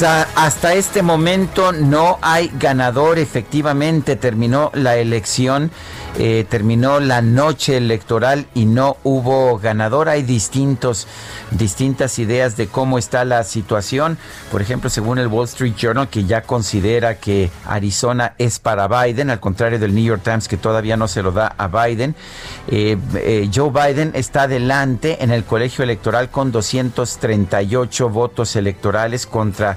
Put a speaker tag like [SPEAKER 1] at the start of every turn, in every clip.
[SPEAKER 1] Pues hasta este momento no hay ganador. Efectivamente terminó la elección, eh, terminó la noche electoral y no hubo ganador. Hay distintos, distintas ideas de cómo está la situación. Por ejemplo, según el Wall Street Journal, que ya considera que Arizona es para Biden, al contrario del New York Times, que todavía no se lo da a Biden. Eh, eh, Joe Biden está adelante en el colegio electoral con 238 votos electorales contra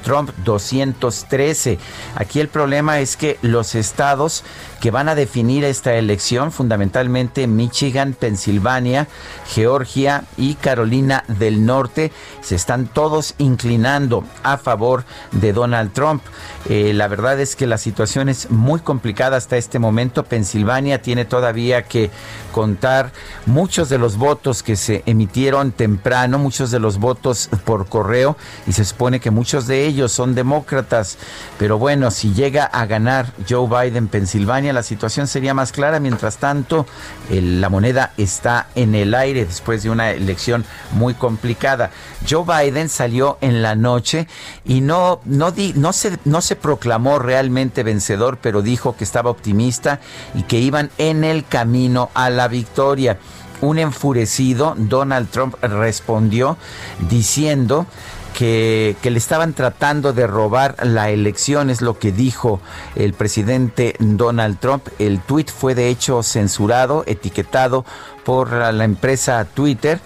[SPEAKER 1] Trump 213. Aquí el problema es que los estados que van a definir esta elección, fundamentalmente Michigan, Pensilvania, Georgia y Carolina del Norte, se están todos inclinando a favor de Donald Trump. Eh, la verdad es que la situación es muy complicada hasta este momento. Pensilvania tiene todavía que contar muchos de los votos que se emitieron temprano, muchos de los votos por correo, y se supone que muchos de ellos son demócratas. Pero bueno, si llega a ganar Joe Biden Pensilvania, la situación sería más clara. Mientras tanto, la moneda está en el aire después de una elección muy complicada. Joe Biden salió en la noche y no, no, no, se, no se proclamó realmente vencedor, pero dijo que estaba optimista y que iban en el camino a la victoria. Un enfurecido Donald Trump respondió diciendo que, le estaban tratando de robar la elección, es lo que dijo el presidente Donald Trump. El tuit fue de hecho censurado, etiquetado por la empresa Twitter,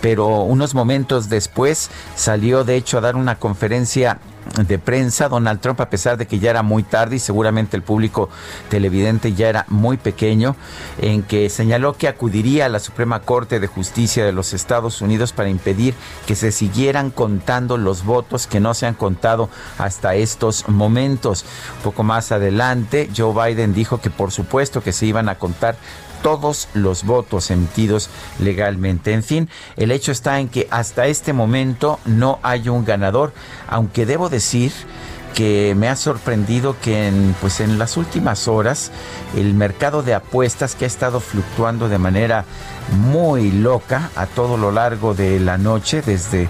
[SPEAKER 1] pero unos momentos después salió de hecho a dar una conferencia de prensa, Donald Trump, a pesar de que ya era muy tarde y seguramente el público televidente ya era muy pequeño, en que señaló que acudiría a la Suprema Corte de Justicia de los Estados Unidos para impedir que se siguieran contando los votos que no se han contado hasta estos momentos. Poco más adelante, Joe Biden dijo que por supuesto que se iban a contar todos los votos emitidos legalmente. En fin, el hecho está en que hasta este momento no hay un ganador, aunque debo decir que me ha sorprendido que en, pues en las últimas horas el mercado de apuestas que ha estado fluctuando de manera muy loca a todo lo largo de la noche desde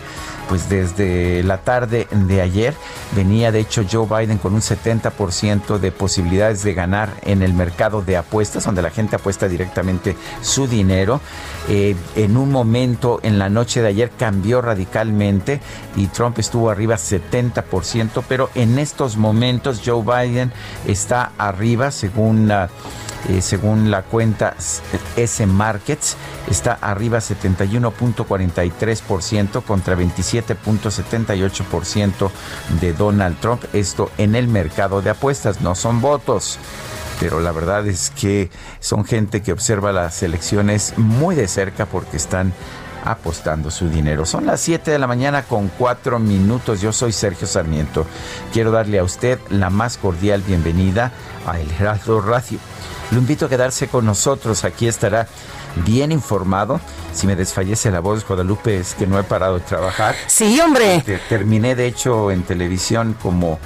[SPEAKER 1] pues desde la tarde de ayer venía de hecho Joe Biden con un 70% de posibilidades de ganar en el mercado de apuestas, donde la gente apuesta directamente su dinero. Eh, en un momento en la noche de ayer cambió radicalmente y Trump estuvo arriba 70%, pero en estos momentos Joe Biden está arriba según la eh, según la cuenta S Markets, está arriba 71.43% contra 27.78% de Donald Trump. Esto en el mercado de apuestas, no son votos pero la verdad es que son gente que observa las elecciones muy de cerca porque están apostando su dinero. Son las 7 de la mañana con 4 minutos. Yo soy Sergio Sarmiento. Quiero darle a usted la más cordial bienvenida a El Heraldo Radio. Lo invito a quedarse con nosotros. Aquí estará bien informado. Si me desfallece la voz, Guadalupe, es que no he parado de trabajar.
[SPEAKER 2] Sí, hombre.
[SPEAKER 1] terminé, de hecho, en televisión como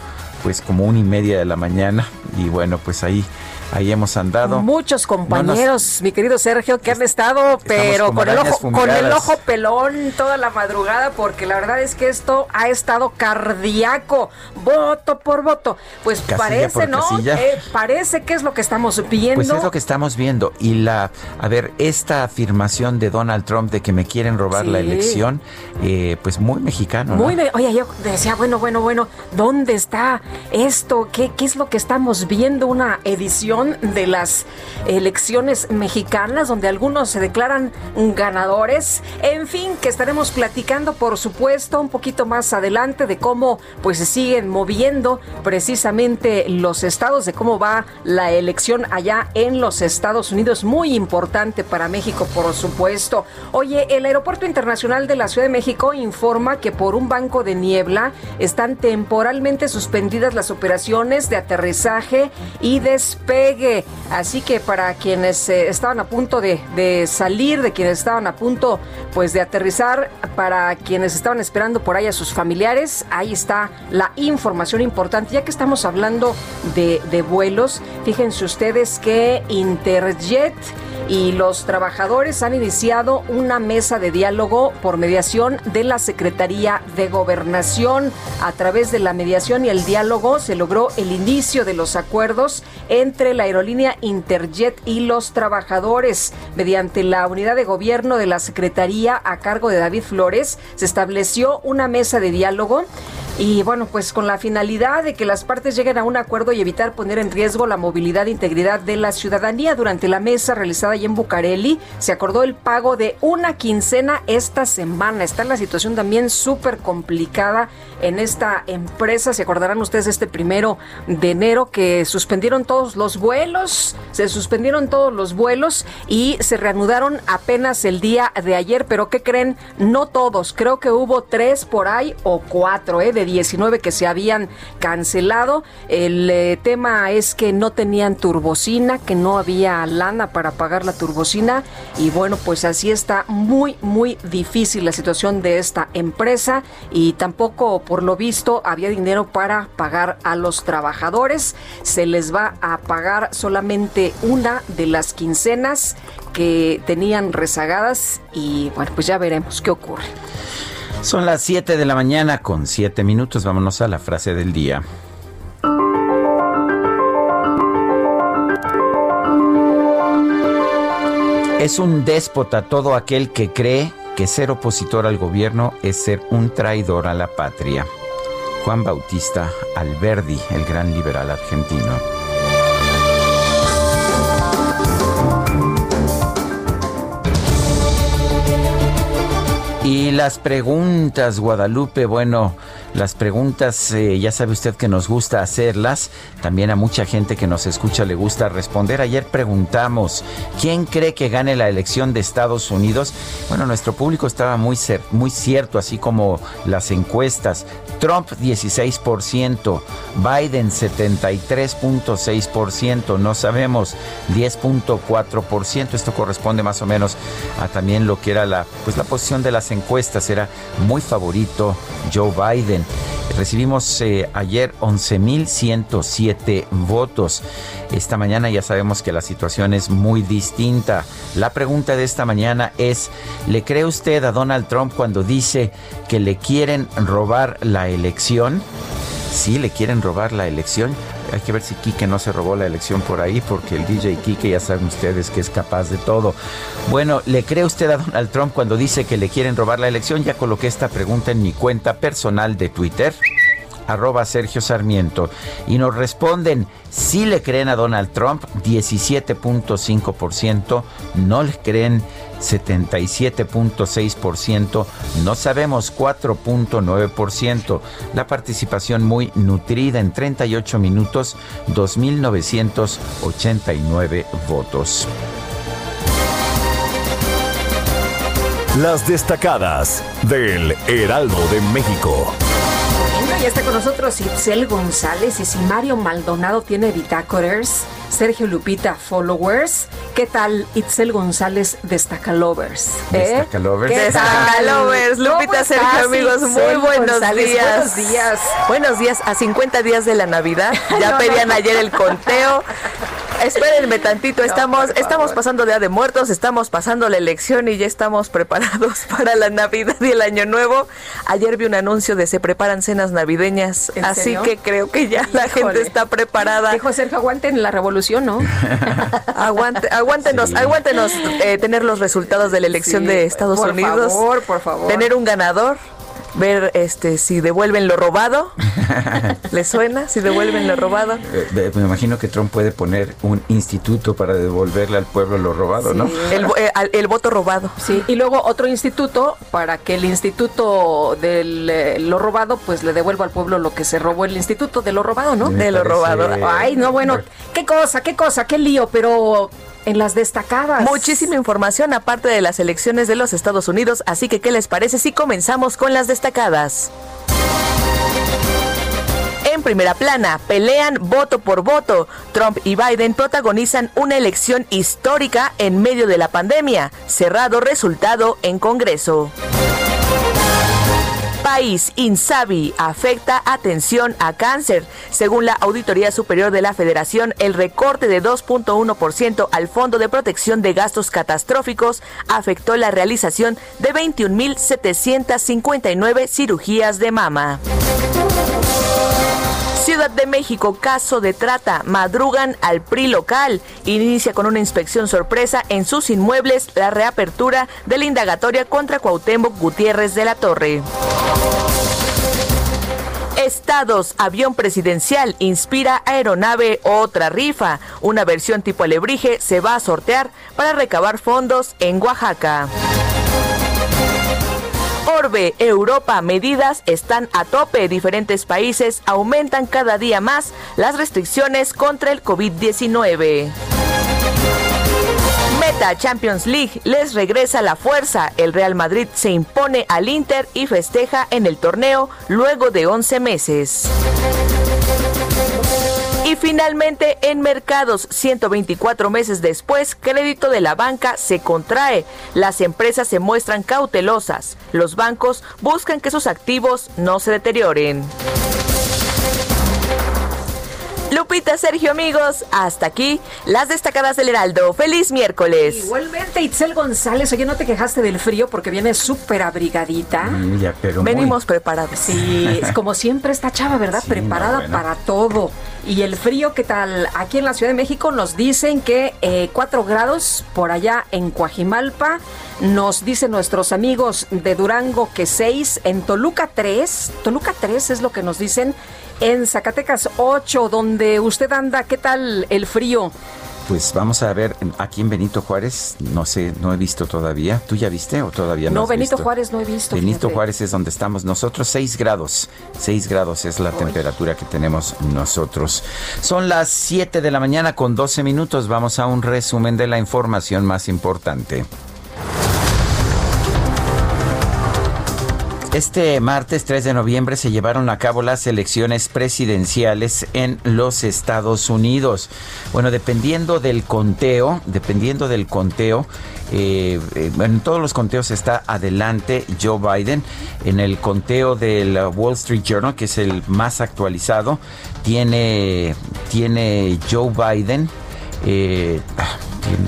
[SPEAKER 1] pues como una y media de la mañana y bueno, pues ahí ahí hemos andado.
[SPEAKER 2] Muchos compañeros, mi querido Sergio, que han estado, pero con el, ojo, con el ojo pelón toda la madrugada, porque la verdad es que esto ha estado cardíaco, voto por voto. Pues parece, ¿no? Eh, parece que es lo que estamos viendo.
[SPEAKER 1] Pues es lo que estamos viendo. Y la, a ver, esta afirmación de Donald Trump de que me quieren robar la elección, eh, pues muy mexicano.
[SPEAKER 2] Muy, oye, yo decía, bueno, bueno, bueno, ¿dónde está esto? ¿Qué, ¿Qué es lo que estamos viendo? Una edición de las elecciones mexicanas, donde algunos se declaran ganadores. En fin, que estaremos platicando, por supuesto, un poquito más adelante de cómo pues se siguen moviendo precisamente los estados, de cómo va la elección allá en los Estados Unidos. Muy importante para México, por supuesto. Oye, el Aeropuerto Internacional de la Ciudad de México informa que por un banco de niebla están temporalmente suspendidas las operaciones de aterrizaje y despegue Así que para quienes eh, estaban a punto de, salir, de quienes estaban a punto pues de aterrizar, para quienes estaban esperando por ahí a sus familiares, ahí está la información importante. Ya que estamos hablando de, de vuelos, fíjense ustedes que Interjet y los trabajadores han iniciado una mesa de diálogo por mediación de la Secretaría de Gobernación. A través de la mediación y el diálogo se logró el inicio de los acuerdos entre la aerolínea Interjet y los trabajadores. Mediante la unidad de gobierno de la Secretaría a cargo de David Flores, se estableció una mesa de diálogo y bueno, pues con la finalidad de que las partes lleguen a un acuerdo y evitar poner en riesgo la movilidad e integridad de la ciudadanía. Durante la mesa realizada allí en Bucareli, se acordó el pago de una quincena esta semana. Está la situación también súper complicada en esta empresa. Se acordarán ustedes este primero de enero que suspendieron todos los vuelos, se suspendieron todos los vuelos y se reanudaron apenas el día de ayer. Pero ¿qué creen? No todos. Creo que hubo tres por ahí o cuatro, ¿eh? De 19 que se habían cancelado. El eh, tema es que no tenían turbocina, que no había lana para pagar la turbocina y bueno, pues así está muy, muy difícil la situación de esta empresa y tampoco por lo visto había dinero para pagar a los trabajadores. Se les va a pagar solamente una de las quincenas que tenían rezagadas y bueno, pues ya veremos qué ocurre.
[SPEAKER 1] Son las 7 de la mañana con 7 minutos. Vámonos a la frase del día. Es un déspota todo aquel que cree que ser opositor al gobierno es ser un traidor a la patria. Juan Bautista Alberdi, el gran liberal argentino. Y las preguntas, Guadalupe, bueno, las preguntas, eh, ya sabe usted que nos gusta hacerlas, también a mucha gente que nos escucha le gusta responder. Ayer preguntamos, ¿quién cree que gane la elección de Estados Unidos? Bueno, nuestro público estaba muy, muy cierto, así como las encuestas. Trump 16%, Biden 73.6%, no sabemos 10.4%, esto corresponde más o menos a también lo que era la pues la posición de las encuestas, era muy favorito Joe Biden. Recibimos eh, ayer 11.107 votos. Esta mañana ya sabemos que la situación es muy distinta. La pregunta de esta mañana es, ¿le cree usted a Donald Trump cuando dice que le quieren robar la elección? Sí, le quieren robar la elección. Hay que ver si Quique no se robó la elección por ahí, porque el DJ Quique ya saben ustedes que es capaz de todo. Bueno, ¿le cree usted a Donald Trump cuando dice que le quieren robar la elección? Ya coloqué esta pregunta en mi cuenta personal de Twitter arroba Sergio Sarmiento. Y nos responden, si le creen a Donald Trump, 17.5%, no le creen 77.6%, no sabemos 4.9%. La participación muy nutrida en 38 minutos, 2.989 votos.
[SPEAKER 3] Las destacadas del Heraldo de México
[SPEAKER 2] Y está con nosotros Itzel González y si Mario Maldonado tiene bitácoras, Sergio Lupita followers, ¿qué tal Itzel González Destacalovers?
[SPEAKER 1] ¿Eh? Destacalovers.
[SPEAKER 4] Destacalovers, Lupita, Sergio, amigos, muy buenos días.
[SPEAKER 2] Buenos días.
[SPEAKER 4] Buenos días a 50 días de la Navidad. Ya pedían ayer el conteo. Espérenme tantito, estamos, estamos pasando Día de Muertos, estamos pasando la elección y ya estamos preparados para la Navidad y el Año Nuevo. Ayer vi un anuncio de se preparan cenas navideñas, así que creo que ya la gente está preparada.
[SPEAKER 2] Dijo Sergio, aguanten la revolución, ¿no?
[SPEAKER 4] Aguante, aguántenos, aguántenos eh, tener los resultados de la elección de Estados Unidos.
[SPEAKER 2] Por favor, por favor.
[SPEAKER 4] Tener un ganador ver este si devuelven lo robado. ¿Le suena? Si devuelven lo robado.
[SPEAKER 1] Eh, me imagino que Trump puede poner un instituto para devolverle al pueblo lo robado, ¿no?
[SPEAKER 4] Eh, el, voto robado.
[SPEAKER 2] Sí, y luego otro instituto para que el instituto de eh, lo robado pues le devuelva al pueblo lo que se robó el instituto de lo robado, ¿no?
[SPEAKER 4] de lo robado.
[SPEAKER 2] Ay, no, bueno, qué cosa, qué cosa, qué lío, pero en las destacadas.
[SPEAKER 4] Muchísima información aparte de las elecciones de los Estados Unidos, así que ¿qué les parece si comenzamos con las destacadas? En primera plana, pelean voto por voto. Trump y Biden protagonizan una elección histórica en medio de la pandemia. Cerrado resultado en Congreso país, INSABI, afecta atención a cáncer. Según la Auditoría Superior de la Federación, el recorte de 2.1% al Fondo de Protección de Gastos Catastróficos afectó la realización de 21.759 cirugías de mama. Ciudad de México, caso de trata. Madrugan al PRI local. Inicia con una inspección sorpresa en sus inmuebles la reapertura de la indagatoria contra Cuauhtémoc Gutiérrez de la Torre. Estados, avión presidencial, inspira aeronave, otra rifa. Una versión tipo alebrije se va a sortear para recabar fondos en Oaxaca. Orbe, Europa, medidas están a tope. Diferentes países aumentan cada día más las restricciones contra el COVID-19. Meta Champions League les regresa la fuerza. El Real Madrid se impone al Inter y festeja en el torneo luego de 11 meses. Y finalmente, en mercados, 124 meses después, crédito de la banca se contrae. Las empresas se muestran cautelosas. Los bancos buscan que sus activos no se deterioren. Lupita, Sergio, amigos, hasta aquí las destacadas del Heraldo. ¡Feliz miércoles!
[SPEAKER 2] Igualmente, Itzel González, oye, ¿no te quejaste del frío porque viene súper abrigadita?
[SPEAKER 4] Mm, Venimos preparados.
[SPEAKER 2] Sí, como siempre esta chava, ¿verdad? Preparada para todo. Y el frío, ¿qué tal? Aquí en la Ciudad de México nos dicen que eh, 4 grados por allá en Coajimalpa. Nos dicen nuestros amigos de Durango que 6, en Toluca 3. Toluca 3 es lo que nos dicen en Zacatecas 8, donde usted anda, ¿qué tal el frío?
[SPEAKER 1] Pues vamos a ver, aquí en Benito Juárez, no sé, no he visto todavía. ¿Tú ya viste o todavía no?
[SPEAKER 2] No, Benito Juárez no he visto.
[SPEAKER 1] Benito Juárez es donde estamos nosotros, 6 grados. 6 grados es la temperatura que tenemos nosotros. Son las 7 de la mañana con 12 minutos. Vamos a un resumen de la información más importante. Este martes 3 de noviembre se llevaron a cabo las elecciones presidenciales en los Estados Unidos. Bueno, dependiendo del conteo, dependiendo del conteo, eh, eh, en todos los conteos está adelante Joe Biden. En el conteo del Wall Street Journal, que es el más actualizado, tiene, tiene Joe Biden. Eh,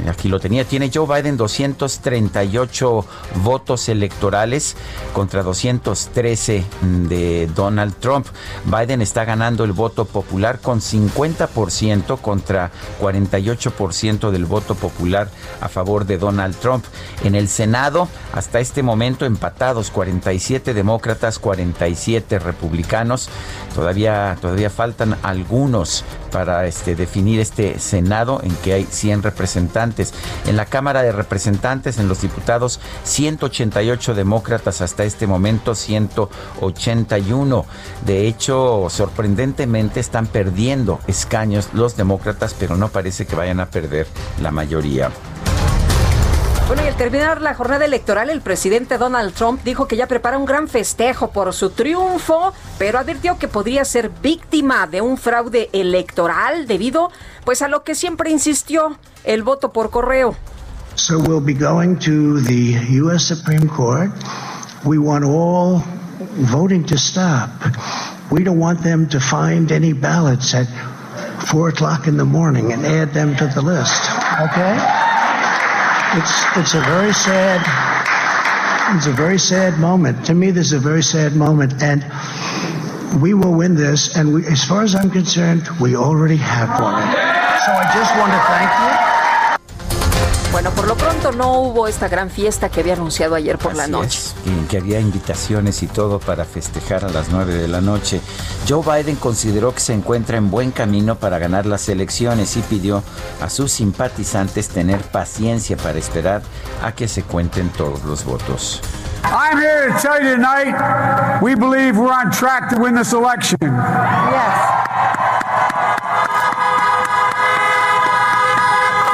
[SPEAKER 1] aquí lo tenía, tiene Joe Biden 238 votos electorales contra 213 de Donald Trump. Biden está ganando el voto popular con 50% contra 48% del voto popular a favor de Donald Trump. En el Senado, hasta este momento empatados 47 demócratas, 47 republicanos. Todavía, todavía faltan algunos para este, definir este Senado en que hay 100 representantes. En la Cámara de Representantes, en los diputados, 188 demócratas hasta este momento, 181. De hecho, sorprendentemente están perdiendo escaños los demócratas, pero no parece que vayan a perder la mayoría.
[SPEAKER 2] Bueno, y al terminar la jornada electoral, el presidente Donald Trump dijo que ya prepara un gran festejo por su triunfo, pero advirtió que podría ser víctima de un fraude electoral debido pues a lo que siempre insistió, el voto por correo.
[SPEAKER 5] So we'll be going to the US Supreme Court. We want all voting to stop. We don't want them to find any ballots at four o'clock in the morning and add them to the list. Okay? It's it's a very sad it's a very sad moment. To me, this is a very sad moment, and we will win this. And we, as far as I'm concerned, we already have won it. So I just want to thank you.
[SPEAKER 2] Bueno, por lo pronto no hubo esta gran fiesta que había anunciado ayer por la noche.
[SPEAKER 1] que había invitaciones y todo para festejar a las 9 de la noche. Joe Biden consideró que se encuentra en buen camino para ganar las elecciones y pidió a sus simpatizantes tener paciencia para esperar a que se cuenten todos los votos.
[SPEAKER 6] I'm here to tell you tonight, we believe we're on track to win this election. Yes.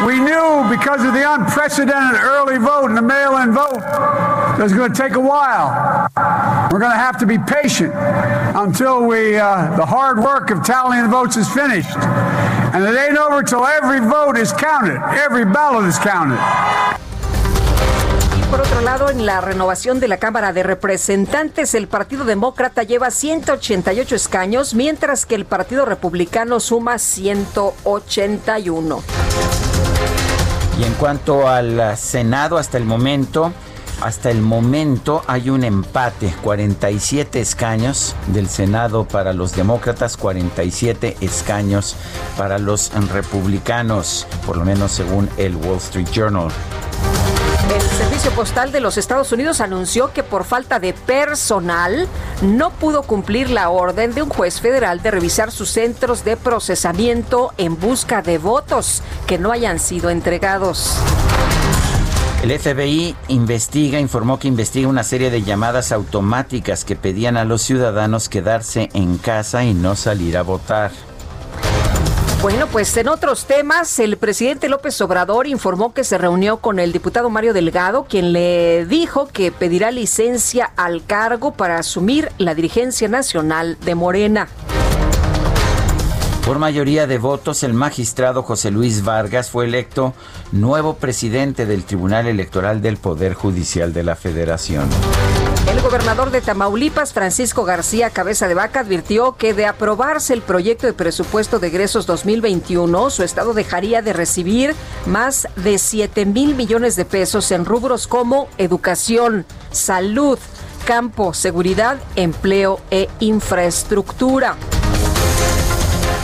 [SPEAKER 6] We knew because of the unprecedented early vote and the mail in vote that it was going to take a while. We're going to have to be patient until we, uh, the hard work of tallying the votes is finished. And it ain't over till every vote is counted, every ballot is counted.
[SPEAKER 2] por otro lado, en la renovación de la Cámara de Representantes, el Partido Demócrata lleva 188 escaños, mientras que el Partido Republicano suma 181.
[SPEAKER 1] Y en cuanto al Senado, hasta el momento, hasta el momento hay un empate, 47 escaños del Senado para los demócratas, 47 escaños para los republicanos, por lo menos según el Wall Street Journal.
[SPEAKER 2] El Servicio Postal de los Estados Unidos anunció que por falta de personal no pudo cumplir la orden de un juez federal de revisar sus centros de procesamiento en busca de votos que no hayan sido entregados.
[SPEAKER 1] El FBI investiga, informó que investiga una serie de llamadas automáticas que pedían a los ciudadanos quedarse en casa y no salir a votar.
[SPEAKER 2] Bueno, pues en otros temas, el presidente López Obrador informó que se reunió con el diputado Mario Delgado, quien le dijo que pedirá licencia al cargo para asumir la dirigencia nacional de Morena.
[SPEAKER 1] Por mayoría de votos, el magistrado José Luis Vargas fue electo nuevo presidente del Tribunal Electoral del Poder Judicial de la Federación.
[SPEAKER 2] El gobernador de Tamaulipas, Francisco García Cabeza de Vaca, advirtió que de aprobarse el proyecto de presupuesto de egresos 2021, su estado dejaría de recibir más de 7 mil millones de pesos en rubros como educación, salud, campo, seguridad, empleo e infraestructura.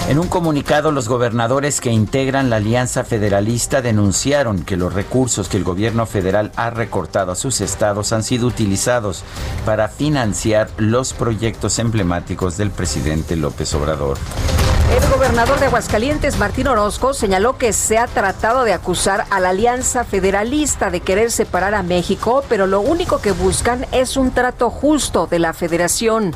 [SPEAKER 1] En un comunicado, los gobernadores que integran la Alianza Federalista denunciaron que los recursos que el gobierno federal ha recortado a sus estados han sido utilizados para financiar los proyectos emblemáticos del presidente López Obrador.
[SPEAKER 2] El gobernador de Aguascalientes, Martín Orozco, señaló que se ha tratado de acusar a la Alianza Federalista de querer separar a México, pero lo único que buscan es un trato justo de la federación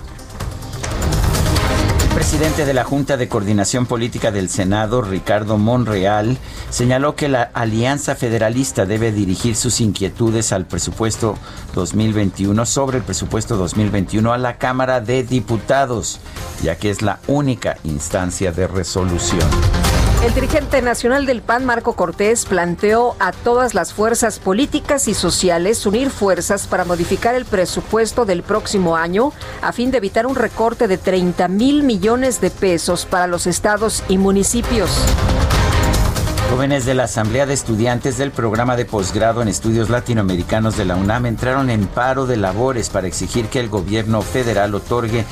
[SPEAKER 1] presidente de la Junta de Coordinación Política del Senado, Ricardo Monreal, señaló que la Alianza Federalista debe dirigir sus inquietudes al presupuesto 2021 sobre el presupuesto 2021 a la Cámara de Diputados, ya que es la única instancia de resolución.
[SPEAKER 2] El dirigente nacional del PAN, Marco Cortés, planteó a todas las fuerzas políticas y sociales unir fuerzas para modificar el presupuesto del próximo año a fin de evitar un recorte de 30 mil millones de pesos para los estados y municipios.
[SPEAKER 1] Jóvenes de la Asamblea de Estudiantes del programa de posgrado en estudios latinoamericanos de la UNAM entraron en paro de labores para exigir que el gobierno federal otorgue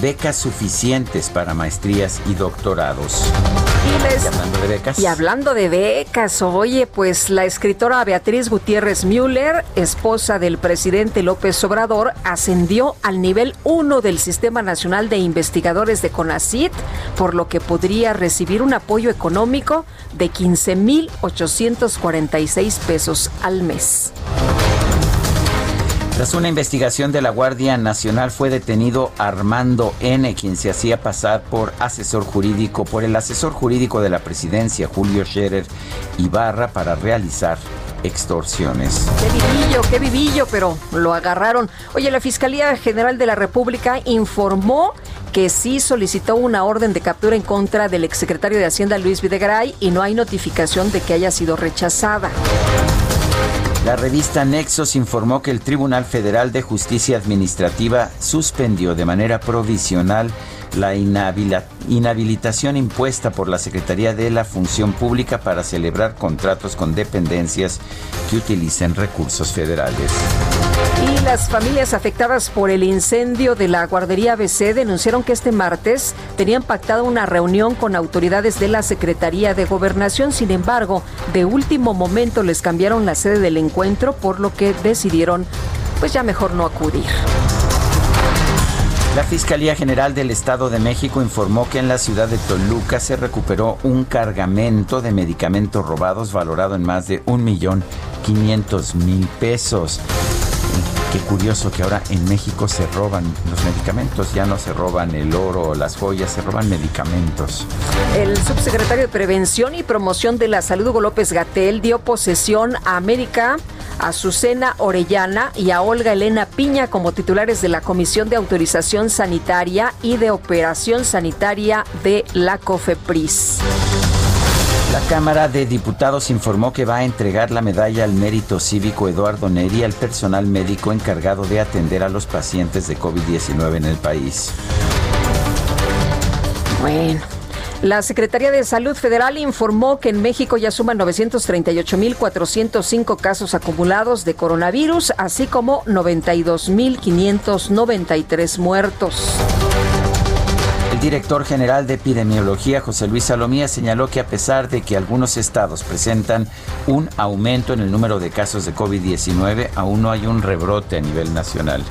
[SPEAKER 1] becas suficientes para maestrías y doctorados.
[SPEAKER 2] Y, hablando de becas. Y hablando de becas, oye, pues la escritora Beatriz Gutiérrez Müller, esposa del presidente López Obrador, ascendió al nivel 1 del Sistema Nacional de Investigadores de CONACIT, por lo que podría recibir un apoyo económico de 15.846 pesos al mes.
[SPEAKER 1] Tras una investigación de la Guardia Nacional fue detenido Armando N., quien se hacía pasar por asesor jurídico, por el asesor jurídico de la presidencia, Julio Scherer Ibarra, para realizar extorsiones.
[SPEAKER 2] Qué vivillo, qué vivillo, pero lo agarraron. Oye, la Fiscalía General de la República informó que sí solicitó una orden de captura en contra del exsecretario de Hacienda Luis Videgaray y no hay notificación de que haya sido rechazada.
[SPEAKER 1] La revista Nexos informó que el Tribunal Federal de Justicia Administrativa suspendió de manera provisional la inhabilitación impuesta por la Secretaría de la Función Pública para celebrar contratos con dependencias que utilicen recursos federales.
[SPEAKER 2] Y las familias afectadas por el incendio de la guardería ABC denunciaron que este martes tenían pactado una reunión con autoridades de la Secretaría de Gobernación. Sin embargo, de último momento les cambiaron la sede del encuentro, por lo que decidieron pues ya mejor no acudir.
[SPEAKER 1] La Fiscalía General del Estado de México informó que en la ciudad de Toluca se recuperó un cargamento de medicamentos robados valorado en más de un millón quinientos mil pesos. Qué curioso que ahora en México se roban los medicamentos, ya no se roban el oro las joyas, se roban medicamentos.
[SPEAKER 2] El subsecretario de Prevención y Promoción de la Salud, Hugo López Gatel, dio posesión a América, a Azucena Orellana y a Olga Elena Piña como titulares de la Comisión de Autorización Sanitaria y de Operación Sanitaria de la COFEPRIS.
[SPEAKER 1] La Cámara de Diputados informó que va a entregar la medalla al mérito cívico Eduardo Neri al personal médico encargado de atender a los pacientes de COVID-19 en el país.
[SPEAKER 2] Bueno. La Secretaría de Salud Federal informó que en México ya suman 938.405 casos acumulados de coronavirus, así como 92.593 muertos.
[SPEAKER 1] El director general de epidemiología, José Luis Salomía, señaló que a pesar de que algunos estados presentan un aumento en el número de casos de COVID-19, aún no hay un rebrote a nivel nacional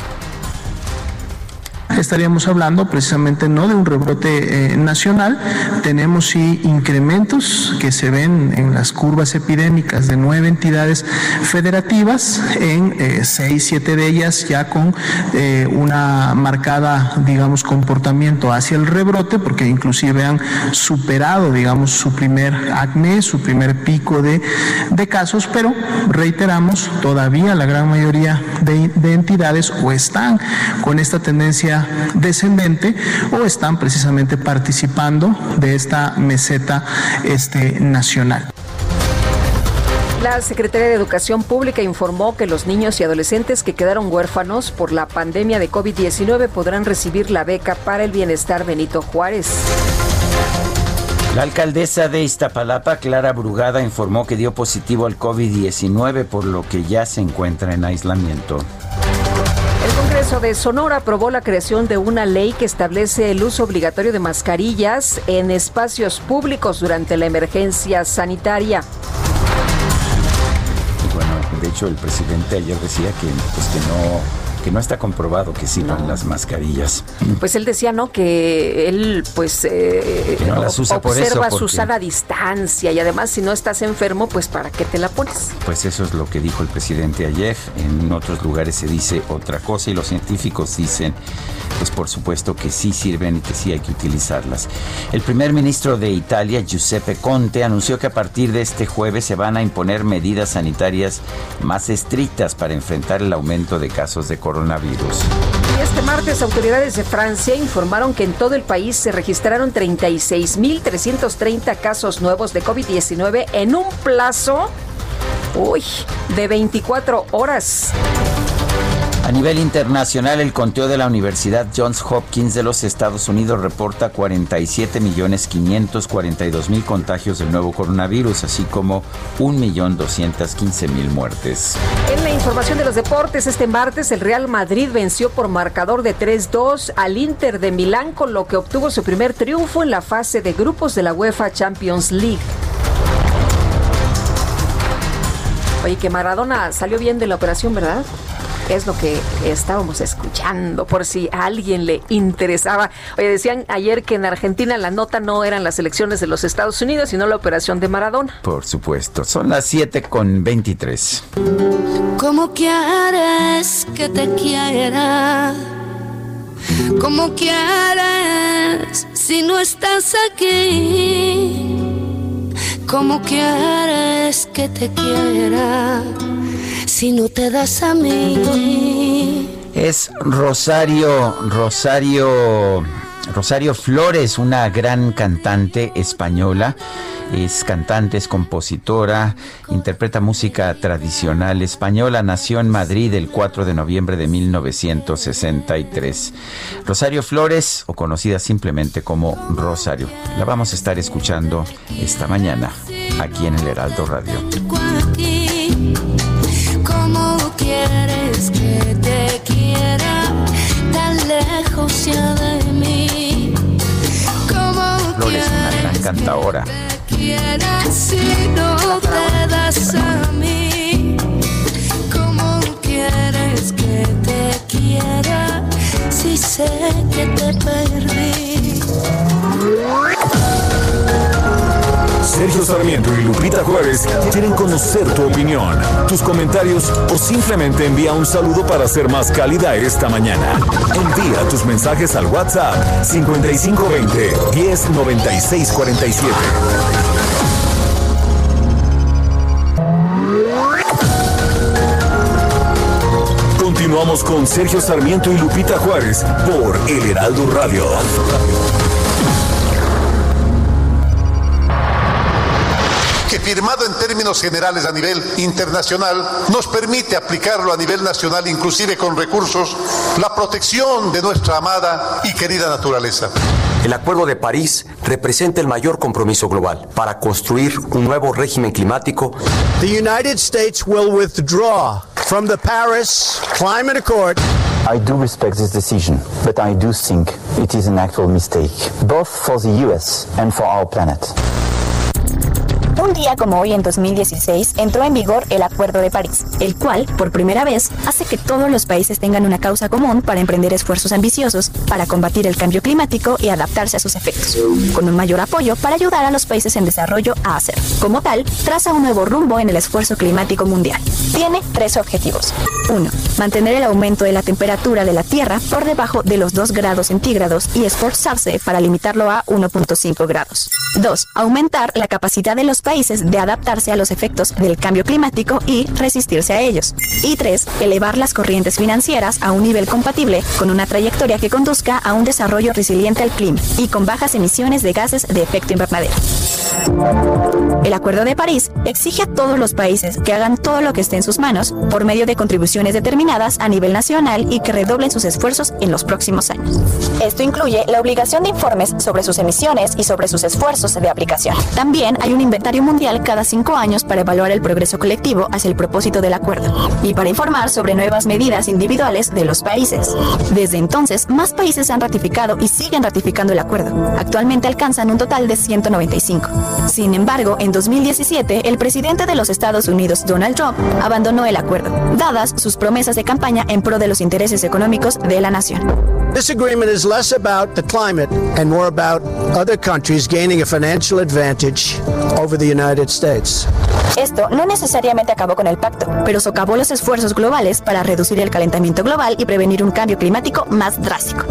[SPEAKER 7] estaríamos hablando precisamente no de un rebrote eh, nacional, tenemos sí incrementos que se ven en las curvas epidémicas de nueve entidades federativas, en eh, seis, siete de ellas ya con eh, una marcada, digamos, comportamiento hacia el rebrote, porque inclusive han superado, digamos, su primer acné, su primer pico de, de casos, pero reiteramos, todavía la gran mayoría de, de entidades o están con esta tendencia descendente o están precisamente participando de esta meseta este, nacional.
[SPEAKER 2] La Secretaría de Educación Pública informó que los niños y adolescentes que quedaron huérfanos por la pandemia de COVID-19 podrán recibir la beca para el bienestar Benito Juárez.
[SPEAKER 1] La alcaldesa de Iztapalapa, Clara Brugada, informó que dio positivo al COVID-19, por lo que ya se encuentra en aislamiento.
[SPEAKER 2] El Congreso de Sonora aprobó la creación de una ley que establece el uso obligatorio de mascarillas en espacios públicos durante la emergencia sanitaria.
[SPEAKER 1] Bueno, de hecho el presidente ayer decía que, pues, que no que no está comprobado que sirvan las mascarillas.
[SPEAKER 2] Pues él decía, ¿no? Que él, pues, eh,
[SPEAKER 1] no las usa
[SPEAKER 2] observa
[SPEAKER 1] por
[SPEAKER 2] su sana distancia y además si no estás enfermo, pues, ¿para qué te la pones?
[SPEAKER 1] Pues eso es lo que dijo el presidente ayer. En otros lugares se dice otra cosa y los científicos dicen, pues, por supuesto que sí sirven y que sí hay que utilizarlas. El primer ministro de Italia, Giuseppe Conte, anunció que a partir de este jueves se van a imponer medidas sanitarias más estrictas para enfrentar el aumento de casos de coronavirus
[SPEAKER 2] Y este martes autoridades de Francia informaron que en todo el país se registraron 36.330 casos nuevos de COVID-19 en un plazo de 24 horas.
[SPEAKER 1] A nivel internacional, el conteo de la Universidad Johns Hopkins de los Estados Unidos reporta 47.542.000 contagios del nuevo coronavirus, así como 1.215.000 muertes.
[SPEAKER 2] En la información de los deportes, este martes el Real Madrid venció por marcador de 3-2 al Inter de Milán, con lo que obtuvo su primer triunfo en la fase de grupos de la UEFA Champions League. Oye, que Maradona salió bien de la operación, ¿verdad? Es lo que estábamos escuchando, por si a alguien le interesaba. Oye, decían ayer que en Argentina la nota no eran las elecciones de los Estados Unidos, sino la operación de Maradona.
[SPEAKER 1] Por supuesto, son las 7 con 23.
[SPEAKER 8] ¿Cómo quieres que te quiera? ¿Cómo quieres si no estás aquí? ¿Cómo quieres que te quiera si no te das a mí?
[SPEAKER 1] Es Rosario, Rosario, Rosario Flores, una gran cantante española es cantante, es compositora, interpreta música tradicional española. Nació en Madrid el 4 de noviembre de 1963. Rosario Flores, o conocida simplemente como Rosario. La vamos a estar escuchando esta mañana aquí en el Heraldo Radio. Una gran cantadora
[SPEAKER 8] quieras si no te das a mí? ¿Cómo quieres que te quiera si sé que te perdí?
[SPEAKER 3] Sergio Sarmiento y Lupita Juárez quieren conocer tu opinión, tus comentarios o simplemente envía un saludo para ser más cálida esta mañana. Envía tus mensajes al WhatsApp 5520 109647. Continuamos con Sergio Sarmiento y Lupita Juárez por El Heraldo Radio.
[SPEAKER 9] Firmado en términos generales a nivel internacional nos permite aplicarlo a nivel nacional, inclusive con recursos, la protección de nuestra amada y querida naturaleza.
[SPEAKER 10] El Acuerdo de París representa el mayor compromiso global para construir un nuevo régimen climático.
[SPEAKER 11] The United States will withdraw from the Paris Climate Accord.
[SPEAKER 12] I do respect this decision, but I do think it is an actual mistake, both for the US and for our planet.
[SPEAKER 13] Un día como hoy en 2016 entró en vigor el Acuerdo de París, el cual, por primera vez, hace que todos los países tengan una causa común para emprender esfuerzos ambiciosos para combatir el cambio climático y adaptarse a sus efectos, con un mayor apoyo para ayudar a los países en desarrollo a hacer. Como tal, traza un nuevo rumbo en el esfuerzo climático mundial. Tiene tres objetivos. 1. Mantener el aumento de la temperatura de la Tierra por debajo de los 2 grados centígrados y esforzarse para limitarlo a 1.5 grados. 2. Aumentar la capacidad de los países de adaptarse a los efectos del cambio climático y resistirse a ellos. Y 3. Elevar las corrientes financieras a un nivel compatible con una trayectoria que conduzca a un desarrollo resiliente al clima y con bajas emisiones de gases de efecto invernadero. El Acuerdo de París exige a todos los países que hagan todo lo que esté en sus manos por medio de contribuciones determinadas a nivel nacional y que redoblen sus esfuerzos en los próximos años. Esto incluye la obligación de informes sobre sus emisiones y sobre sus esfuerzos de aplicación. También hay un inventario mundial cada cinco años para evaluar el progreso colectivo hacia el propósito del acuerdo y para informar sobre nuevas medidas individuales de los países. Desde entonces, más países han ratificado y siguen ratificando el acuerdo. Actualmente alcanzan un total de 195. Sin embargo, en 2017, el presidente de los Estados Unidos, Donald Trump, abandonó el acuerdo, dadas sus promesas de campaña en pro de los intereses económicos de la nación.
[SPEAKER 11] This agreement is less about the climate and more about other countries gaining a financial advantage over the United States.
[SPEAKER 13] Esto no necesariamente acabó con el pacto, pero socavó los esfuerzos globales para reducir el calentamiento global y prevenir un cambio climático más drástico.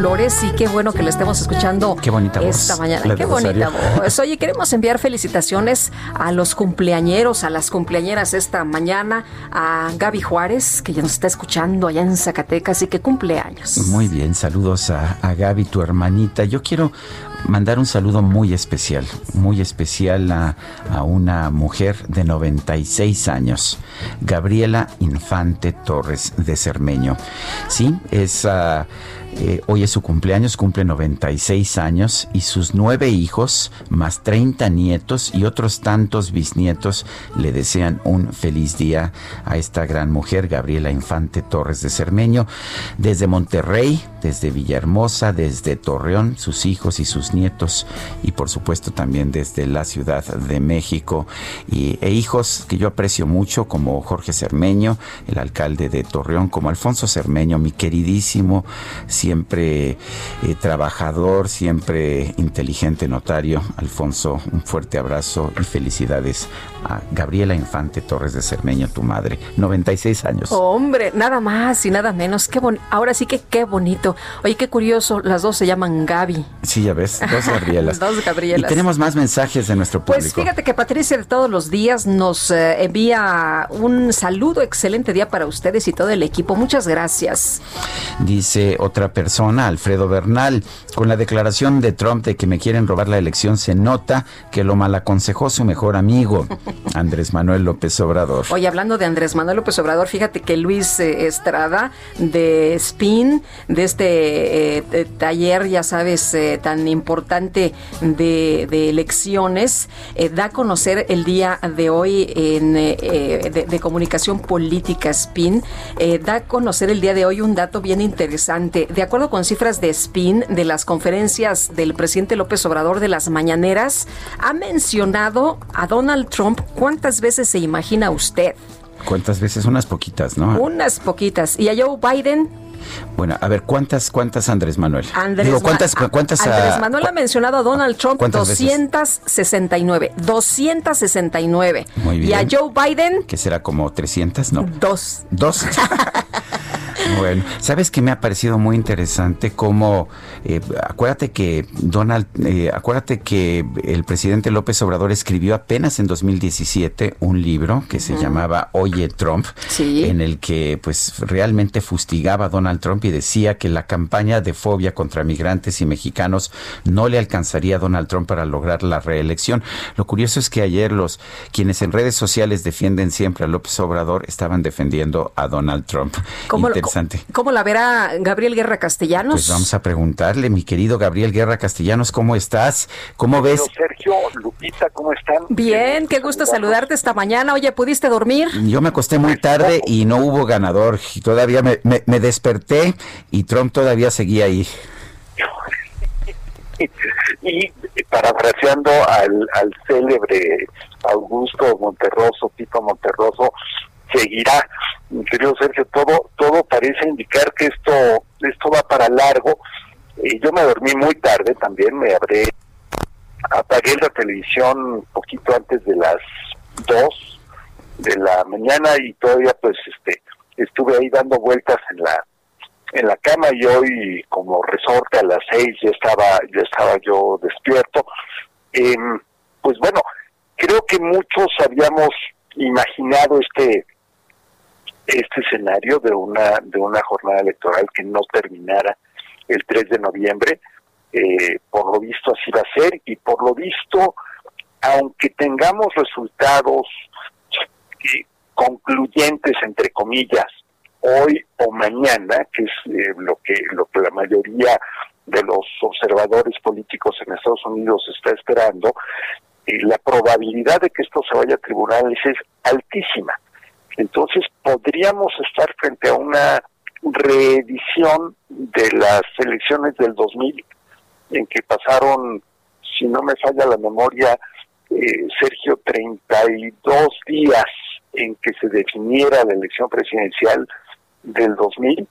[SPEAKER 2] Flores y qué bueno que la estemos escuchando
[SPEAKER 1] Qué bonita voz,
[SPEAKER 2] esta mañana. Qué bonita
[SPEAKER 1] Rosario.
[SPEAKER 2] voz. Oye, queremos enviar felicitaciones a los cumpleañeros, a las cumpleañeras esta mañana, a Gaby Juárez, que ya nos está escuchando allá en Zacatecas y que cumpleaños.
[SPEAKER 1] Muy bien, saludos a, a Gaby, tu hermanita. Yo quiero mandar un saludo muy especial, muy especial a, a una mujer de 96 años, Gabriela Infante Torres de Cermeño. Sí, es... ah, eh, hoy es su cumpleaños, cumple 96 años y sus nueve hijos, más 30 nietos y otros tantos bisnietos le desean un feliz día a esta gran mujer, Gabriela Infante Torres de Cermeño, desde Monterrey, desde Villahermosa, desde Torreón, sus hijos y sus nietos y por supuesto también desde la Ciudad de México. Y, e hijos que yo aprecio mucho como Jorge Cermeño, el alcalde de Torreón, como Alfonso Cermeño, mi queridísimo, siempre eh, trabajador, siempre inteligente notario. Alfonso, un fuerte abrazo y felicidades a Gabriela Infante Torres de Cermeño, tu madre, 96 años.
[SPEAKER 2] Hombre, nada más y nada menos. Qué bon- Ahora sí que qué bonito. Oye, qué curioso, las dos se llaman Gaby.
[SPEAKER 1] Sí, ya ves, dos Gabrielas.
[SPEAKER 2] Dos Gabrielas.
[SPEAKER 1] Y tenemos más mensajes de nuestro público.
[SPEAKER 2] Pues fíjate que Patricia de todos los días nos eh, envía un saludo, excelente día para ustedes y todo el equipo. Muchas gracias.
[SPEAKER 1] Dice otra persona, Alfredo Bernal, con la declaración de Trump de que me quieren robar la elección, se nota que lo malaconsejó su mejor amigo, Andrés Manuel López Obrador.
[SPEAKER 2] Hoy hablando de Andrés Manuel López Obrador, fíjate que Luis eh, Estrada de Spin, de este eh, eh, taller, ya sabes, eh, tan importante de, elecciones, da a conocer el día de hoy en de, de comunicación política Spin, da a conocer el día de hoy un dato bien interesante. De acuerdo con cifras de Spin, de las conferencias del presidente López Obrador de las mañaneras, ha mencionado a Donald Trump. ¿Cuántas veces se imagina usted?
[SPEAKER 1] ¿Cuántas veces? Unas poquitas, ¿no?
[SPEAKER 2] Unas poquitas. ¿Y a Joe Biden?
[SPEAKER 1] Bueno, a ver, ¿cuántas, cuántas Andrés Manuel?
[SPEAKER 2] Andrés,
[SPEAKER 1] Digo, ¿cuántas, cuántas?
[SPEAKER 2] Andrés
[SPEAKER 1] ah,
[SPEAKER 2] Manuel ha mencionado a Donald Trump
[SPEAKER 1] ¿Cuántas veces?
[SPEAKER 2] 269. 269.
[SPEAKER 1] Muy
[SPEAKER 2] ¿Y a
[SPEAKER 1] bien.
[SPEAKER 2] Joe Biden?
[SPEAKER 1] ¿Que será como 300? No.
[SPEAKER 2] Dos.
[SPEAKER 1] Dos. Bueno, sabes que me ha parecido muy interesante cómo, eh, acuérdate que Donald, eh, acuérdate que el presidente López Obrador escribió apenas en 2017 un libro que se llamaba Oye Trump, en el que pues realmente fustigaba a Donald Trump y decía que la campaña de fobia contra migrantes y mexicanos no le alcanzaría a Donald Trump para lograr la reelección. Lo curioso es que ayer los quienes en redes sociales defienden siempre a López Obrador estaban defendiendo a Donald Trump.
[SPEAKER 2] ¿Cómo lo-
[SPEAKER 1] Interesante.
[SPEAKER 2] ¿Cómo la verá Gabriel Guerra Castellanos?
[SPEAKER 1] Pues vamos a preguntarle, mi querido Gabriel Guerra Castellanos, ¿cómo estás? ¿Cómo ves?
[SPEAKER 14] Sergio, Lupita, ¿cómo están?
[SPEAKER 2] Bien, qué gusto saludarte esta mañana. Oye, ¿pudiste dormir?
[SPEAKER 1] Yo me acosté muy tarde y no hubo ganador. Y todavía me, me- me desperté y Trump todavía seguía ahí.
[SPEAKER 14] Y parafraseando al, al célebre Augusto Monterroso, Tito Monterroso, seguirá. Querido Sergio, todo, todo parece indicar que esto, esto va para largo. Y yo me dormí muy tarde también, me habré, apagué la televisión un poquito antes de las dos de la mañana y todavía pues este estuve ahí dando vueltas en la en la cama y hoy como resorte a las seis ya estaba ya estaba yo despierto Em, pues bueno creo que muchos habíamos imaginado este este escenario de una de una jornada electoral que no terminara el 3 de noviembre Eh, por lo visto así va a ser y por lo visto aunque tengamos resultados eh, concluyentes entre comillas hoy o mañana que es eh, lo que lo que la mayoría de los observadores políticos en Estados Unidos está esperando eh, la probabilidad de que esto se vaya a tribunales es altísima entonces podríamos estar frente a una reedición de las elecciones del 2000 en que pasaron si no me falla la memoria eh, Sergio 32 días en que se definiera la elección presidencial del 2000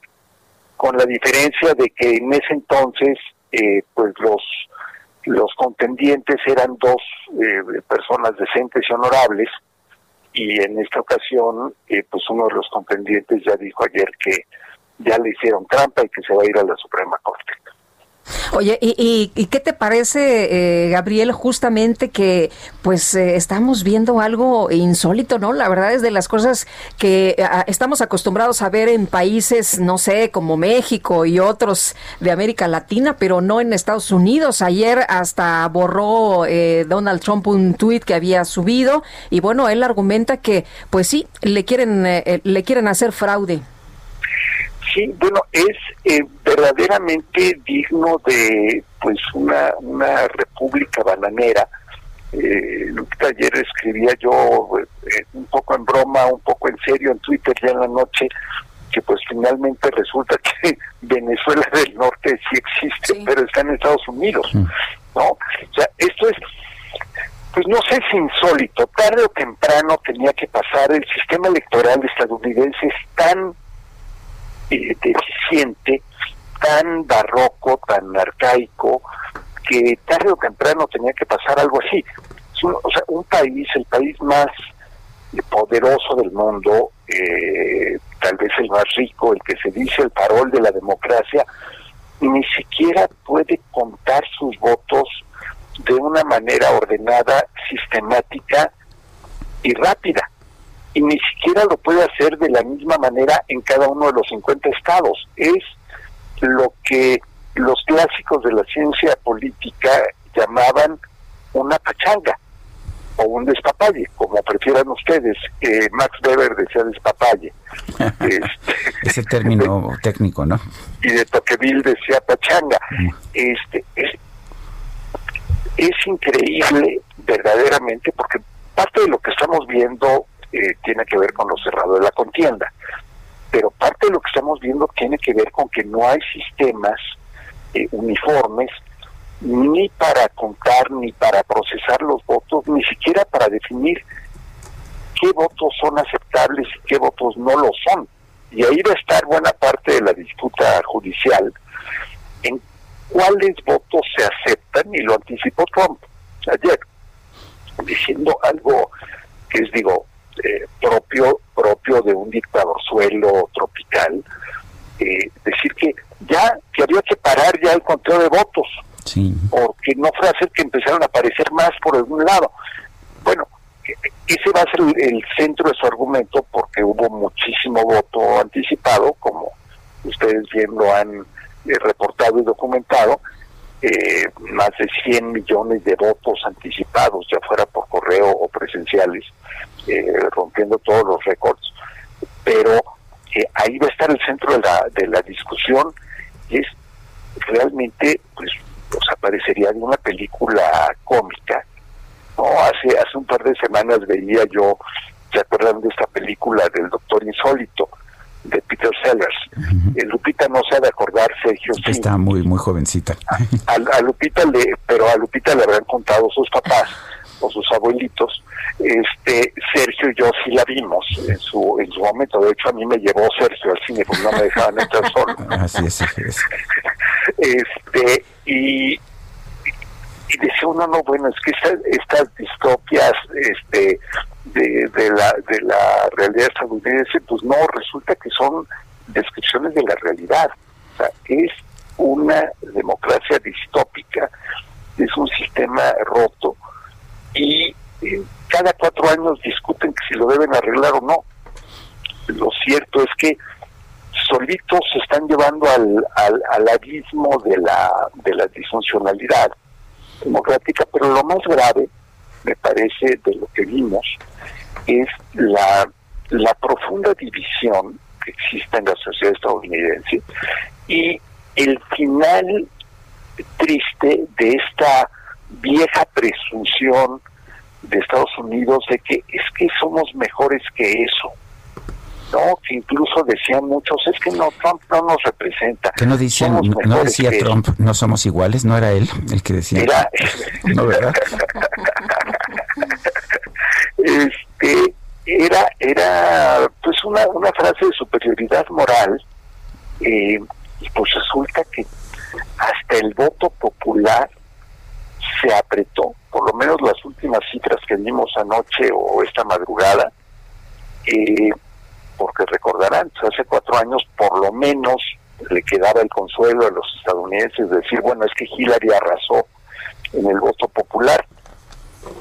[SPEAKER 14] con la diferencia de que en ese entonces eh, pues los los contendientes eran dos eh, personas decentes y honorables y en esta ocasión eh, pues uno de los contendientes ya dijo ayer que ya le hicieron trampa y que se va a ir a la Suprema Corte.
[SPEAKER 2] Oye, ¿y, y, qué te parece, eh, Gabriel, justamente que pues eh, estamos viendo algo insólito, ¿no? La verdad es de las cosas que ah, estamos acostumbrados a ver en países, no sé, como México y otros de América Latina, pero no en Estados Unidos. Ayer hasta borró eh, Donald Trump un tuit que había subido y bueno, él argumenta que pues sí, le quieren, eh, le quieren hacer fraude.
[SPEAKER 14] Sí, bueno, es eh, verdaderamente digno de pues una, una república bananera. Eh, Lupita, ayer escribía yo eh, un poco en broma, un poco en serio en Twitter ya en la noche, que pues finalmente resulta que Venezuela del Norte sí existe, pero está en Estados Unidos, ¿no? O sea, esto es, pues no sé si insólito, tarde o temprano tenía que pasar, el sistema electoral estadounidense es tan deficiente, tan barroco, tan arcaico, que tarde o temprano tenía que pasar algo así. Un- o sea, un país, el país más poderoso del mundo, eh, tal vez el más rico, el que se dice el farol de la democracia, ni siquiera puede contar sus votos de una manera ordenada, sistemática y rápida. Y ni siquiera lo puede hacer de la misma manera en cada uno de los 50 estados. Es lo que los clásicos de la ciencia política llamaban una pachanga o un despapalle, como prefieran ustedes. Eh, Max Weber decía despapalle.
[SPEAKER 1] Ese término técnico, ¿no?
[SPEAKER 14] y de Toqueville decía pachanga. Este es, es increíble verdaderamente porque parte de lo que estamos viendo eh, tiene que ver con lo cerrado de la contienda, pero parte de lo que estamos viendo tiene que ver con que no hay sistemas eh, uniformes ni para contar ni para procesar los votos, ni siquiera para definir qué votos son aceptables y qué votos no lo son. Y ahí va a estar buena parte de la disputa judicial en cuáles votos se aceptan, y lo anticipó Trump ayer, diciendo algo que es, digo, eh, propio propio de un dictador suelo tropical, eh, decir que ya que había que parar ya el conteo de votos, porque no fue hacer que empezaron a aparecer más por algún lado. Bueno, ese va a ser el, el centro de su argumento porque hubo muchísimo voto anticipado, como ustedes bien lo han eh, reportado y documentado, eh, más de 100 millones de votos anticipados, ya fuera por correo o presenciales, eh, rompiendo todos los récords. Pero eh, ahí va a estar el centro de la, de la discusión, y es realmente, pues, o sea, parecería de una película cómica, no, hace hace un par de semanas veía yo, ¿se acuerdan de esta película del Doctor Insólito de Peter Sellers? Eh, Lupita no se ha de acordar, Sergio, sí.
[SPEAKER 1] Está muy, muy jovencita.
[SPEAKER 14] A, a Lupita le, pero a Lupita le habrán contado sus papás o sus abuelitos. Este Sergio y yo sí la vimos en su en su momento. De hecho, a mí me llevó Sergio al cine porque no me dejaban entrar solo.
[SPEAKER 1] Así es, así es.
[SPEAKER 14] este y, y decía uno no bueno es que estas, estas distopias este de, de la de la realidad estadounidense pues no resulta que son descripciones de la realidad o sea es una democracia distópica es un sistema roto y cada cuatro años discuten si lo deben arreglar o no. Lo cierto es que solitos se están llevando al, al, al abismo de la, de la disfuncionalidad democrática, pero lo más grave, me parece, de lo que vimos, es la, la profunda división que existe en la sociedad estadounidense y el final triste de esta vieja presunción de Estados Unidos de que es que somos mejores que eso. No, que incluso decían muchos, es que no, Trump no nos representa.
[SPEAKER 1] Que no dicen, no decía Trump, no somos iguales, no era él el que decía.
[SPEAKER 14] Era-
[SPEAKER 1] No, ¿verdad?
[SPEAKER 14] este era era pues una, una frase de superioridad moral eh, y pues resulta que hasta el voto popular se apretó por lo menos las últimas cifras que vimos anoche o esta madrugada eh, porque recordarán, pues, hace cuatro años por lo menos le quedaba el consuelo a los estadounidenses de decir, bueno, es que Hillary arrasó en el voto popular.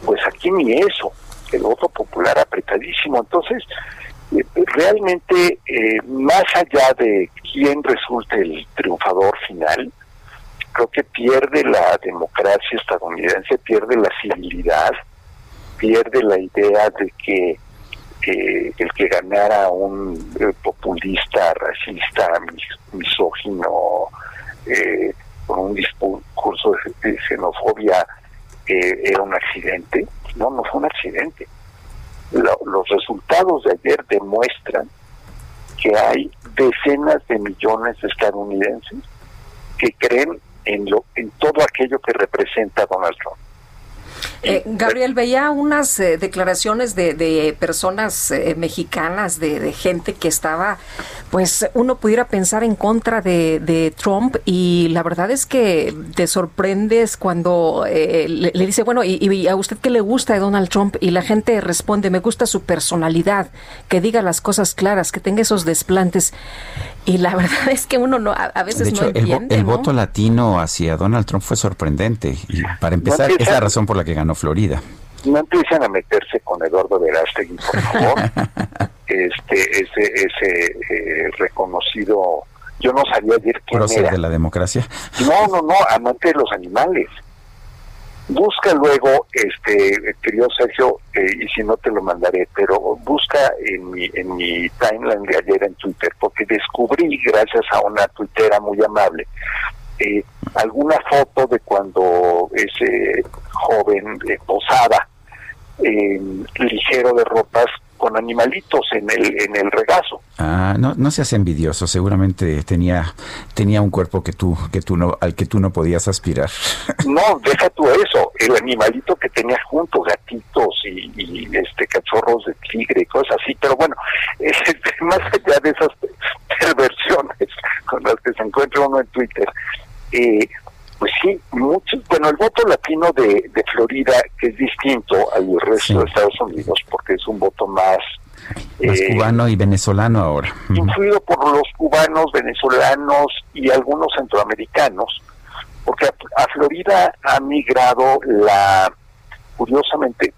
[SPEAKER 14] Pues aquí ni eso, el voto popular apretadísimo. Entonces, eh, realmente, eh, más allá de quién resulte el triunfador final, creo que pierde la democracia estadounidense, pierde la civilidad, pierde la idea de que el que ganara un eh, populista, racista, mis- misógino, eh, con un discurso de, de xenofobia, eh, era un accidente. No, no fue un accidente. Lo- los resultados de ayer demuestran que hay decenas de millones de estadounidenses que creen en lo en todo aquello que representa Donald Trump.
[SPEAKER 2] Eh, Gabriel, veía unas eh, declaraciones de, de personas eh, mexicanas, de, de gente que estaba, pues uno pudiera pensar en contra de, de Trump y la verdad es que te sorprendes cuando eh, le, le dice, bueno, y, y a usted qué le gusta de Donald Trump? Y la gente responde, me gusta su personalidad, que diga las cosas claras, que tenga esos desplantes. Y la verdad es que uno no, a, a veces
[SPEAKER 1] De hecho,
[SPEAKER 2] no
[SPEAKER 1] el, vo-
[SPEAKER 2] entiende.
[SPEAKER 1] el
[SPEAKER 2] ¿no?
[SPEAKER 1] voto latino hacia Donald Trump fue sorprendente. Y para empezar, es la razón por la que ganó Florida.
[SPEAKER 14] no empiecen a meterse con Eduardo Verástegui, por favor. este, ese, ese eh, reconocido, yo no sabía ayer quién era.
[SPEAKER 1] de la democracia.
[SPEAKER 14] No, no, no, amante de los animales. Busca luego, este, querido Sergio, eh, y si no te lo mandaré, pero busca en mi, en mi timeline de ayer en Twitter, porque descubrí, gracias a una tuitera muy amable, eh, alguna foto de cuando ese joven eh, posaba eh, ligero de ropas con animalitos en el en el regazo.
[SPEAKER 1] Ah, no, no seas envidioso. Seguramente tenía tenía un cuerpo que tú que tú no al que tú no podías aspirar.
[SPEAKER 14] No, deja tú eso, el animalito que tenía junto, gatitos y, y, este cachorros de tigre y cosas así, pero bueno, más allá de esas perversiones con las que se encuentra uno en Twitter, eh, pues sí, muchos, bueno, el voto latino de, de Florida que es distinto al resto de Estados Unidos porque es un voto más
[SPEAKER 1] Más
[SPEAKER 14] eh,
[SPEAKER 1] cubano y venezolano ahora.
[SPEAKER 14] Influido por los cubanos, venezolanos y algunos centroamericanos, porque a, a Florida ha migrado la, curiosamente,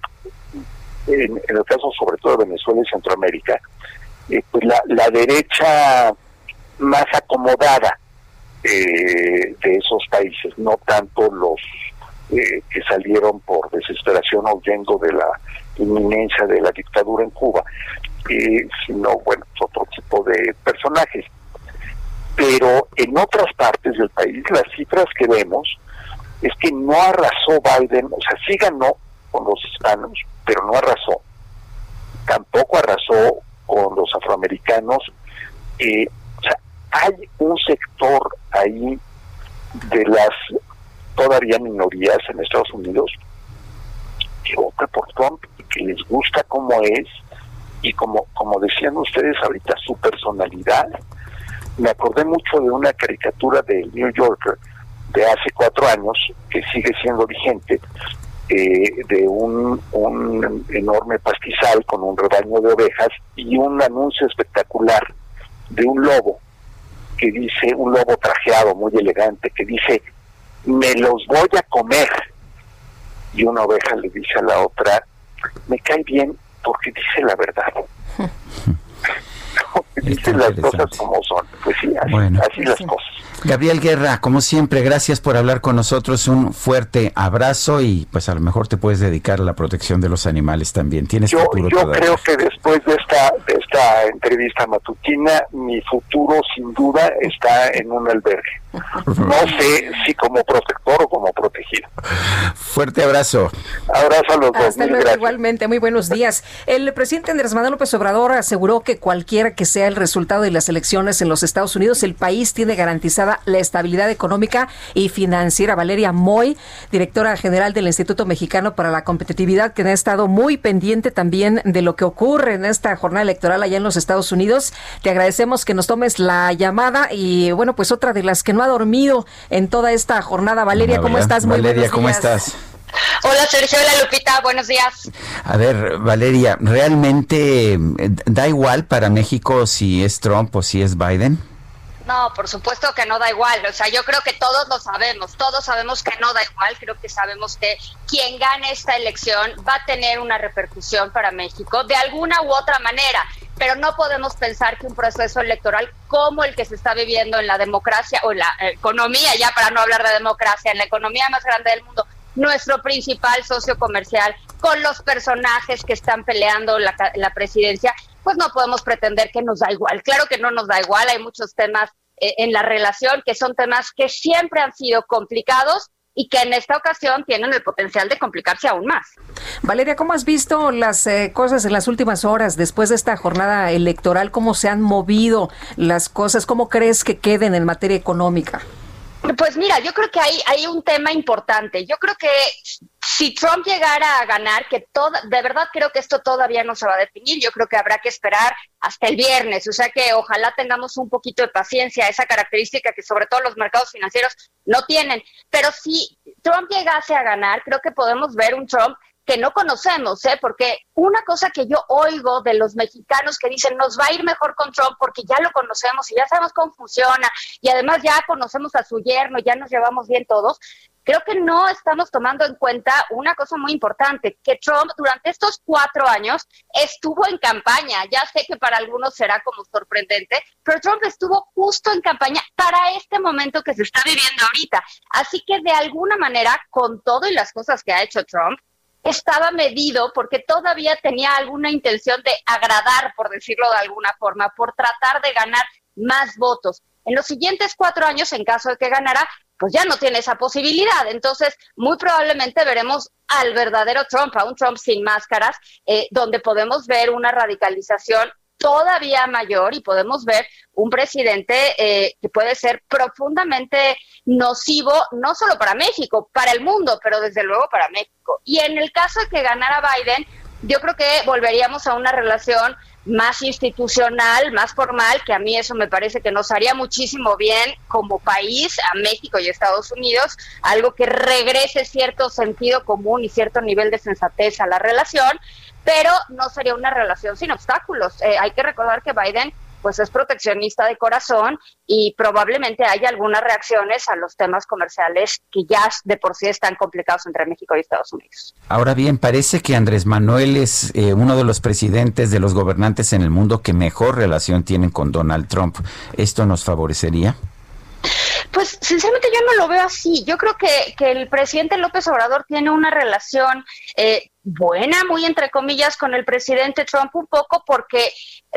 [SPEAKER 14] en, en el caso sobre todo de Venezuela y Centroamérica, eh, pues la, la derecha más acomodada eh, de esos países, no tanto los eh, que salieron por desesperación huyendo de la inminencia de la dictadura en Cuba, eh, sino, bueno, otro tipo de personajes. Pero en otras partes del país, las cifras que vemos es que no arrasó Biden, o sea, sí ganó con los hispanos, pero no arrasó. Tampoco arrasó con los afroamericanos. Eh, hay un sector ahí de las todavía minorías en Estados Unidos que vota por Trump y que les gusta cómo es. Y como como decían ustedes ahorita su personalidad. Me acordé mucho de una caricatura del New Yorker de hace cuatro años que sigue siendo vigente eh, de un, un enorme pastizal con un rebaño de ovejas y un anuncio espectacular de un lobo que dice, un lobo trajeado muy elegante, que dice, me los voy a comer. Y una oveja le dice a la otra, me cae bien porque dice la verdad. dice las cosas como son. Pues sí, así,
[SPEAKER 1] Bueno.
[SPEAKER 14] así las cosas.
[SPEAKER 1] Gabriel Guerra, como siempre, gracias por hablar con nosotros. Un fuerte abrazo y pues a lo mejor te puedes dedicar a la protección de los animales también. Tienes
[SPEAKER 14] Yo,
[SPEAKER 1] futuro
[SPEAKER 14] yo
[SPEAKER 1] todavía.
[SPEAKER 14] creo que después de esta, de esta entrevista matutina, mi futuro sin duda está en un albergue. No sé si como protector o como protegido.
[SPEAKER 1] Fuerte abrazo.
[SPEAKER 14] Abrazo a los dos.
[SPEAKER 2] Hasta
[SPEAKER 14] mil
[SPEAKER 2] luego,
[SPEAKER 14] gracias.
[SPEAKER 2] igualmente. Muy buenos días. El presidente Andrés Manuel López Obrador aseguró que cualquiera que sea el resultado de las elecciones en los Estados Unidos, el país tiene garantizada la estabilidad económica y financiera. Valeria Moy, directora general del Instituto Mexicano para la Competitividad, que ha estado muy pendiente también de lo que ocurre en esta jornada electoral allá en los Estados Unidos. Te agradecemos que nos tomes la llamada y bueno, pues otra de las que no ha dormido en toda esta jornada. Valeria, ¿cómo estás? Muy
[SPEAKER 1] Valeria,
[SPEAKER 2] buenos
[SPEAKER 1] ¿cómo estás?
[SPEAKER 15] Hola Sergio, hola Lupita, buenos días.
[SPEAKER 1] A ver, Valeria, ¿realmente eh, da igual para México si es Trump o si es Biden?
[SPEAKER 15] No, por supuesto que no da igual. O sea, yo creo que todos lo sabemos. Todos sabemos que no da igual. Creo que sabemos que quien gane esta elección va a tener una repercusión para México de alguna u otra manera. Pero no podemos pensar que un proceso electoral como el que se está viviendo en la democracia o en la economía, ya para no hablar de democracia, en la economía más grande del mundo, nuestro principal socio comercial, con los personajes que están peleando la, la presidencia, pues no podemos pretender que nos da igual. Claro que no nos da igual, hay muchos temas eh, en la relación que son temas que siempre han sido complicados y que en esta ocasión tienen el potencial de complicarse aún más.
[SPEAKER 2] Valeria, ¿cómo has visto las eh, cosas en las últimas horas después de esta jornada electoral? ¿Cómo se han movido las cosas? ¿Cómo crees que queden en materia económica?
[SPEAKER 15] Pues mira, yo creo que hay, hay un tema importante. Yo creo que si Trump llegara a ganar, que toda, de verdad creo que esto todavía no se va a definir, yo creo que habrá que esperar hasta el viernes, o sea que ojalá tengamos un poquito de paciencia, esa característica que sobre todo los mercados financieros no tienen. Pero si Trump llegase a ganar, creo que podemos ver un Trump que no conocemos, ¿eh? porque una cosa que yo oigo de los mexicanos que dicen nos va a ir mejor con Trump porque ya lo conocemos y ya sabemos cómo funciona y además ya conocemos a su yerno, ya nos llevamos bien todos, creo que no estamos tomando en cuenta una cosa muy importante, que Trump durante estos cuatro años estuvo en campaña. Ya sé que para algunos será como sorprendente, pero Trump estuvo justo en campaña para este momento que se está viviendo ahorita. Así que de alguna manera, con todo y las cosas que ha hecho Trump, estaba medido porque todavía tenía alguna intención de agradar, por decirlo de alguna forma, por tratar de ganar más votos. En los siguientes cuatro años, en caso de que ganara, pues ya no tiene esa posibilidad. Entonces, muy probablemente veremos al verdadero Trump, a un Trump sin máscaras, eh, donde podemos ver una radicalización todavía mayor y podemos ver un presidente eh, que puede ser profundamente nocivo, no solo para México, para el mundo, pero desde luego para México. Y en el caso de que ganara Biden, yo creo que volveríamos a una relación más institucional, más formal, que a mí eso me parece que nos haría muchísimo bien como país, a México y Estados Unidos, algo que regrese cierto sentido común y cierto nivel de sensatez a la relación, pero no sería una relación sin obstáculos. Eh, hay que recordar que Biden pues es proteccionista de corazón y probablemente haya algunas reacciones a los temas comerciales que ya de por sí están complicados entre México y Estados Unidos.
[SPEAKER 1] Ahora bien, parece que Andrés Manuel es eh, uno de los presidentes de los gobernantes en el mundo que mejor relación tienen con Donald Trump. ¿Esto nos favorecería?
[SPEAKER 15] Pues sinceramente yo no lo veo así. Yo creo que, que el presidente López Obrador tiene una relación eh, buena, muy entre comillas, con el presidente Trump un poco porque,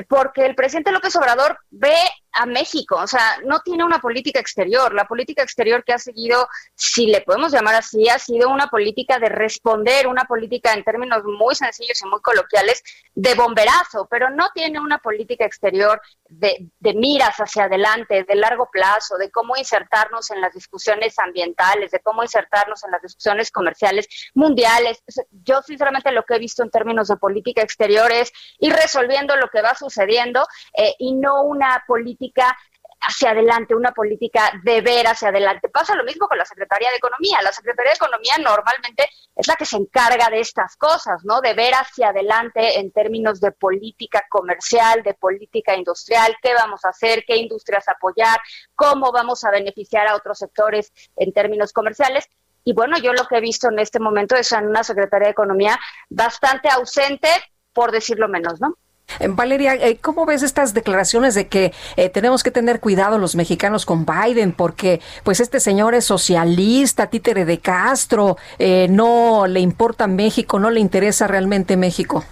[SPEAKER 15] porque el presidente López Obrador ve a México, o sea, no tiene una política exterior. La política exterior que ha seguido, si le podemos llamar así, ha sido una política de responder, una política en términos muy sencillos y muy coloquiales de bomberazo, pero no tiene una política exterior de, de miras hacia adelante, de largo plazo, de cómo insertarnos en las discusiones ambientales, de cómo insertarnos en las discusiones comerciales mundiales. Yo sinceramente lo que he visto en términos de política exterior es ir resolviendo lo que va sucediendo eh, y no una política hacia adelante, una política de ver hacia adelante. Pasa lo mismo con la Secretaría de Economía. La Secretaría de Economía normalmente es la que se encarga de estas cosas, ¿no? De ver hacia adelante en términos de política comercial, de política industrial, qué vamos a hacer, qué industrias apoyar, cómo vamos a beneficiar a otros sectores en términos comerciales. Y bueno, yo lo que he visto en este momento es en una Secretaría de Economía bastante ausente, por decirlo menos, ¿no?
[SPEAKER 2] Eh, Valeria, eh, ¿cómo ves estas declaraciones de que eh, tenemos que tener cuidado los mexicanos con Biden porque pues este señor es socialista, títere de Castro, eh, no le importa México, no le interesa realmente México?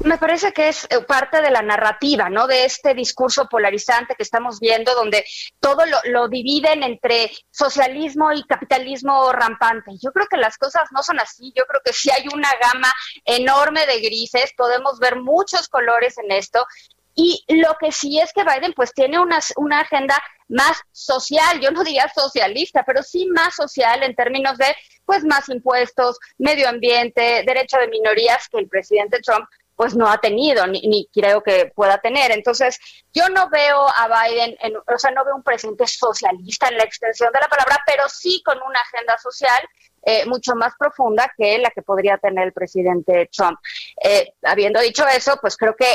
[SPEAKER 15] Me parece que es eh, parte de la narrativa, ¿no? De este discurso polarizante que estamos viendo, donde todo lo, dividen entre socialismo y capitalismo rampante. Yo creo que las cosas no son así. Yo creo que sí hay una gama enorme de grises. Podemos ver muchos colores en esto. Y lo que sí es que Biden pues tiene una, una agenda más social, yo no diría socialista, pero sí más social en términos de pues más impuestos, medio ambiente, derecho de minorías que el presidente Trump pues no ha tenido ni, ni, creo que pueda tener. Entonces, yo no veo a Biden, en, o sea, no veo un presidente socialista en la extensión de la palabra, pero sí con una agenda social eh, mucho más profunda que la que podría tener el presidente Trump. Eh, habiendo dicho eso, pues creo que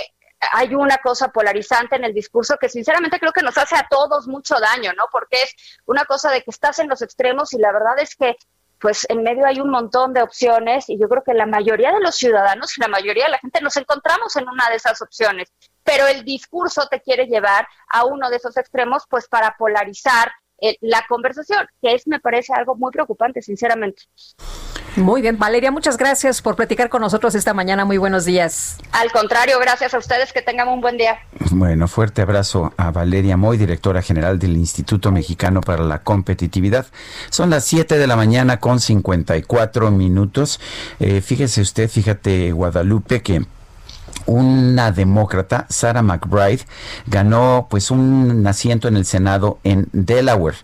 [SPEAKER 15] hay una cosa polarizante en el discurso que sinceramente creo que nos hace a todos mucho daño, ¿no? Porque es una cosa de que estás en los extremos y la verdad es que pues en medio hay un montón de opciones y yo creo que la mayoría de los ciudadanos y la mayoría de la gente nos encontramos en una de esas opciones, pero el discurso te quiere llevar a uno de esos extremos pues para polarizar eh, la conversación, que es me parece algo muy preocupante, sinceramente.
[SPEAKER 2] Muy bien, Valeria, muchas gracias por platicar con nosotros esta mañana. Muy buenos días.
[SPEAKER 15] Al contrario, gracias a ustedes, que tengan un buen día.
[SPEAKER 1] Bueno, fuerte abrazo a Valeria Moy, directora general del Instituto Mexicano para la Competitividad. Son las 7 de la mañana con 54 minutos. Eh, fíjese usted, fíjate, Guadalupe, que una demócrata, Sarah McBride, ganó pues un asiento en el Senado en Delaware.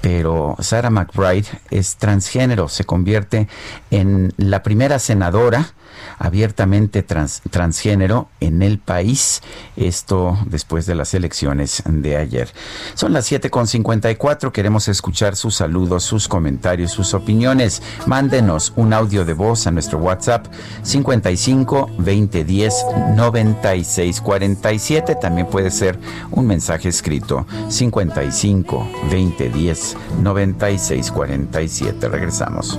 [SPEAKER 1] Pero Sarah McBride es transgénero, se convierte en la primera senadora abiertamente trans, transgénero en el país. Esto después de las elecciones de ayer. Son las 7.54. Queremos escuchar sus saludos, sus comentarios, sus opiniones. Mándenos un audio de voz a nuestro WhatsApp 55 2010 96 47. También puede ser un mensaje escrito 55 2010 96 47. Regresamos.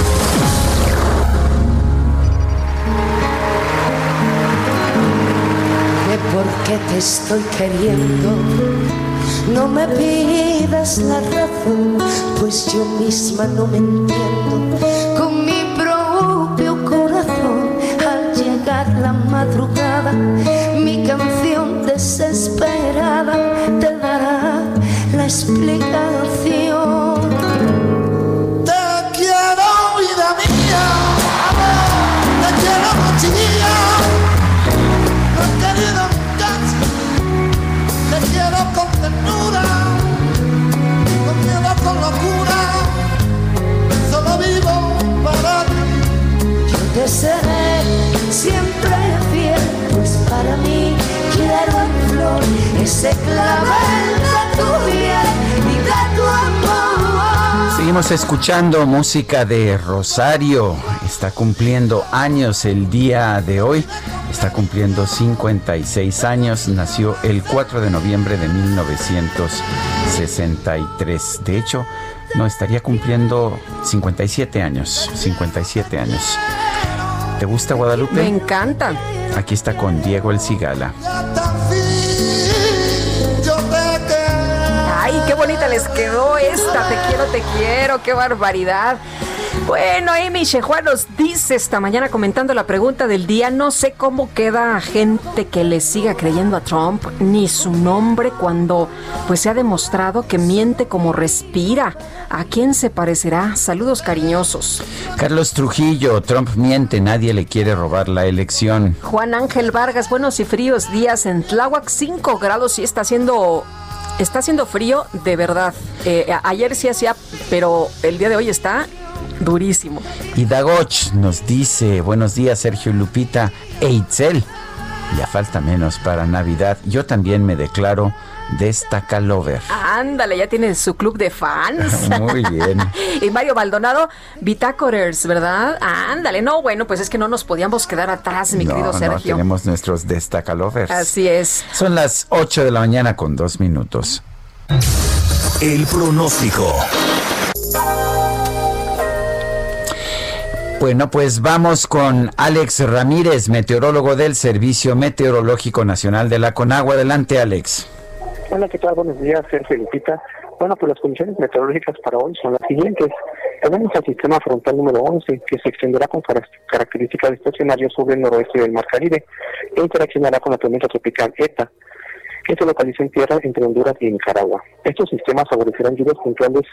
[SPEAKER 8] Porque te estoy queriendo no me pidas la razón, pues yo misma no me entiendo con mi propio corazón. Al llegar la madrugada, mi canción desesperada te dará la explicación.
[SPEAKER 16] Te
[SPEAKER 8] seré siempre fiel, pues para mí quiero en flor ese clavel de tu piel y de tu amor.
[SPEAKER 1] Seguimos escuchando música de Rosario. Está cumpliendo años el día de hoy. Está cumpliendo 56 años. Nació el 4 de noviembre de 1963. De hecho, no estaría cumpliendo 57 años. 57 años. ¿Te gusta Guadalupe?
[SPEAKER 2] Me encanta.
[SPEAKER 1] Aquí está con Diego El Cigala.
[SPEAKER 2] Ay, qué bonita les quedó esta. Te quiero, te quiero. Qué barbaridad. Bueno, Amy Shejuan nos dice esta mañana comentando la pregunta del día, no sé cómo queda gente que le siga creyendo a Trump, ni su nombre cuando pues se ha demostrado que miente como respira. ¿A quién se parecerá? Saludos cariñosos.
[SPEAKER 1] Carlos Trujillo, Trump miente, nadie le quiere robar la elección.
[SPEAKER 2] Juan Ángel Vargas, buenos y fríos días en Tláhuac, 5 grados y está haciendo está haciendo frío de verdad. Eh, a- ayer sí hacía, pero el día de hoy está durísimo.
[SPEAKER 1] Y Dagoch nos dice, buenos días Sergio y Lupita e Itzel. Ya falta menos para Navidad. Yo también me declaro destacalover.
[SPEAKER 2] Ándale, ya tiene su club de fans.
[SPEAKER 1] Muy bien.
[SPEAKER 2] y Mario Maldonado, Bitácorers, ¿verdad? Ándale, no, bueno, pues es que no nos podíamos quedar atrás, mi
[SPEAKER 1] no,
[SPEAKER 2] querido
[SPEAKER 1] no,
[SPEAKER 2] Sergio.
[SPEAKER 1] tenemos nuestros destacalovers.
[SPEAKER 2] Así es.
[SPEAKER 1] Son las 8 de la mañana con dos minutos.
[SPEAKER 3] El pronóstico.
[SPEAKER 1] Bueno, pues vamos con Alex Ramírez, meteorólogo del Servicio Meteorológico Nacional de la Conagua. Adelante, Alex.
[SPEAKER 17] Hola, ¿qué tal? Buenos días, Sergio Lupita. Bueno, pues las condiciones meteorológicas para hoy son las siguientes. Tenemos el sistema frontal número 11, que se extenderá con características estacionarias sobre el noroeste del Mar Caribe e interaccionará con la tormenta tropical ETA, que se localiza en tierra entre Honduras y Nicaragua. Estos sistemas favorecerán lluvias puntuales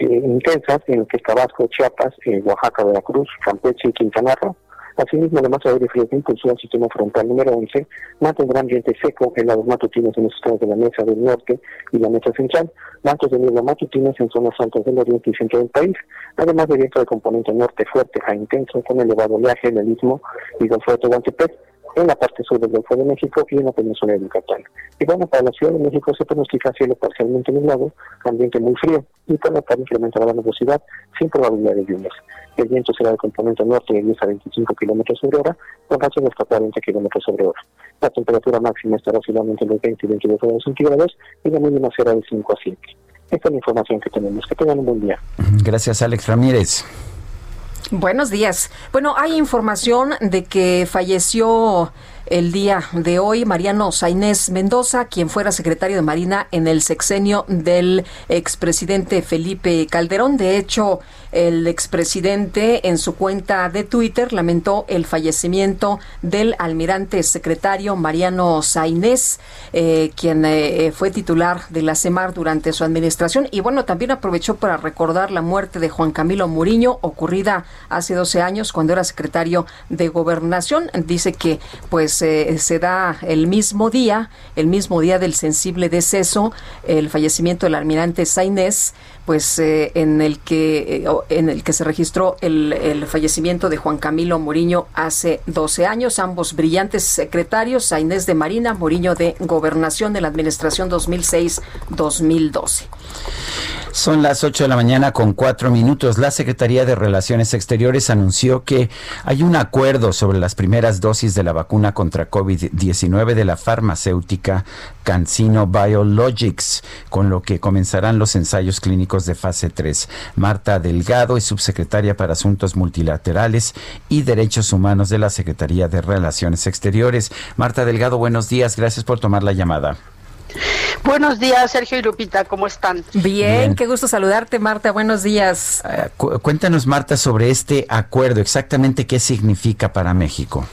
[SPEAKER 17] eh, intensas en que Tabasco, Chiapas, en Oaxaca, Veracruz, Campeche y Quintana Roo Asimismo, además de aire frío que impulsó al sistema frontal número 11, mantendrá ambiente seco en lados matutinos en los estados de la mesa del norte y la mesa central, mantos de niebla matutinos en zonas altas del oriente y centro del país, además de viento de componente norte fuerte a intenso con elevado oleaje en el istmo y Golfo de Tehuantepec, en la parte sur del Golfo de México y en la península de Yucatán. Y bueno, para la Ciudad de México se pronostica cielo parcialmente nublado, ambiente muy frío y por la tarde incrementará la nubosidad sin probabilidad de lluvias. El viento será de componente norte de 10 a 25 kilómetros sobre hora, con rachas hasta 40 kilómetros sobre hora. La temperatura máxima estará oscilando entre los 20 y 22 grados centígrados y la mínima será de 5 a 7. Esta es la información que tenemos. Que tengan un buen día.
[SPEAKER 1] Gracias, Alex Ramírez.
[SPEAKER 2] Buenos días. Bueno, hay información de que falleció el día de hoy Mariano Sainés Mendoza, quien fuera secretario de Marina en el sexenio del expresidente Felipe Calderón. De hecho, el expresidente en su cuenta de Twitter lamentó el fallecimiento del almirante secretario Mariano Sainés, eh, quien eh, fue titular de la CEMAR durante su administración. Y bueno, también aprovechó para recordar la muerte de Juan Camilo Muriño, ocurrida hace 12 años cuando era secretario de Gobernación. Dice que pues se da el mismo día, el mismo día del sensible deceso, el fallecimiento del almirante Sainés, pues eh, en el que eh, en el que se registró el, fallecimiento de Juan Camilo Moriño hace 12 años, ambos brillantes secretarios, Sainés de Marina, Moriño de Gobernación de la Administración 2006-2012.
[SPEAKER 1] Son las 8 de la mañana con cuatro minutos. La Secretaría de Relaciones Exteriores anunció que hay un acuerdo sobre las primeras dosis de la vacuna contra COVID-19 de la farmacéutica CanSino Biologics, con lo que comenzarán los ensayos clínicos de fase 3. Marta Delgado es subsecretaria para Asuntos Multilaterales y Derechos Humanos de la Secretaría de Relaciones Exteriores. Marta Delgado, buenos días. Gracias por tomar la llamada.
[SPEAKER 18] Buenos días, Sergio y Lupita, ¿cómo están?
[SPEAKER 2] Bien, qué gusto saludarte, Marta. Buenos días.
[SPEAKER 1] Uh, cu cuéntanos, Marta, sobre este acuerdo, exactamente qué significa para México.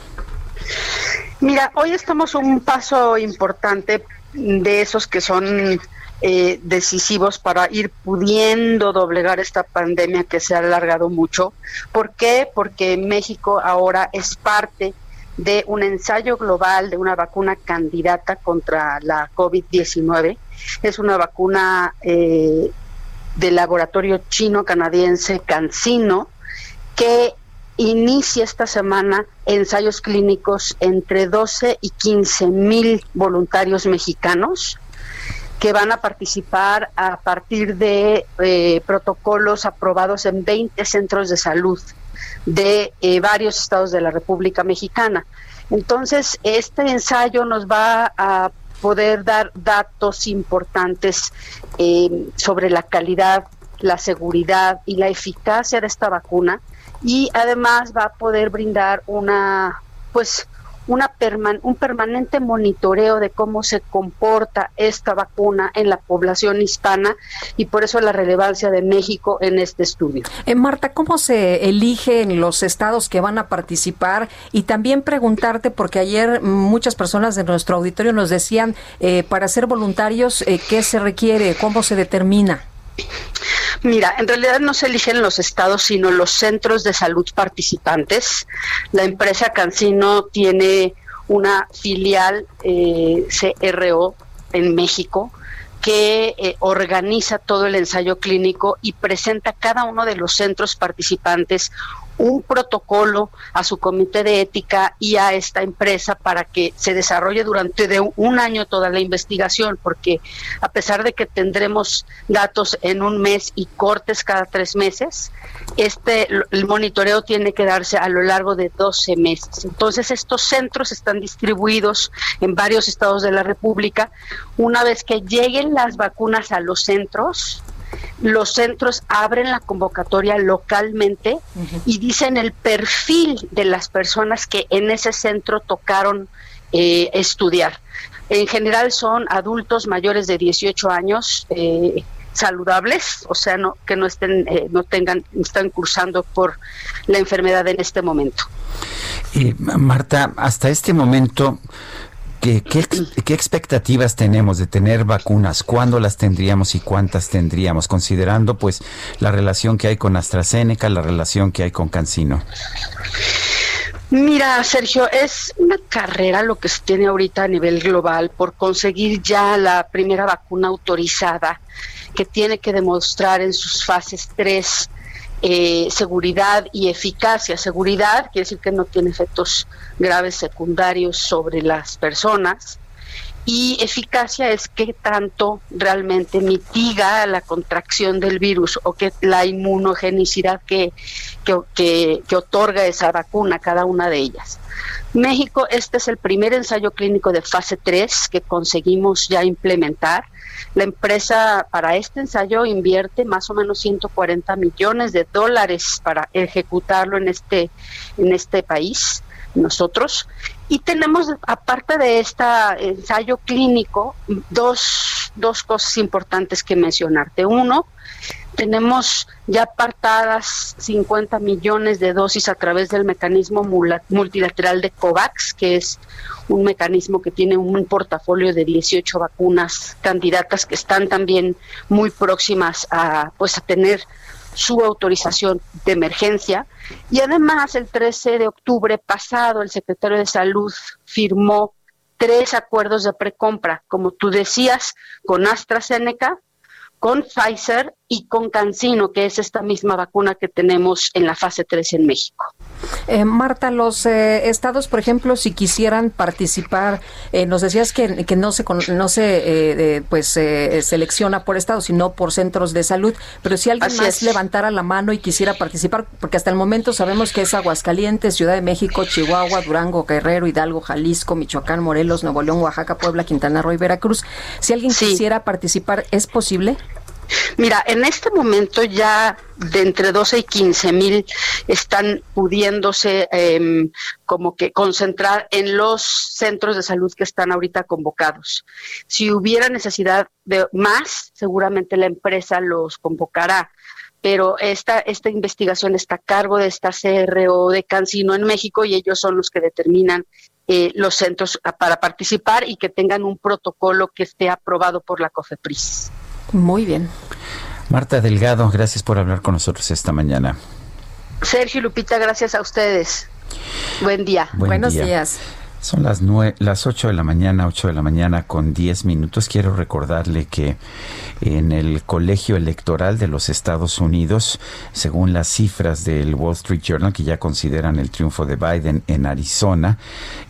[SPEAKER 18] Mira, hoy estamos un paso importante de esos que son eh, decisivos para ir pudiendo doblegar esta pandemia que se ha alargado mucho. ¿Por qué? Porque México ahora es parte de un ensayo global de una vacuna candidata contra la COVID-19. Es una vacuna eh, del laboratorio chino-canadiense CanSino que inicia esta semana ensayos clínicos entre 12 y 15 mil voluntarios mexicanos que van a participar a partir de eh, protocolos aprobados en 20 centros de salud de eh, varios estados de la República Mexicana. Entonces, este ensayo nos va a poder dar datos importantes eh, sobre la calidad, la seguridad y la eficacia de esta vacuna y además va a poder brindar una pues una un permanente monitoreo de cómo se comporta esta vacuna en la población hispana y por eso la relevancia de México en este estudio.
[SPEAKER 2] Eh, Marta, ¿cómo se eligen los estados que van a participar? Y también preguntarte, porque ayer muchas personas de nuestro auditorio nos decían, eh, para ser voluntarios, eh, ¿qué se requiere? ¿Cómo se determina?
[SPEAKER 18] Mira, en realidad no se eligen los estados, sino los centros de salud participantes. La empresa Cancino tiene una filial eh, CRO en México que eh, organiza todo el ensayo clínico y presenta cada uno de los centros participantes un protocolo a su comité de ética y a esta empresa para que se desarrolle durante de un año toda la investigación, porque a pesar de que tendremos datos en un mes y cortes cada tres meses, este el monitoreo tiene que darse a lo largo de 12 meses. Entonces estos centros están distribuidos en varios estados de la República. Una vez que lleguen las vacunas a los centros, los centros abren la convocatoria localmente y dicen el perfil de las personas que en ese centro tocaron eh, estudiar. En general son adultos mayores de 18 años. Eh, saludables, o sea, no, que no estén, eh, no tengan, están cursando por la enfermedad en este momento.
[SPEAKER 1] Y Marta, hasta este momento, ¿qué, qué, expectativas tenemos de tener vacunas? ¿Cuándo las tendríamos y cuántas tendríamos? Considerando pues la relación que hay con AstraZeneca, la relación que hay con Cancino.
[SPEAKER 18] Mira, Sergio, es una carrera lo que se tiene ahorita a nivel global por conseguir ya la primera vacuna autorizada que tiene que demostrar en sus fases 3 eh, seguridad y eficacia. Seguridad quiere decir que no tiene efectos graves secundarios sobre las personas y eficacia es que tanto realmente mitiga la contracción del virus o que la inmunogenicidad que, que, que, otorga esa vacuna, cada una de ellas. México, este es el primer ensayo clínico de fase 3 que conseguimos ya implementar. La empresa para este ensayo invierte más o menos 140 millones de dólares para ejecutarlo en este, en este país nosotros. Y tenemos, aparte de este ensayo clínico, dos, dos cosas importantes que mencionarte. Uno, tenemos ya apartadas 50 millones de dosis a través del mecanismo multilateral de COVAX, que es un mecanismo que tiene un portafolio de 18 vacunas candidatas que están también muy próximas a pues a tener su autorización de emergencia. Y además, el 13 de octubre pasado, el secretario de Salud firmó tres acuerdos de precompra, como tú decías, con AstraZeneca, con Pfizer y con Cancino, que es esta misma vacuna que tenemos en la fase 3 en México.
[SPEAKER 2] Eh, Marta, los eh, estados, por ejemplo, si quisieran participar, eh, nos decías que, que, no se no se pues selecciona por estado, sino por centros de salud, pero si alguien más levantara la mano y quisiera participar, porque hasta el momento sabemos que es Aguascalientes, Ciudad de México, Chihuahua, Durango, Guerrero, Hidalgo, Jalisco, Michoacán, Morelos, Nuevo León, Oaxaca, Puebla, Quintana Roo y Veracruz. Si alguien quisiera participar, ¿es posible?
[SPEAKER 18] Mira, en este momento ya de entre 12 y 15 mil están pudiéndose em, como que concentrar en los centros de salud que están ahorita convocados. Si hubiera necesidad de más, seguramente la empresa los convocará pero esta, esta investigación está a cargo de esta CRO de Cancino en México y ellos son los que determinan eh, los centros para participar y que tengan un protocolo que esté aprobado por la COFEPRIS.
[SPEAKER 2] Muy bien.
[SPEAKER 1] Marta Delgado, gracias por hablar con nosotros esta mañana.
[SPEAKER 18] Sergio Lupita, gracias a ustedes. Buen día.
[SPEAKER 2] Buenos días.
[SPEAKER 1] Son las, nueve, las 8 de la mañana, 8 de la mañana con 10 minutos. Quiero recordarle que en el colegio electoral de los Estados Unidos, según las cifras del Wall Street Journal, que ya consideran el triunfo de Biden en Arizona,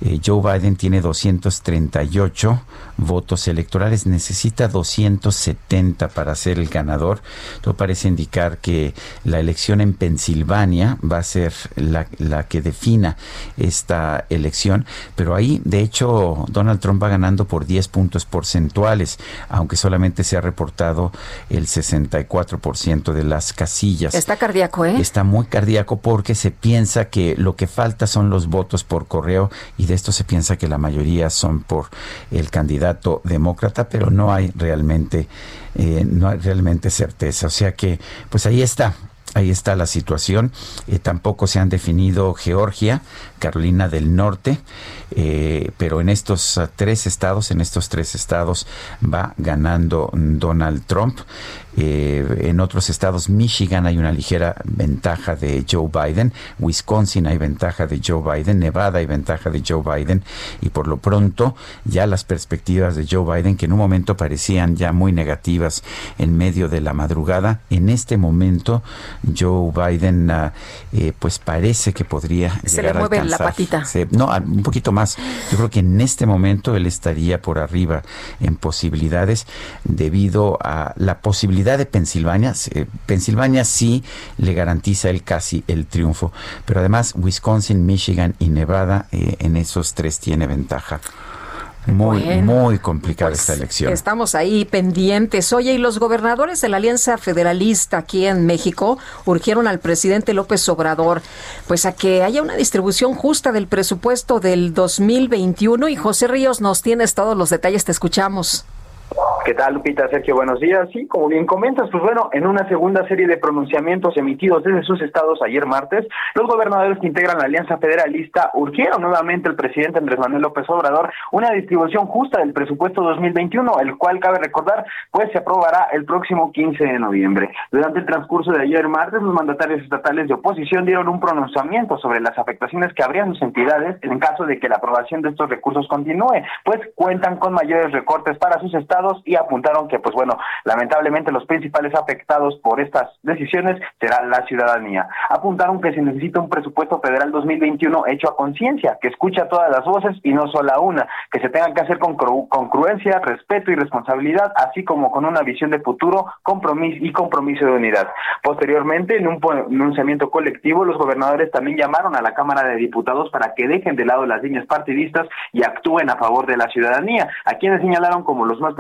[SPEAKER 1] eh, Joe Biden tiene 238 votos electorales, necesita 270 para ser el ganador. Todo parece indicar que la elección en Pensilvania va a ser la, la que defina esta elección pero ahí, de hecho, Donald Trump va ganando por 10 puntos porcentuales, aunque solamente se ha reportado el 64% de las casillas.
[SPEAKER 2] Está cardíaco, ¿eh?
[SPEAKER 1] Está muy cardíaco porque se piensa que lo que falta son los votos por correo y de esto se piensa que la mayoría son por el candidato demócrata, pero no hay realmente, eh, no hay realmente certeza. O sea que, pues ahí está. Ahí está la situación. Eh, tampoco se han definido Georgia, Carolina del Norte, eh, pero en estos ah, tres estados, en estos tres estados va ganando Donald Trump. Eh, en otros estados, Michigan hay una ligera ventaja de Joe Biden, Wisconsin hay ventaja de Joe Biden, Nevada hay ventaja de Joe Biden y por lo pronto ya las perspectivas de Joe Biden que en un momento parecían ya muy negativas en medio de la madrugada, en este momento Joe Biden ah, eh, pues parece que podría
[SPEAKER 2] se le mueve la patita.
[SPEAKER 1] no, un poquito más. Yo creo que en este momento él estaría por arriba en posibilidades debido a la posibilidad de Pensilvania, Pensilvania sí le garantiza el casi el triunfo, pero además Wisconsin, Michigan y Nevada, eh, en esos tres tiene ventaja. Muy,
[SPEAKER 2] Bueno,
[SPEAKER 1] muy complicada esta elección.
[SPEAKER 2] Estamos ahí pendientes. Oye, y los gobernadores de la Alianza Federalista aquí en México urgieron al presidente López Obrador pues a que haya una distribución justa del presupuesto del 2021 y José Ríos nos tienes todos los detalles, te escuchamos.
[SPEAKER 19] ¿Qué tal, Lupita? Sergio, buenos días. Sí, como bien comentas, pues bueno, en una segunda serie de pronunciamientos emitidos desde sus estados ayer martes, los gobernadores que integran la Alianza Federalista urgieron nuevamente al presidente Andrés Manuel López Obrador una distribución justa del presupuesto 2021, el cual, cabe recordar, pues se aprobará el próximo 15 de noviembre. Durante el transcurso de ayer martes, los mandatarios estatales de oposición dieron un pronunciamiento sobre las afectaciones que habrían sus entidades en caso de que la aprobación de estos recursos continúe, pues cuentan con mayores recortes para sus estados y apuntaron que, pues bueno, lamentablemente los principales afectados por estas decisiones será la ciudadanía. Apuntaron que se necesita un presupuesto federal 2021 hecho a conciencia, que escucha todas las voces y no solo una, que se tengan que hacer con congruencia, respeto y responsabilidad, así como con una visión de futuro, compromiso y compromiso de unidad. Posteriormente, en un pronunciamiento colectivo, los gobernadores también llamaron a la Cámara de Diputados para que dejen de lado las líneas partidistas y actúen a favor de la ciudadanía, a quienes señalaron como los más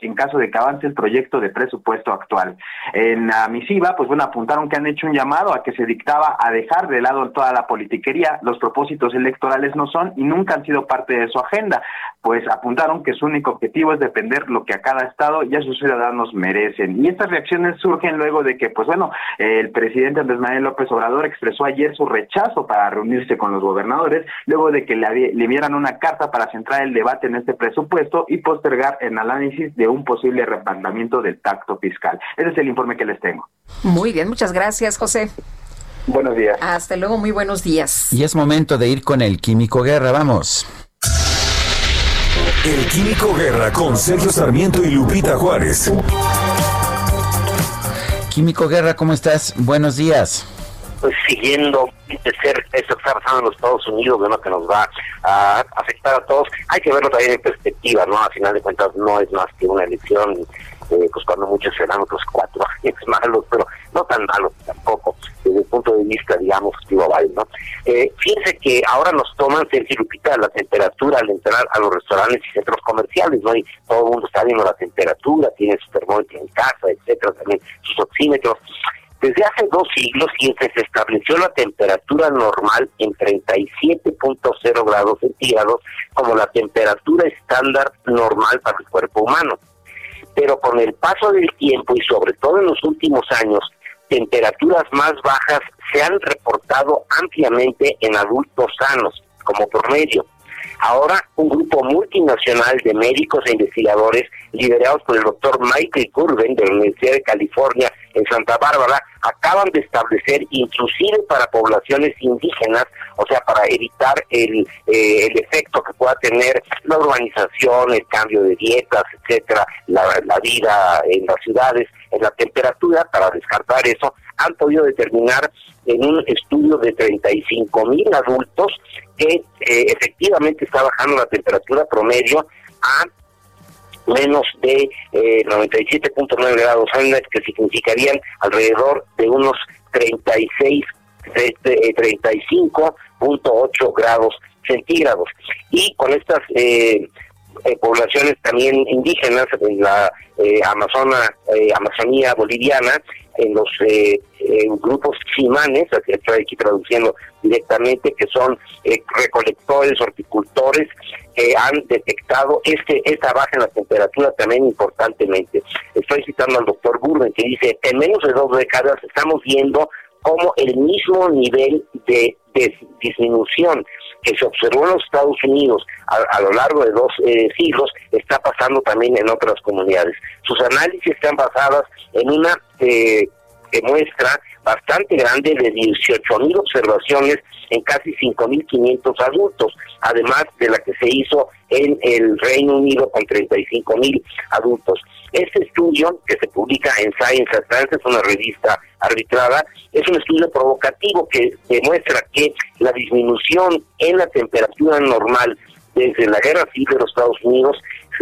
[SPEAKER 19] en caso de que avance el proyecto de presupuesto actual. En la misiva, pues bueno, apuntaron que han hecho un llamado a que se dictaba a dejar de lado toda la politiquería, los propósitos electorales no son y nunca han sido parte de su agenda, pues apuntaron que su único objetivo es defender lo que a cada estado y a sus ciudadanos merecen. Y estas reacciones surgen luego de que, pues bueno, el presidente Andrés Manuel López Obrador expresó ayer su rechazo para reunirse con los gobernadores, luego de que le, le enviaran una carta para centrar el debate en este presupuesto y postergar el análisis de un posible replanteamiento del tacto fiscal. Ese es el informe que les tengo.
[SPEAKER 2] Muy bien, muchas gracias, José.
[SPEAKER 19] Buenos días.
[SPEAKER 2] Hasta luego, muy buenos días.
[SPEAKER 1] Y es momento de ir con el Químico Guerra, vamos.
[SPEAKER 3] El Químico Guerra con Sergio Sarmiento y Lupita Juárez.
[SPEAKER 1] Químico Guerra, ¿cómo estás? Buenos días.
[SPEAKER 20] Pues siguiendo de ser eso que está pasando en los Estados Unidos, ¿no? que nos va a afectar a todos, hay que verlo también en perspectiva, ¿no? A final de cuentas no es más que una elección, eh, pues cuando muchos serán otros cuatro años malos, pero no tan malos tampoco, desde el punto de vista, digamos, global, ¿no? Eh, fíjense que ahora nos toman, Sergio Lupita, la temperatura al entrar a los restaurantes y centros comerciales, ¿no? Y todo el mundo está viendo la temperatura, tiene su termómetro en casa, etcétera, también sus oxímetros. Desde hace dos siglos, fíjense, se estableció la temperatura normal en 37.0 grados centígrados como la temperatura estándar normal para el cuerpo humano. Pero con el paso del tiempo y sobre todo en los últimos años, temperaturas más bajas se han reportado ampliamente en adultos sanos como promedio. Ahora, un grupo multinacional de médicos e investigadores, liderados por el doctor Michael Curven de la Universidad de California en Santa Bárbara, acaban de establecer, inclusive para poblaciones indígenas, o sea, para evitar el, eh, el efecto que pueda tener la urbanización, el cambio de dietas, etcétera, la, la vida en las ciudades, en la temperatura, para descartar eso, han podido determinar en un estudio de 35 mil adultos que eh, efectivamente está bajando la temperatura promedio a menos de eh, 97.9 grados Fahrenheit, que significarían alrededor de unos 36, de- de- 35.8 grados centígrados. Y con estas eh, eh, poblaciones también indígenas en la eh, Amazona, eh, Amazonía boliviana, en los eh, eh, grupos chimanes, estoy aquí traduciendo directamente, que son eh, recolectores, horticultores, que han detectado este esta baja en la temperatura también importantemente. Estoy citando al doctor Burben, que dice, en menos de dos décadas estamos viendo como el mismo nivel de disminución que se observó en los Estados Unidos a, a lo largo de dos eh, siglos está pasando también en otras comunidades. Sus análisis están basadas en una eh, eh, muestra bastante grande de 18 mil observaciones en casi 5.500 adultos, además de la que se hizo en el Reino Unido con 35 mil adultos. Este estudio, que se publica en Science Advances, una revista arbitrada, es un estudio provocativo que demuestra que la disminución en la temperatura normal desde la guerra civil de los Estados Unidos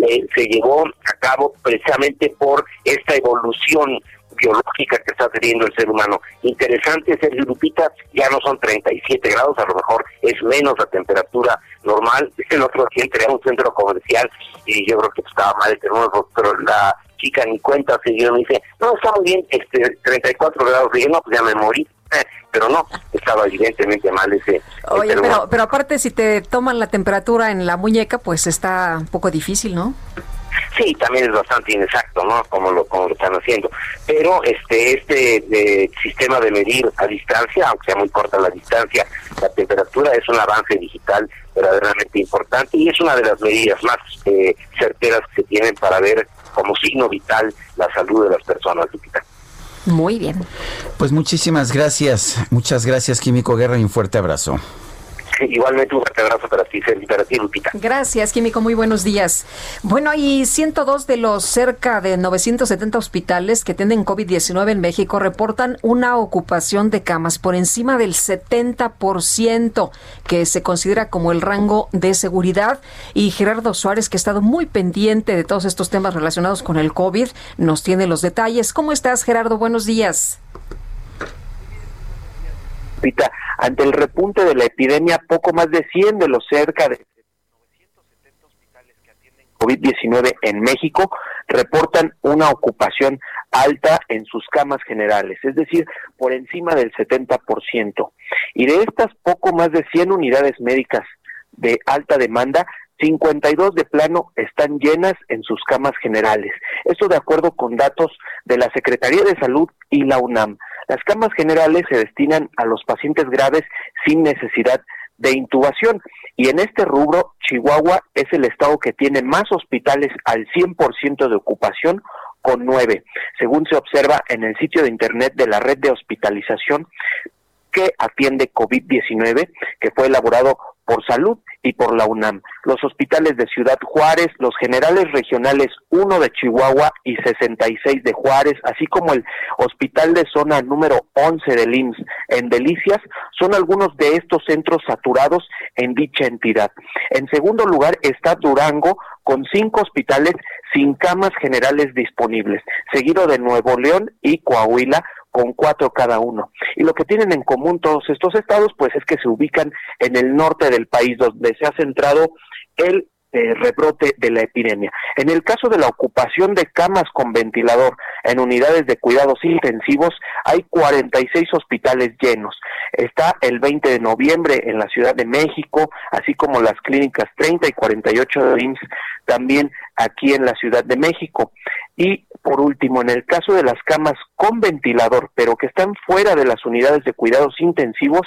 [SPEAKER 20] eh, se llevó a cabo precisamente por esta evolución biológica que está teniendo el ser humano. Interesante, Sergio Lupita, ya no son 37 grados, a lo mejor es menos la temperatura normal. El otro día entré a un centro comercial y yo creo que estaba mal el termómetro, pero la chica ni cuenta se dio, me dice, no, está muy bien, este 34 grados. dije, no, pues ya me morí. pero no, estaba evidentemente mal ese.
[SPEAKER 2] Oye, pero, pero aparte, si te toman la temperatura en la muñeca, pues está un poco difícil, ¿no?
[SPEAKER 20] Sí, también es bastante inexacto, ¿no? Como lo, como lo están haciendo. Pero este este sistema de medir a distancia, aunque sea muy corta la distancia, la temperatura es un avance digital verdaderamente importante y es una de las medidas más eh, certeras que se tienen para ver como signo vital la salud de las personas.
[SPEAKER 2] Muy bien.
[SPEAKER 1] Pues muchísimas gracias. Muchas gracias, Químico Guerra, y un fuerte abrazo.
[SPEAKER 20] Igualmente un fuerte abrazo para ti, para ti, Lupita.
[SPEAKER 2] Gracias, Químico. Muy buenos días. Bueno, hay 102 de los cerca de 970 hospitales que tienen COVID-19 en México reportan una ocupación de camas por encima del 70%, que se considera como el rango de seguridad. Y Gerardo Suárez, que ha estado muy pendiente de todos estos temas relacionados con el COVID, nos tiene los detalles. ¿Cómo estás, Gerardo? Buenos días.
[SPEAKER 21] Ante el repunte de la epidemia, poco más de 100 de los cerca de 970 hospitales que atienden COVID-19 en México reportan una ocupación alta en sus camas generales, es decir, por encima del 70%. Y de estas poco más de 100 unidades médicas de alta demanda, 52 de plano están llenas en sus camas generales. Esto de acuerdo con datos de la Secretaría de Salud y la UNAM. Las camas generales se destinan a los pacientes graves sin necesidad de intubación. Y en este rubro, Chihuahua es el estado que tiene más hospitales al 100% de ocupación, con nueve, según se observa en el sitio de internet de la red de hospitalización que atiende COVID-19, que fue elaborado por salud y por la UNAM. Los hospitales de Ciudad Juárez, los generales regionales 1 de Chihuahua y 66 de Juárez, así como el hospital de zona número 11 de IMSS en Delicias, son algunos de estos centros saturados en dicha entidad. En segundo lugar está Durango con cinco hospitales sin camas generales disponibles, seguido de Nuevo León y Coahuila con cuatro cada uno. Y lo que tienen en común todos estos estados, pues es que se ubican en el norte del país, donde se ha centrado el eh, rebrote de la epidemia. En el caso de la ocupación de camas con ventilador en unidades de cuidados intensivos, hay 46 hospitales llenos. Está el 20 de noviembre en la Ciudad de México, así como las clínicas 30 y 48 de IMSS también aquí en la Ciudad de México. Y por último, en el caso de las camas con ventilador, pero que están fuera de las unidades de cuidados intensivos,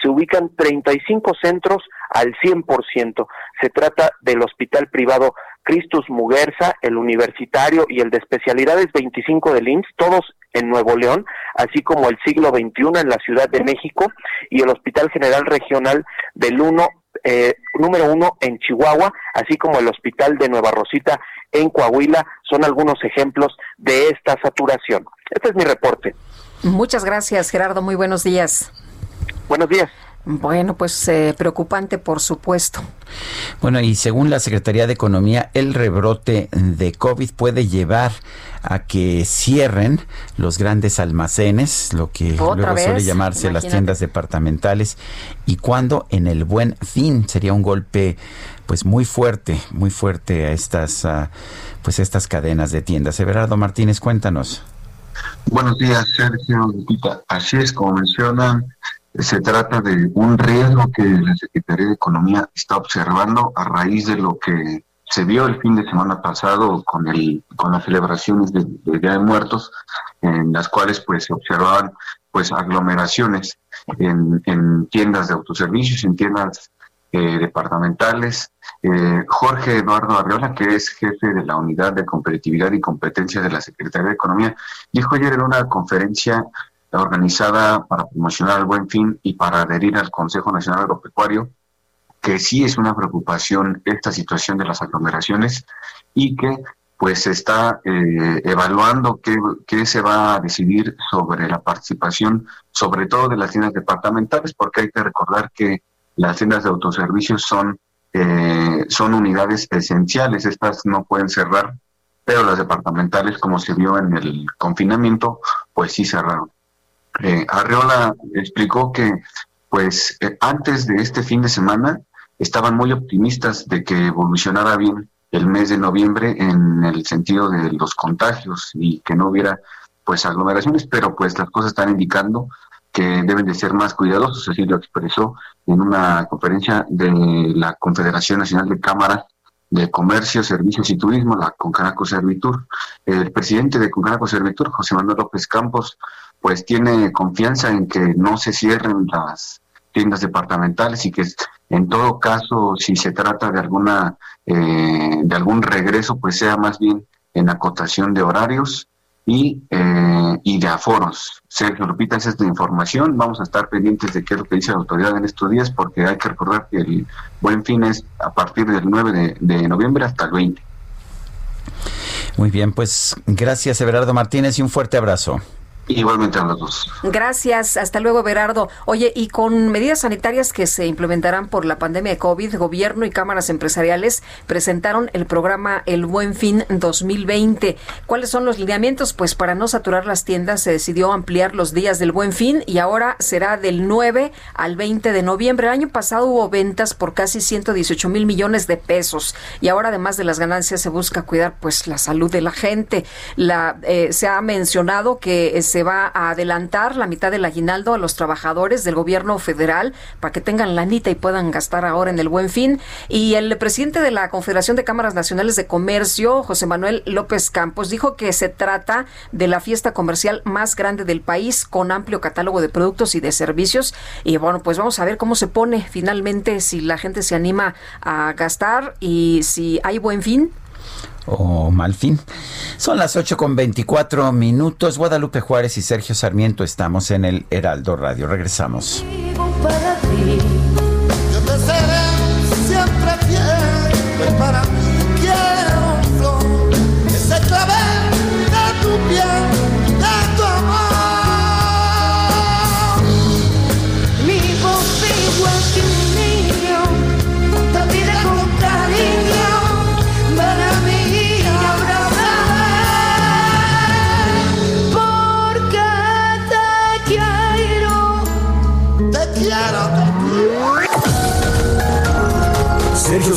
[SPEAKER 21] se ubican 35 centros al 100%. Se trata del hospital privado Cristus Muguerza, el universitario y el de especialidades 25 del INS, todos en Nuevo León, así como el siglo XXI en la Ciudad de México y el Hospital General Regional del 1 eh, número uno en Chihuahua, así como el Hospital de Nueva Rosita en Coahuila, son algunos ejemplos de esta saturación. Este es mi reporte.
[SPEAKER 2] Muchas gracias, Gerardo. Muy buenos días.
[SPEAKER 21] Buenos días.
[SPEAKER 2] Bueno, pues eh, preocupante, por supuesto.
[SPEAKER 1] Bueno, y según la Secretaría de Economía, el rebrote de COVID puede llevar a que cierren los grandes almacenes, lo que luego suele llamarse las tiendas departamentales, y cuando en el buen fin sería un golpe pues muy fuerte, muy fuerte a estas pues estas cadenas de tiendas. Everardo Martínez, cuéntanos.
[SPEAKER 22] Buenos días, Sergio Así es, como mencionan, se trata de un riesgo que la Secretaría de Economía está observando a raíz de lo que se vio el fin de semana pasado con el con las celebraciones de, Día de Muertos, en las cuales pues se observaban pues aglomeraciones en, en tiendas de autoservicios, en tiendas eh, departamentales. Eh, Jorge Eduardo Arriola, que es jefe de la Unidad de Competitividad y Competencia de la Secretaría de Economía, dijo ayer en una conferencia organizada para promocionar el buen fin y para adherir al Consejo Nacional Agropecuario, que sí es una preocupación esta situación de las aglomeraciones y que pues se está eh, evaluando qué, qué, se va a decidir sobre la participación, sobre todo de las tiendas departamentales, porque hay que recordar que las tiendas de autoservicios son, eh, son unidades esenciales, estas no pueden cerrar pero las departamentales, como se vio en el confinamiento, pues sí cerraron. Eh, Arreola explicó que, pues, eh, antes de este fin de semana, estaban muy optimistas de que evolucionara bien el mes de noviembre en el sentido de los contagios y que no hubiera pues aglomeraciones, pero pues las cosas están indicando que deben de ser más cuidadosos, así lo expresó en una conferencia de la Confederación Nacional de Cámaras de Comercio, Servicios y Turismo, la Concanaco Servitur. El presidente de Concanaco Servitur, José Manuel López Campos, pues tiene confianza en que no se cierren las tiendas departamentales y que en todo caso, si se trata de alguna eh, de algún regreso, pues sea más bien en acotación de horarios y, eh, y de aforos. Sergio Lupita, esa es la información. Vamos a estar pendientes de qué es lo que dice la autoridad en estos días, porque hay que recordar que el buen fin es a partir del 9 de, de noviembre hasta el 20.
[SPEAKER 1] Muy bien, pues gracias Everardo Martínez y un fuerte abrazo.
[SPEAKER 22] Igualmente a los dos.
[SPEAKER 2] Gracias, hasta luego Berardo. Oye, y con medidas sanitarias que se implementarán por la pandemia de COVID, gobierno y cámaras empresariales presentaron el programa El Buen Fin 2020. ¿Cuáles son los lineamientos? Pues para no saturar las tiendas se decidió ampliar los días del Buen Fin y ahora será del 9 al 20 de noviembre. El año pasado hubo ventas por casi 118 mil millones de pesos y ahora además de las ganancias se busca cuidar pues la salud de la gente. La, eh, se ha mencionado que es va a adelantar la mitad del aguinaldo a los trabajadores del gobierno federal para que tengan la anita y puedan gastar ahora en el buen fin. Y el presidente de la Confederación de Cámaras Nacionales de Comercio, José Manuel López Campos, dijo que se trata de la fiesta comercial más grande del país con amplio catálogo de productos y de servicios. Y bueno, pues vamos a ver cómo se pone finalmente si la gente se anima a gastar y si hay buen fin
[SPEAKER 1] o mal fin. Son las 8 con 24 minutos. Guadalupe Juárez y Sergio Sarmiento estamos en el Heraldo Radio. Regresamos.
[SPEAKER 3] Sergio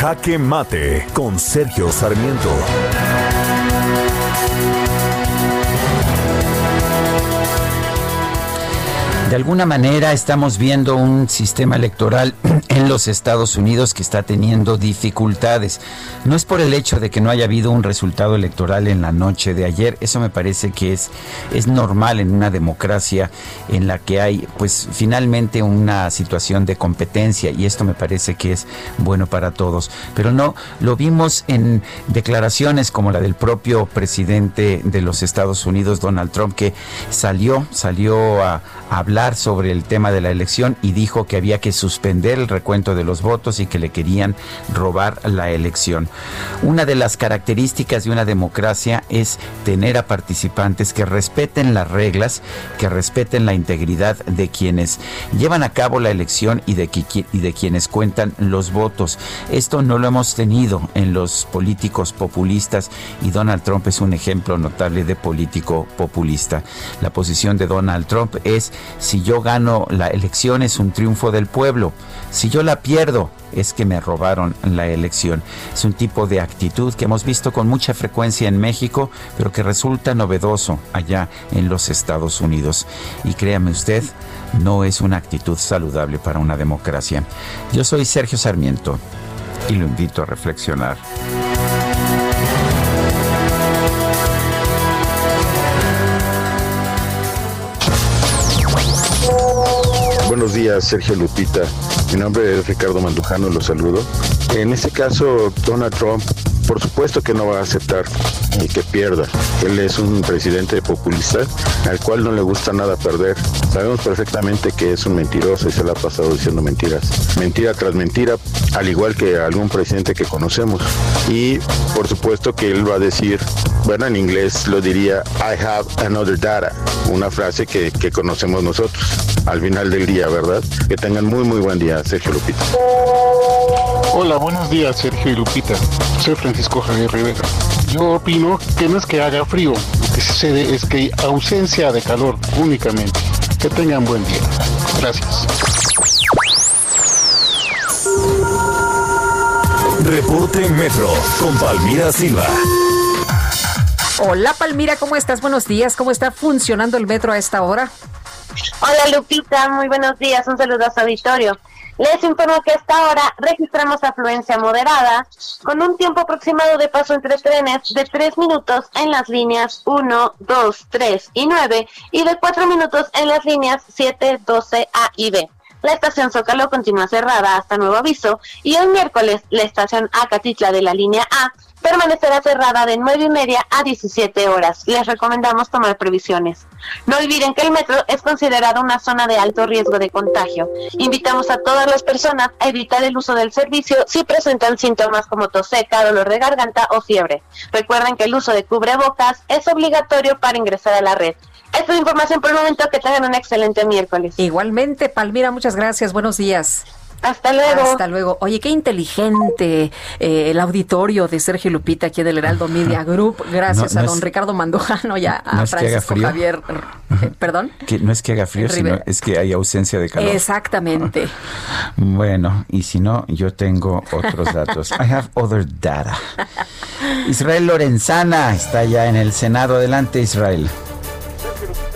[SPEAKER 3] Jaque Mate con Sergio Sarmiento.
[SPEAKER 1] De alguna manera estamos viendo un sistema electoral en los Estados Unidos que está teniendo dificultades. No es por el hecho de que no haya habido un resultado electoral en la noche de ayer, eso me parece que es, es normal en una democracia en la que hay pues finalmente una situación de competencia y esto me parece que es bueno para todos. Pero no, lo vimos en declaraciones como la del propio presidente de los Estados Unidos, Donald Trump, que salió, salió a hablar sobre el tema de la elección y dijo que había que suspender recuento de los votos y que le querían robar la elección. Una de las características de una democracia es tener a participantes que respeten las reglas, que respeten la integridad de quienes llevan a cabo la elección y de, y de quienes cuentan los votos. Esto no lo hemos tenido en los políticos populistas y Donald Trump es un ejemplo notable de político populista. La posición de Donald Trump es si yo gano la elección es un triunfo del pueblo, si yo la pierdo es que me robaron la elección. Es un tipo de actitud que hemos visto con mucha frecuencia en México, pero que resulta novedoso allá en los Estados Unidos. Y créame usted, no es una actitud saludable para una democracia. Yo soy Sergio Sarmiento y lo invito a reflexionar.
[SPEAKER 23] Buenos días, Sergio Lupita. Mi nombre es Ricardo Mandujano, los saludo. En este caso, Donald Trump por supuesto que no va a aceptar y que pierda. Él es un presidente populista al cual no le gusta nada perder. Sabemos perfectamente que es un mentiroso y se le ha pasado diciendo mentiras. Mentira tras mentira, al igual que algún presidente que conocemos. Y por supuesto que él va a decir, bueno, en inglés lo diría, I have another data, una frase que, que conocemos nosotros al final del día, ¿verdad? Que tengan muy, muy buen día, Sergio Lupita.
[SPEAKER 24] Hola, buenos días, Sergio y Lupita. Soy Francisco Javier Rivera. Yo opino que no es que haga frío, lo que sucede es que hay ausencia de calor únicamente. Que tengan buen día. Gracias.
[SPEAKER 3] Reporte Metro con Palmira Silva.
[SPEAKER 2] Hola Palmira, ¿cómo estás? Buenos días. ¿Cómo está funcionando el metro a esta hora?
[SPEAKER 25] Hola Lupita, muy buenos días. Un saludo a su auditorio. Les informo que a esta hora registramos afluencia moderada con un tiempo aproximado de paso entre trenes de 3 minutos en las líneas 1, 2, 3 y 9 y de 4 minutos en las líneas 7, 12, A y B. La estación Zócalo continúa cerrada hasta nuevo aviso y el miércoles la estación Acatitla de la línea A permanecerá cerrada de 9 y media a 17 horas. Les recomendamos tomar previsiones. No olviden que el metro es considerado una zona de alto riesgo de contagio. Invitamos a todas las personas a evitar el uso del servicio si presentan síntomas como tos seca, dolor de garganta o fiebre. Recuerden que el uso de cubrebocas es obligatorio para ingresar a la red. Esta es información por el momento. Que tengan un excelente miércoles.
[SPEAKER 2] Igualmente, Palmira, muchas gracias. Buenos días.
[SPEAKER 25] Hasta luego.
[SPEAKER 2] Hasta luego. Oye, qué inteligente eh, el auditorio de Sergio Lupita aquí del Heraldo Media Group. Gracias
[SPEAKER 1] No,
[SPEAKER 2] a don
[SPEAKER 1] es-
[SPEAKER 2] Ricardo Mandojano y a, a
[SPEAKER 1] no es que haga
[SPEAKER 2] Francisco
[SPEAKER 1] frío.
[SPEAKER 2] Javier. eh, Perdón.
[SPEAKER 1] Que no es que haga frío, sino es que hay ausencia de calor.
[SPEAKER 2] Exactamente.
[SPEAKER 1] Bueno, y si no, yo tengo otros datos. I have other data. Israel Lorenzana está ya en el Senado. Adelante, Israel.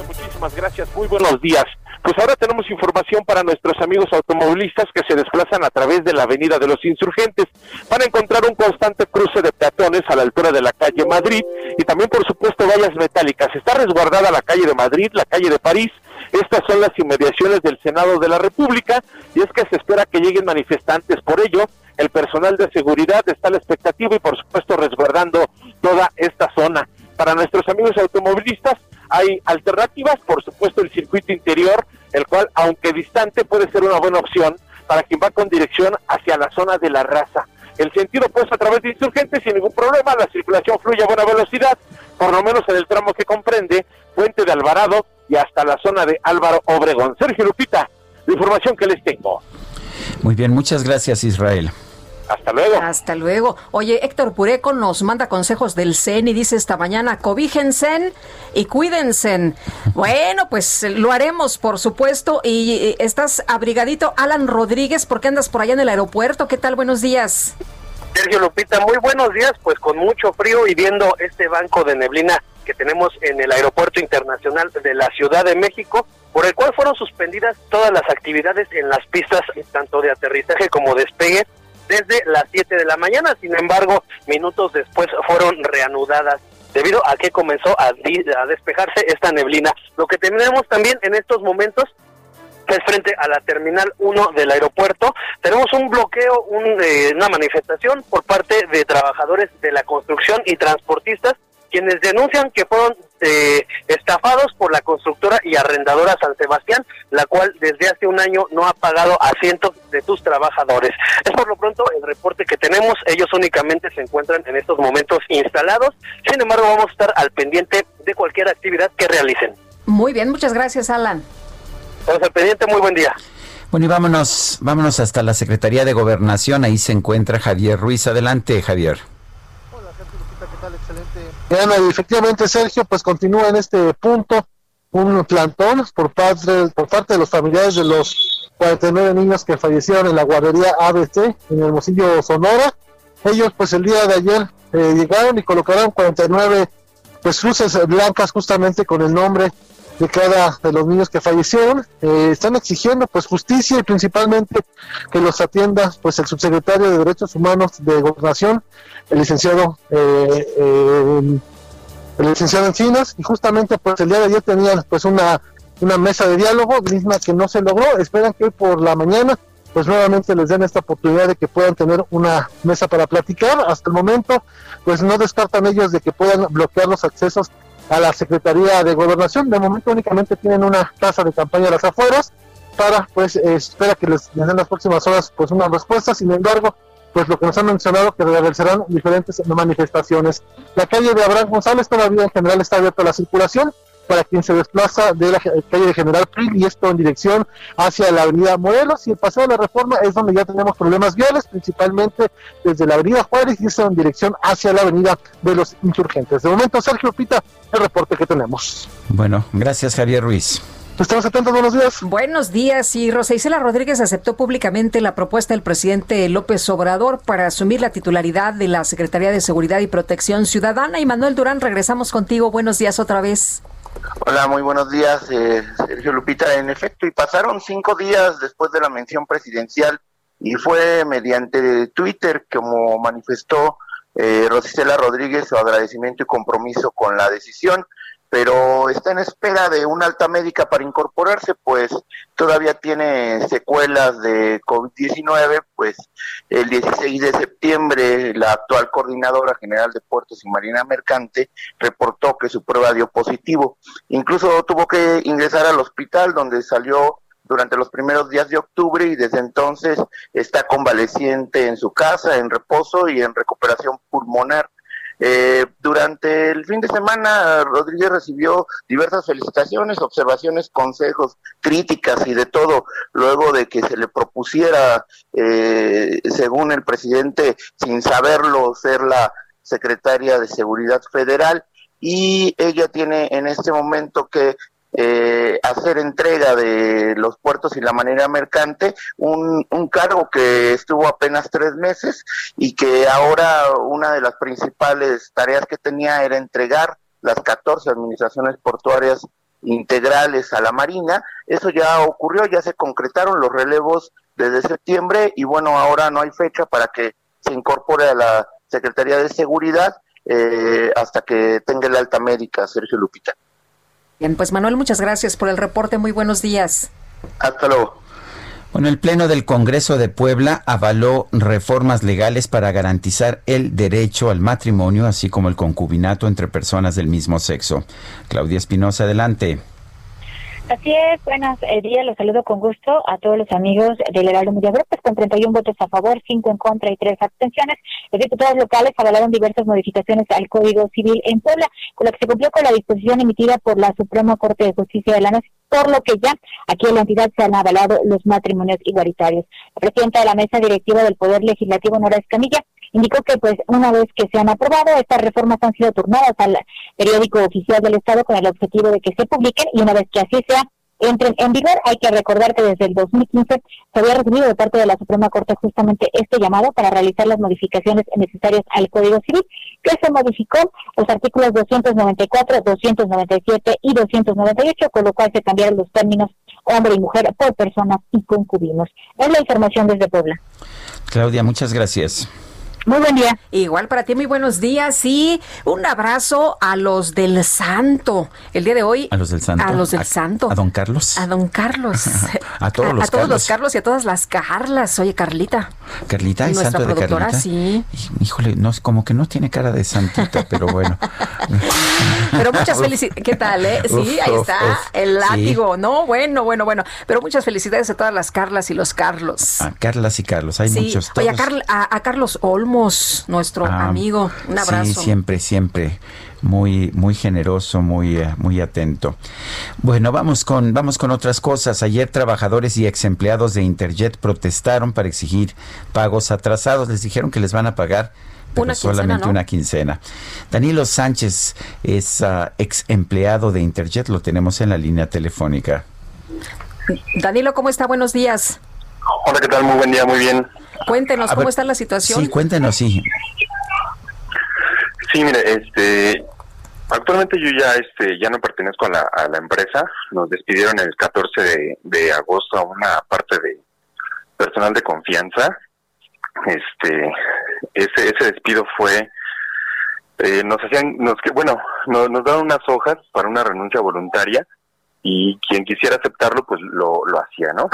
[SPEAKER 26] Muchísimas gracias, muy buenos días. Pues ahora tenemos información para nuestros amigos automovilistas que se desplazan a través de la Avenida de los Insurgentes. Van a encontrar un constante cruce de peatones a la altura de la calle Madrid y también, por supuesto, vallas metálicas. Está resguardada la calle de Madrid, la calle de París. Estas son las inmediaciones del Senado de la República y es que se espera que lleguen manifestantes. Por ello, el personal de seguridad está a la expectativa y, por supuesto, resguardando toda esta zona. Para nuestros amigos automovilistas hay alternativas, por supuesto el circuito interior, el cual, aunque distante, puede ser una buena opción para quien va con dirección hacia la zona de la raza. El sentido opuesto a través de insurgentes sin ningún problema, la circulación fluye a buena velocidad, por lo menos en el tramo que comprende Puente de Alvarado y hasta la zona de Álvaro Obregón. Sergio Lupita, la información que les tengo.
[SPEAKER 1] Muy bien, muchas gracias, Israel.
[SPEAKER 26] Hasta luego.
[SPEAKER 2] Hasta luego. Oye, Héctor Pureco nos manda consejos del CEN y dice esta mañana, cobíjense y cuídense. Bueno, pues lo haremos, por supuesto. Y estás abrigadito, Alan Rodríguez, porque andas por allá en el aeropuerto. ¿Qué tal? Buenos días.
[SPEAKER 27] Sergio Lupita, muy buenos días, pues con mucho frío y viendo este banco de neblina que tenemos en el Aeropuerto Internacional de la Ciudad de México, por el cual fueron suspendidas todas las actividades en las pistas, tanto de aterrizaje como despegue, desde las 7 de la mañana. Sin embargo, minutos después fueron reanudadas debido a que comenzó a, a despejarse esta neblina. Lo que tenemos también en estos momentos es frente a la terminal 1 del aeropuerto. Tenemos un bloqueo, un, eh, una manifestación por parte de trabajadores de la construcción y transportistas quienes denuncian que fueron eh, estafados por la constructora y arrendadora San Sebastián, la cual desde hace un año no ha pagado a cientos de sus trabajadores. Es por lo pronto el reporte que tenemos. Ellos únicamente se encuentran en estos momentos instalados. Sin embargo, vamos a estar al pendiente de cualquier actividad que realicen.
[SPEAKER 2] Muy bien, muchas gracias, Alan.
[SPEAKER 27] Estamos al pendiente. Muy buen día.
[SPEAKER 1] Bueno, y vámonos, vámonos hasta la Secretaría de Gobernación. Ahí se encuentra Javier Ruiz. Adelante, Javier.
[SPEAKER 28] Y efectivamente, Sergio, pues continúa en este punto un plantón por parte, por parte de los familiares de los 49 niños que fallecieron en la guardería ABC en Hermosillo, Sonora. Ellos, pues el día de ayer eh, llegaron y colocaron 49 pues luces blancas justamente con el nombre de cada de los niños que fallecieron. Eh, están exigiendo pues justicia y principalmente que los atienda pues el subsecretario de Derechos Humanos de Gobernación, el licenciado eh, eh, el licenciado Encinas y justamente pues el día de ayer tenían pues una una mesa de diálogo misma que no se logró esperan que hoy por la mañana pues nuevamente les den esta oportunidad de que puedan tener una mesa para platicar. Hasta el momento, pues no descartan ellos de que puedan bloquear los accesos a la Secretaría de Gobernación. De momento únicamente tienen una casa de campaña a las afueras para, pues, espera que les, den las próximas horas, pues, una respuesta. Sin embargo, pues lo que nos han mencionado que realizarán diferentes manifestaciones. La calle de Abraham González todavía en general está abierta a la circulación para quien se desplaza de la calle de General Pril y esto en dirección hacia la avenida Morelos y el paseo de la reforma es donde ya tenemos problemas viales, principalmente desde la avenida Juárez y esto en dirección hacia la avenida de los insurgentes. De momento, Sergio Pita, el reporte que tenemos.
[SPEAKER 1] Bueno, gracias Javier Ruiz.
[SPEAKER 28] Estamos atentos, buenos días.
[SPEAKER 2] Buenos días. Y Rosa Isela Rodríguez aceptó públicamente la propuesta del presidente López Obrador para asumir la titularidad de la Secretaría de Seguridad y Protección Ciudadana. Y Manuel Durán, regresamos contigo. Buenos días otra vez.
[SPEAKER 29] Hola, muy buenos días, eh, Sergio Lupita. En efecto, y pasaron cinco días después de la mención presidencial y fue mediante Twitter como manifestó eh, Rosicela Rodríguez su agradecimiento y compromiso con la decisión pero está en espera de una alta médica para incorporarse, pues todavía tiene secuelas de COVID-19, pues el 16 de septiembre la actual coordinadora general de puertos y marina mercante reportó que su prueba dio positivo. Incluso tuvo que ingresar al hospital donde salió durante los primeros días de octubre y desde entonces está convaleciente en su casa, en reposo y en recuperación pulmonar. Eh, durante el fin de semana, Rodríguez recibió diversas felicitaciones, observaciones, consejos, críticas y de todo, luego de que se le propusiera, eh, según el presidente, sin saberlo, ser la secretaria de Seguridad Federal. Y ella tiene en este momento que eh, hacer entrega de los puertos y la manera mercante, un, un cargo que estuvo apenas tres meses y que ahora una de las principales tareas que tenía era entregar las 14 administraciones portuarias integrales a la Marina. Eso ya ocurrió, ya se concretaron los relevos desde septiembre y bueno, ahora no hay fecha para que se incorpore a la Secretaría de Seguridad eh, hasta que tenga la alta médica, Sergio Lupita.
[SPEAKER 2] Bien, pues Manuel, muchas gracias por el reporte. Muy buenos días.
[SPEAKER 29] Hasta luego.
[SPEAKER 1] Bueno, el Pleno del Congreso de Puebla avaló reformas legales para garantizar el derecho al matrimonio, así como el concubinato entre personas del mismo sexo. Claudia Espinosa, adelante.
[SPEAKER 30] Así es, buenos eh, días, los saludo con gusto a todos los amigos del Heraldo Media Group, pues con 31 votos a favor, 5 en contra y 3 abstenciones. Los diputados locales avalaron diversas modificaciones al Código Civil en Puebla, con lo que se cumplió con la disposición emitida por la Suprema Corte de Justicia de la Nación por lo que ya aquí en la entidad se han avalado los matrimonios igualitarios. La presidenta de la mesa directiva del Poder Legislativo, Nora Escamilla, indicó que pues una vez que se han aprobado, estas reformas han sido turnadas al periódico oficial del Estado con el objetivo de que se publiquen y una vez que así sea, entren en vigor. Hay que recordar que desde el 2015 se había recibido de parte de la Suprema Corte justamente este llamado para realizar las modificaciones necesarias al Código Civil, que se modificó los artículos 294, 297 y 298, con lo cual se cambiaron los términos hombre y mujer por personas y concubinos. Es la información desde Puebla.
[SPEAKER 1] Claudia, muchas gracias.
[SPEAKER 30] Muy buen día.
[SPEAKER 2] Igual para ti, muy buenos días y un abrazo a los del Santo. El día de hoy.
[SPEAKER 1] A los del Santo.
[SPEAKER 2] A los del Santo.
[SPEAKER 1] A don Carlos.
[SPEAKER 2] A don Carlos.
[SPEAKER 1] a todos los
[SPEAKER 2] a, todos los Carlos y a todas las Carlas. Oye, Carlita.
[SPEAKER 1] Carlita, ¿es santo de Carlita?
[SPEAKER 2] sí.
[SPEAKER 1] Híjole, no, como que no tiene cara de santita, pero bueno.
[SPEAKER 2] pero muchas felicidades. ¿Qué tal, eh? Sí, ahí está el látigo, ¿no? Bueno, bueno, bueno. Pero muchas felicidades a todas las Carlas y los Carlos.
[SPEAKER 1] A Carlas y Carlos, hay muchos.
[SPEAKER 2] Oye, a, a Carlos Olmo nuestro ah, amigo. Un abrazo.
[SPEAKER 1] Sí, siempre, siempre muy muy generoso, muy eh, muy atento. Bueno, vamos con vamos con otras cosas. Ayer trabajadores y ex empleados de Interjet protestaron para exigir pagos atrasados. Les dijeron que les van a pagar pero solamente una quincena. Danilo Sánchez es uh, ex empleado de Interjet, lo tenemos en la línea telefónica.
[SPEAKER 2] Danilo, ¿cómo está? Buenos días.
[SPEAKER 31] Hola, ¿qué tal? Muy buen día, muy bien.
[SPEAKER 2] Cuéntenos cómo está la situación.
[SPEAKER 1] Sí, cuéntenos, sí.
[SPEAKER 31] Sí, mire, este, actualmente yo ya, este, ya no pertenezco a la, a la empresa. Nos despidieron el 14 de, agosto a una parte de personal de confianza. Este, ese, ese despido fue, eh, nos hacían, nos que, bueno, nos, nos daban unas hojas para una renuncia voluntaria y quien quisiera aceptarlo, pues lo, lo hacía, ¿no?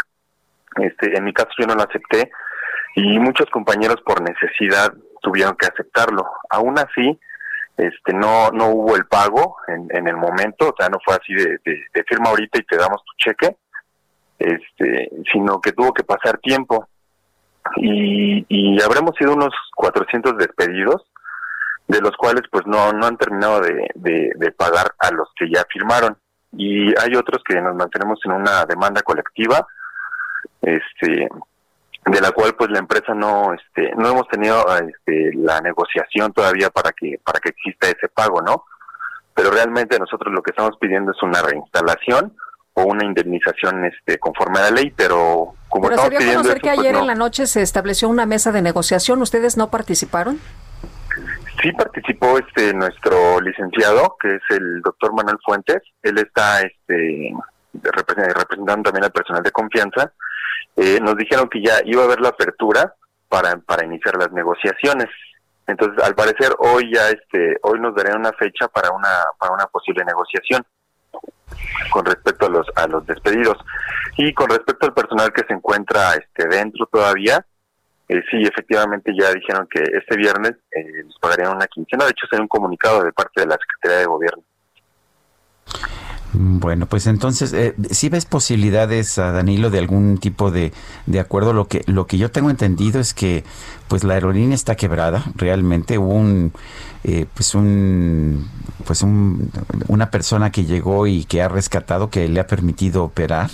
[SPEAKER 31] Este, en mi caso yo no lo acepté y muchos compañeros por necesidad tuvieron que aceptarlo. Aún así, este, no, no hubo el pago en, en el momento, o sea, no fue así de, de, firma ahorita y te damos tu cheque, este, sino que tuvo que pasar tiempo. Y, y habremos sido unos 400 despedidos, de los cuales pues no, no han terminado de, de, de pagar a los que ya firmaron. Y hay otros que nos mantenemos en una demanda colectiva, este, de la cual pues la empresa no este no hemos tenido este, la negociación todavía para que para que exista ese pago no pero realmente nosotros lo que estamos pidiendo es una reinstalación o una indemnización este conforme a la ley pero como
[SPEAKER 2] pero
[SPEAKER 31] estamos
[SPEAKER 2] conocer que pues, ayer en la noche se estableció una mesa de negociación. Ustedes no participaron
[SPEAKER 31] sí participó este nuestro licenciado que es el doctor Manuel Fuentes. Él está este representando también al personal de confianza eh, nos dijeron que ya iba a haber la apertura para, para iniciar las negociaciones. Entonces, al parecer hoy ya este hoy nos darían una fecha para una para una posible negociación con respecto a los a los despedidos. Y con respecto al personal que se encuentra este dentro todavía eh, sí efectivamente ya dijeron que este viernes eh, les pagarían una quincena. De hecho se un comunicado de parte de la Secretaría de Gobierno
[SPEAKER 1] bueno, pues entonces, eh, si ves posibilidades a Danilo de algún tipo de, de acuerdo, lo que, lo que yo tengo entendido es que pues la aerolínea está quebrada, realmente hubo un, eh, pues un, pues un, una persona que llegó y que ha rescatado, que le ha permitido operar,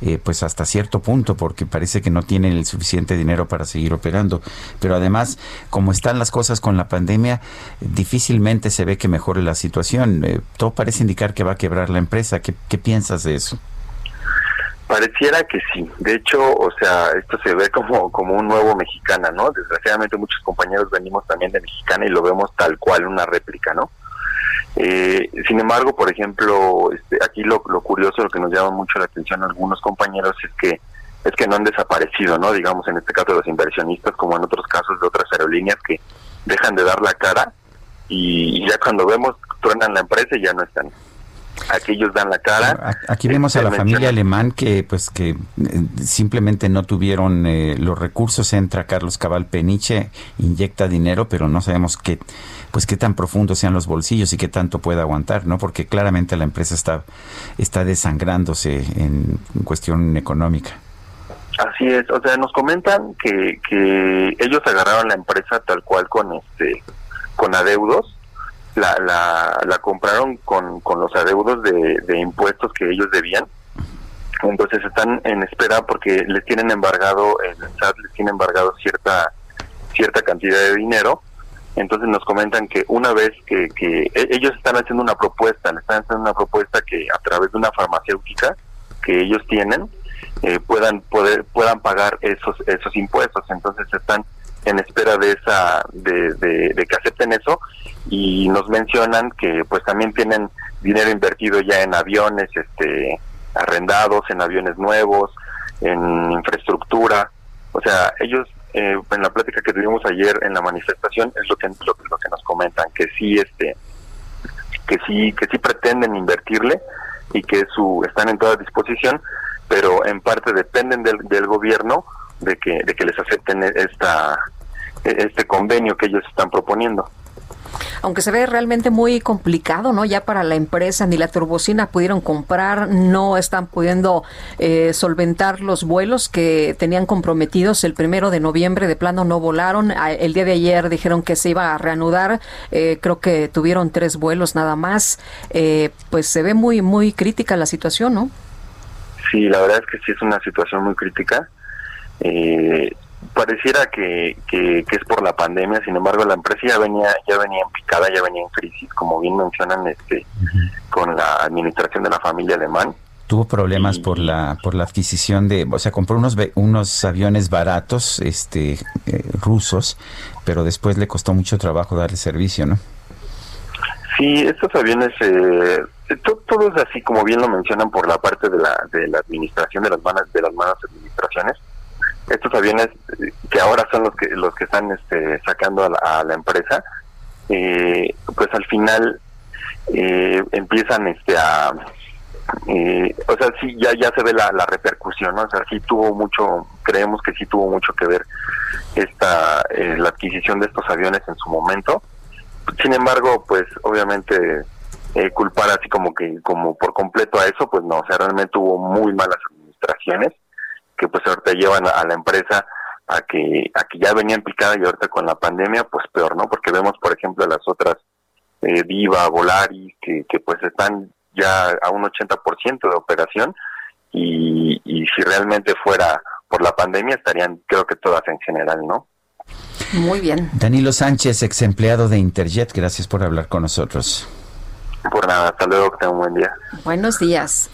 [SPEAKER 1] eh, pues hasta cierto punto, porque parece que no tienen el suficiente dinero para seguir operando. Pero además, como están las cosas con la pandemia, difícilmente se ve que mejore la situación. Eh, todo parece indicar que va a quebrar la empresa. ¿Qué, qué piensas de eso?
[SPEAKER 31] Pareciera que sí. De hecho, o sea, esto se ve como, como un nuevo mexicana, ¿no? Desgraciadamente muchos compañeros venimos también de mexicana y lo vemos tal cual, una réplica, ¿no? Eh, sin embargo, por ejemplo, este, aquí lo, lo curioso, lo que nos llama mucho la atención a algunos compañeros es que es que no han desaparecido, ¿no? Digamos, en este caso los inversionistas, como en otros casos de otras aerolíneas que dejan de dar la cara y ya cuando vemos truenan la empresa y ya no están aquí ellos dan la cara.
[SPEAKER 1] Aquí vemos a la familia alemán que pues que eh, simplemente no tuvieron eh, los recursos, entra Carlos Cabal Peniche, inyecta dinero, pero no sabemos qué pues qué tan profundos sean los bolsillos y qué tanto puede aguantar, ¿no? Porque claramente la empresa está está desangrándose en, cuestión económica.
[SPEAKER 31] Así es, o sea, nos comentan que, que ellos agarraron la empresa tal cual con este con adeudos la, la, la compraron con, con los adeudos de, de impuestos que ellos debían. Entonces están en espera porque les tienen embargado, el SAT les tiene embargado cierta, cierta cantidad de dinero. Entonces nos comentan que una vez que, que e, ellos están haciendo una propuesta, le están haciendo una propuesta que a través de una farmacéutica que ellos tienen, eh, puedan poder puedan pagar esos esos impuestos entonces están en espera de esa de, de, que acepten eso. Y nos mencionan que pues también tienen dinero invertido ya en aviones este arrendados en aviones nuevos en infraestructura. O sea ellos eh, en la plática que tuvimos ayer en la manifestación es lo que lo, que nos comentan que sí este que sí que sí pretenden invertirle y que su están en toda disposición pero en parte dependen del, del gobierno de que, de que les acepten esta, este convenio que ellos están proponiendo.
[SPEAKER 2] Aunque se ve realmente muy complicado, ¿no? Ya para la empresa ni la turbocina pudieron comprar, no están pudiendo eh, solventar los vuelos que tenían comprometidos el primero de noviembre, de plano no volaron. El día de ayer dijeron que se iba a reanudar, eh, creo que tuvieron tres vuelos nada más. Eh, pues se ve muy, muy crítica la situación, ¿no?
[SPEAKER 31] Sí, la verdad es que sí es una situación muy crítica. Eh, pareciera que, que, es por la pandemia, sin embargo la empresa ya venía ya venía en picada, ya venía en crisis, como bien mencionan este con la administración de la familia alemán.
[SPEAKER 1] Tuvo problemas por la por la adquisición de, o sea, compró unos unos aviones baratos, este eh, rusos, pero después le costó mucho trabajo darle servicio, ¿no?
[SPEAKER 31] Sí, estos aviones eh, todo, es así como bien lo mencionan por la parte de la de la administración de las de las malas administraciones estos aviones que ahora son los que los que están este, sacando a la, empresa eh, pues al final eh, empiezan este a, eh, o sea, sí, ya, ya se ve la, la repercusión, ¿no? O sea, sí tuvo mucho, creemos que sí tuvo mucho que ver esta, eh, la adquisición de estos aviones en su momento. Sin embargo, pues obviamente eh, culpar así como que, como por completo a eso, pues no, o sea, realmente hubo muy malas administraciones que pues ahorita llevan a, a la empresa a que, a que ya venían picada y ahorita con la pandemia, pues peor, ¿no? Porque vemos, por ejemplo, las otras eh, Viva, Volaris, que, que pues están ya a un 80% de operación y, y si realmente fuera por la pandemia estarían creo que todas en general, ¿no?
[SPEAKER 2] Muy bien.
[SPEAKER 1] Danilo Sánchez, ex empleado de Interjet, gracias por hablar con nosotros.
[SPEAKER 31] Por nada, hasta luego, que tengan un buen día.
[SPEAKER 2] Buenos días.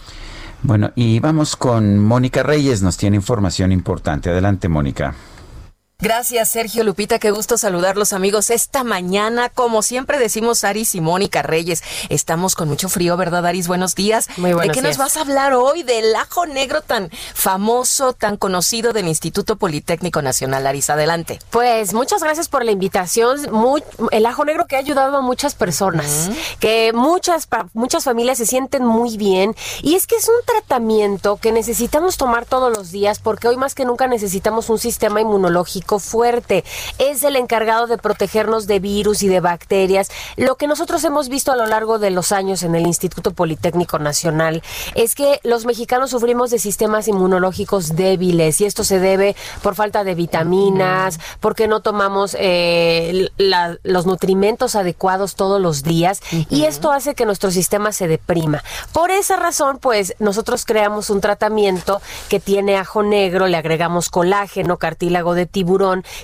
[SPEAKER 1] Bueno, y vamos con Mónica Reyes, nos tiene información importante. Adelante, Mónica.
[SPEAKER 32] Gracias, Sergio Lupita. Qué gusto saludarlos, amigos. Esta mañana, como siempre decimos, Aris y Mónica Reyes, estamos con mucho frío, ¿verdad, Aris? Buenos días.
[SPEAKER 33] Muy buenos
[SPEAKER 32] ¿De qué
[SPEAKER 33] días.
[SPEAKER 32] nos vas a hablar hoy? Del ajo negro tan famoso, tan conocido del Instituto Politécnico Nacional. Aris, adelante.
[SPEAKER 33] Pues muchas gracias por la invitación. Muy- el ajo negro que ha ayudado a muchas personas, que muchas, muchas familias se sienten muy bien. Y es que es un tratamiento que necesitamos tomar todos los días porque hoy más que nunca necesitamos un sistema inmunológico fuerte. Es el encargado de protegernos de virus y de bacterias. Lo que nosotros hemos visto a lo largo de los años en el Instituto Politécnico Nacional es que los mexicanos sufrimos de sistemas inmunológicos débiles y esto se debe por falta de vitaminas, porque no tomamos eh, la- los nutrimentos adecuados todos los días y esto hace que nuestro sistema se deprima. Por esa razón, pues nosotros creamos un tratamiento que tiene ajo negro, le agregamos colágeno, cartílago de tiburón,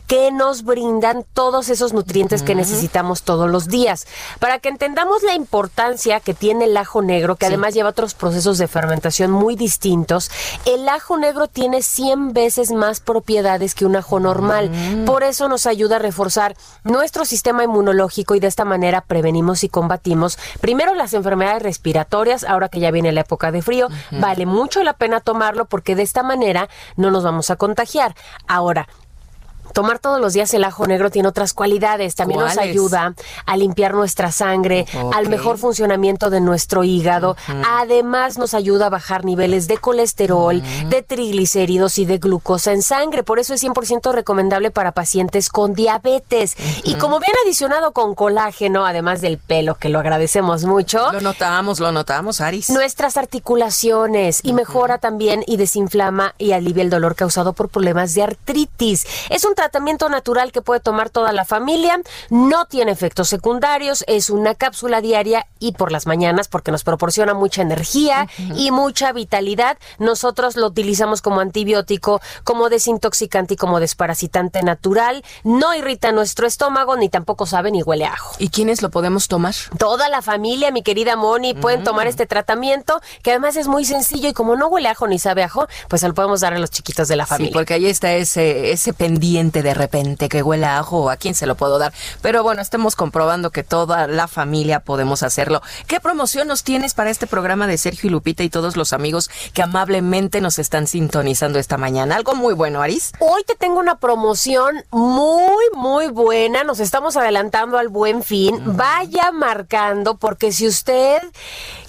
[SPEAKER 33] que nos brindan todos esos nutrientes que necesitamos todos los días. Para que entendamos la importancia que tiene el ajo negro, que además lleva otros procesos de fermentación muy distintos, el ajo negro tiene 100 veces más propiedades que un ajo normal. Por eso nos ayuda a reforzar nuestro sistema inmunológico y de esta manera prevenimos y combatimos primero las enfermedades respiratorias, ahora que ya viene la época de frío, vale mucho la pena tomarlo porque de esta manera no nos vamos a contagiar. Ahora, Tomar todos los días el ajo negro tiene otras cualidades. También nos ayuda a limpiar nuestra sangre, al mejor funcionamiento de nuestro hígado. Además, nos ayuda a bajar niveles de colesterol, de triglicéridos y de glucosa en sangre. Por eso es 100% recomendable para pacientes con diabetes. Y como bien adicionado con colágeno, además del pelo, que lo agradecemos mucho.
[SPEAKER 32] Lo notamos, lo notamos, Aris.
[SPEAKER 33] Nuestras articulaciones y mejora también y desinflama y alivia el dolor causado por problemas de artritis. Es un tratamiento natural que puede tomar toda la familia, no tiene efectos secundarios, es una cápsula diaria y por las mañanas porque nos proporciona mucha energía y mucha vitalidad. Nosotros lo utilizamos como antibiótico, como desintoxicante y como desparasitante natural. No irrita nuestro estómago ni tampoco sabe ni huele a ajo.
[SPEAKER 32] ¿Y quiénes lo podemos tomar?
[SPEAKER 33] Toda la familia, mi querida Moni, pueden tomar este tratamiento que además es muy sencillo y como no huele a ajo ni sabe a ajo, pues se lo podemos dar a los chiquitos de la
[SPEAKER 32] Sí,
[SPEAKER 33] familia.
[SPEAKER 32] porque ahí está ese, ese pendiente de repente que huele a ajo, ¿a quién se lo puedo dar? Pero bueno, estamos comprobando que toda la familia podemos hacerlo. ¿Qué promoción nos tienes para este programa de Sergio y Lupita y todos los amigos que amablemente nos están sintonizando esta mañana? Algo muy bueno, Aris.
[SPEAKER 33] Hoy te tengo una promoción muy, muy buena. Nos estamos adelantando al buen fin. Vaya marcando, porque si usted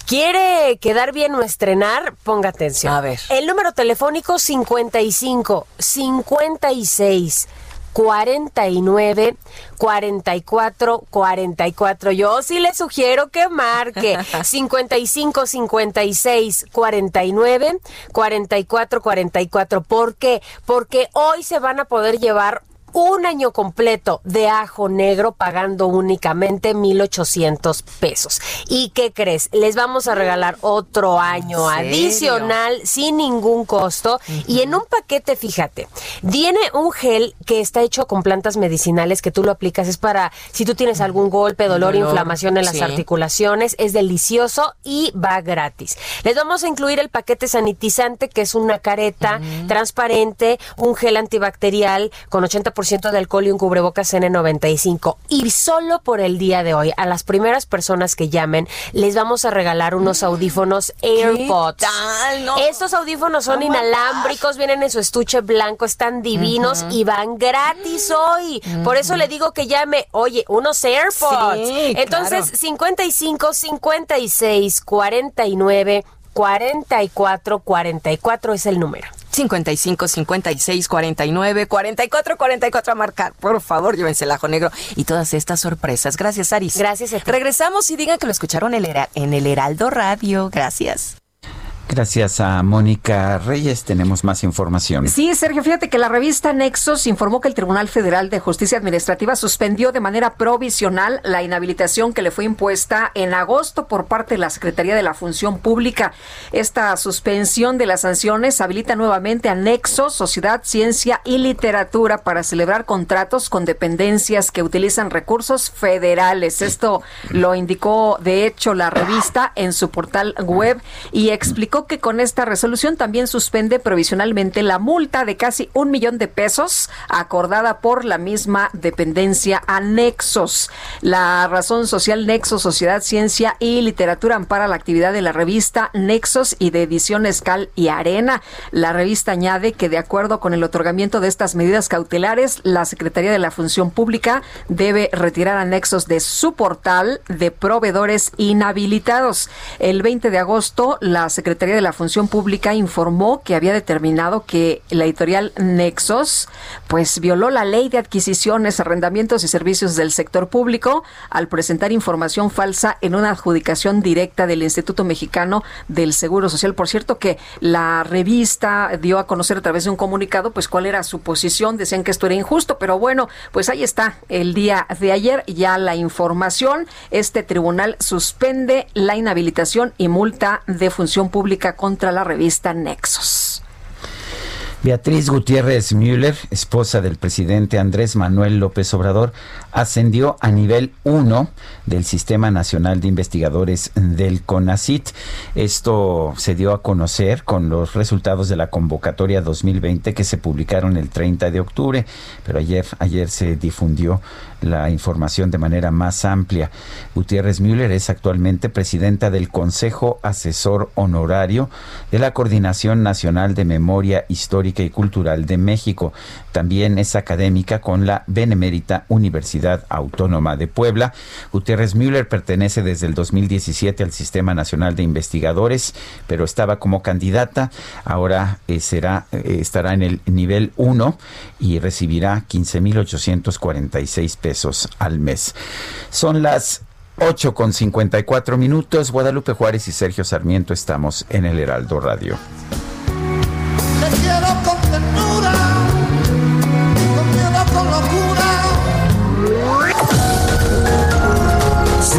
[SPEAKER 33] quiere quedar bien o estrenar, ponga atención.
[SPEAKER 32] A ver.
[SPEAKER 33] El número telefónico 55 56 49 44 44. Yo sí le sugiero que marque 55 56 49 44 44. ¿Por qué? Porque hoy se van a poder llevar un año completo de ajo negro pagando únicamente 1,800 pesos. ¿Y qué crees? Les vamos a regalar otro año adicional sin ningún costo. Y en un paquete, fíjate, viene un gel que está hecho con plantas medicinales que tú lo aplicas. Es para si tú tienes algún golpe, dolor,
[SPEAKER 32] Dolor,
[SPEAKER 33] inflamación en las
[SPEAKER 32] sí.
[SPEAKER 33] articulaciones. Es delicioso y va gratis. Les vamos a incluir el paquete sanitizante, que es una careta transparente, un gel antibacterial con 80% de alcohol y un cubrebocas N95. Y solo por el día de hoy, a las primeras personas que llamen, les vamos a regalar unos audífonos AirPods.
[SPEAKER 32] tal? No.
[SPEAKER 33] Estos audífonos son
[SPEAKER 32] Oh
[SPEAKER 33] inalámbricos, vienen en su estuche blanco, están divinos y van gratis hoy. Por eso le digo que llame, oye, unos AirPods.
[SPEAKER 32] Sí,
[SPEAKER 33] Entonces,
[SPEAKER 32] claro.
[SPEAKER 33] 55 56 49 44 44 es el número.
[SPEAKER 32] 55 56 49 44 44 a marcar. Por favor, llévense el ajo negro y todas estas sorpresas. Gracias, Aris.
[SPEAKER 33] Gracias.
[SPEAKER 32] Regresamos y digan que lo escucharon en el Heraldo Radio. Gracias.
[SPEAKER 1] Gracias a Mónica Reyes tenemos más información.
[SPEAKER 2] Sí, Sergio, fíjate que la revista Nexos informó que el Tribunal Federal de Justicia Administrativa suspendió de manera provisional la inhabilitación que le fue impuesta en agosto por parte de la Secretaría de la Función Pública. Esta suspensión de las sanciones habilita nuevamente a Nexos, Sociedad, Ciencia y Literatura para celebrar contratos con dependencias que utilizan recursos federales. Esto lo indicó, de hecho, la revista en su portal web y explicó que con esta resolución también suspende provisionalmente la multa de casi un millón de pesos acordada por la misma dependencia a Nexos. La razón social Nexos, Sociedad, Ciencia y Literatura ampara la actividad de la revista Nexos y de ediciones Cal y Arena. La revista añade que de acuerdo con el otorgamiento de estas medidas cautelares, la Secretaría de la Función Pública debe retirar a Nexos de su portal de proveedores inhabilitados. El 20 de agosto, la Secretaría de la Función Pública informó que había determinado que la editorial Nexos pues violó la ley de adquisiciones, arrendamientos y servicios del sector público al presentar información falsa en una adjudicación directa del Instituto Mexicano del Seguro Social. Por cierto que la revista dio a conocer a través de un comunicado pues cuál era su posición, decían que esto era injusto, pero bueno, pues ahí está el día de ayer ya la información. Este tribunal suspende la inhabilitación y multa de función pública contra la revista Nexos.
[SPEAKER 1] Beatriz Gutiérrez Müller, esposa del presidente Andrés Manuel López Obrador, ascendió a nivel 1 del Sistema Nacional de Investigadores del CONACIT. Esto se dio a conocer con los resultados de la convocatoria 2020 que se publicaron el 30 de octubre, pero ayer, ayer se difundió la información de manera más amplia. Gutiérrez Müller es actualmente presidenta del Consejo Asesor Honorario de la Coordinación Nacional de Memoria Histórica y Cultural de México. También es académica con la Benemérita Universidad Autónoma de Puebla. Gutiérrez Müller pertenece desde el 2017 al Sistema Nacional de Investigadores, pero estaba como candidata. Ahora eh, será, eh, estará en el nivel 1 y recibirá 15.846 pesos al mes. Son las 8 con 54 minutos. Guadalupe Juárez y Sergio Sarmiento estamos en el Heraldo Radio.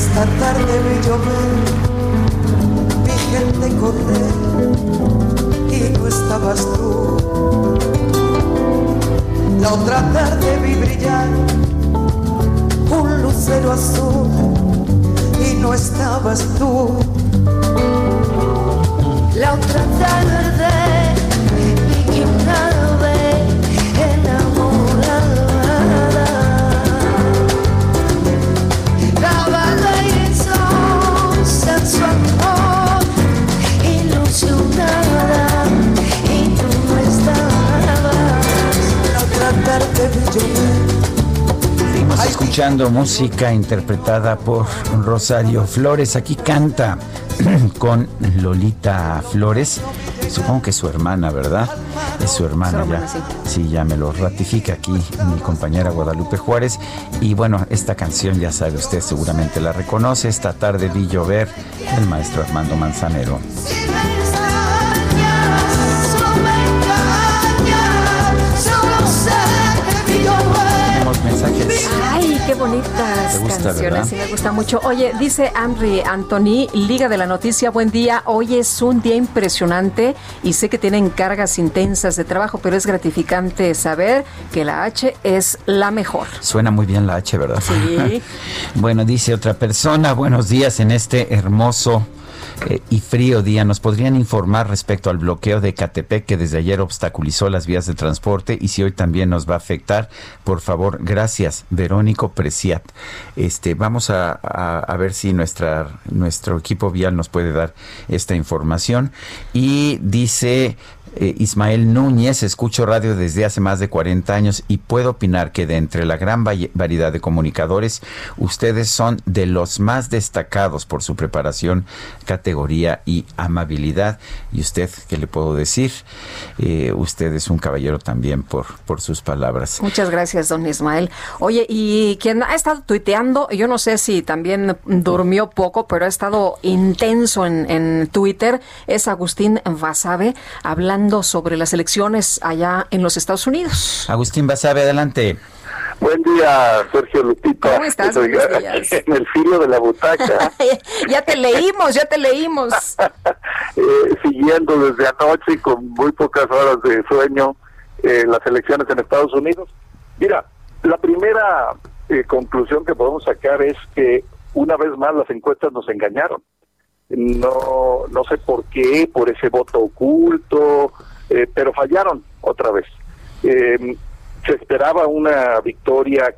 [SPEAKER 16] Esta tarde vi llover, vi gente correr y no estabas tú. La otra tarde vi brillar un lucero azul y no estabas tú. La otra tarde
[SPEAKER 1] Seguimos escuchando música interpretada por Rosario Flores. Aquí canta con Lolita Flores. Supongo que es su hermana, ¿verdad? Es su hermana,
[SPEAKER 2] Su hermana,
[SPEAKER 1] ya.
[SPEAKER 2] sí.
[SPEAKER 1] Sí, ya me lo ratifica aquí mi compañera Guadalupe Juárez. Y bueno, esta canción ya sabe usted, seguramente la reconoce. Esta tarde vi llover el maestro Armando Manzanero.
[SPEAKER 2] Qué bonitas
[SPEAKER 1] gusta,
[SPEAKER 2] canciones, sí me gusta mucho. Oye, dice Amri Anthony, Liga de la Noticia, buen día. Hoy es un día impresionante y sé que tienen cargas intensas de trabajo, pero es gratificante saber que la H es la mejor.
[SPEAKER 1] Suena muy bien la H, ¿verdad?
[SPEAKER 2] Sí.
[SPEAKER 1] bueno, dice otra persona, buenos días en este hermoso eh, y frío día. ¿Nos podrían informar respecto al bloqueo de Catepec que desde ayer obstaculizó las vías de transporte y si hoy también nos va a afectar? Por favor, gracias. Verónico Preciat. Este, vamos a, a ver si nuestro equipo vial nos puede dar esta información. Y dice eh, Ismael Núñez, escucho radio desde hace más de 40 años y puedo opinar que de entre la gran variedad de comunicadores, ustedes son de los más destacados por su preparación, categoría y amabilidad. Y usted, ¿qué le puedo decir? Eh, usted es un caballero también por, por sus palabras.
[SPEAKER 2] Muchas gracias, don Ismael. Oye, y quien ha estado tuiteando, yo no sé si también durmió poco, pero ha estado intenso en, en Twitter, es Agustín Basabe, hablando sobre las elecciones allá en los Estados Unidos.
[SPEAKER 1] Agustín Basabe, adelante.
[SPEAKER 14] Buen día, Sergio Lupita.
[SPEAKER 2] ¿Cómo estás?
[SPEAKER 14] En el filo de la butaca.
[SPEAKER 2] ya te leímos, ya te leímos.
[SPEAKER 14] Eh, siguiendo desde anoche con muy pocas horas de sueño eh, las elecciones en Estados Unidos. Mira, la primera eh, conclusión que podemos sacar es que una vez más las encuestas nos engañaron no, no sé por qué, por ese voto oculto, eh, pero fallaron otra vez. Eh, se esperaba una victoria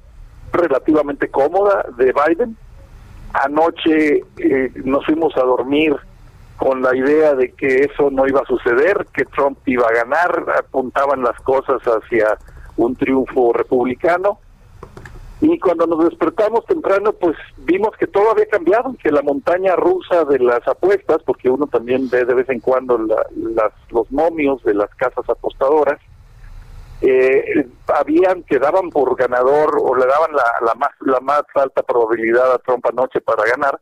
[SPEAKER 14] relativamente cómoda de Biden. Anoche eh, nos fuimos a dormir con la idea de que eso no iba a suceder, que Trump iba a ganar, apuntaban las cosas hacia un triunfo republicano y cuando nos despertamos temprano, pues vimos que todo había cambiado, que la montaña rusa de las apuestas, porque uno también ve de vez en cuando las, los momios de las casas apostadoras, eh, habían que daban por ganador o le daban la, la, más, la más alta probabilidad a Trump anoche para ganar,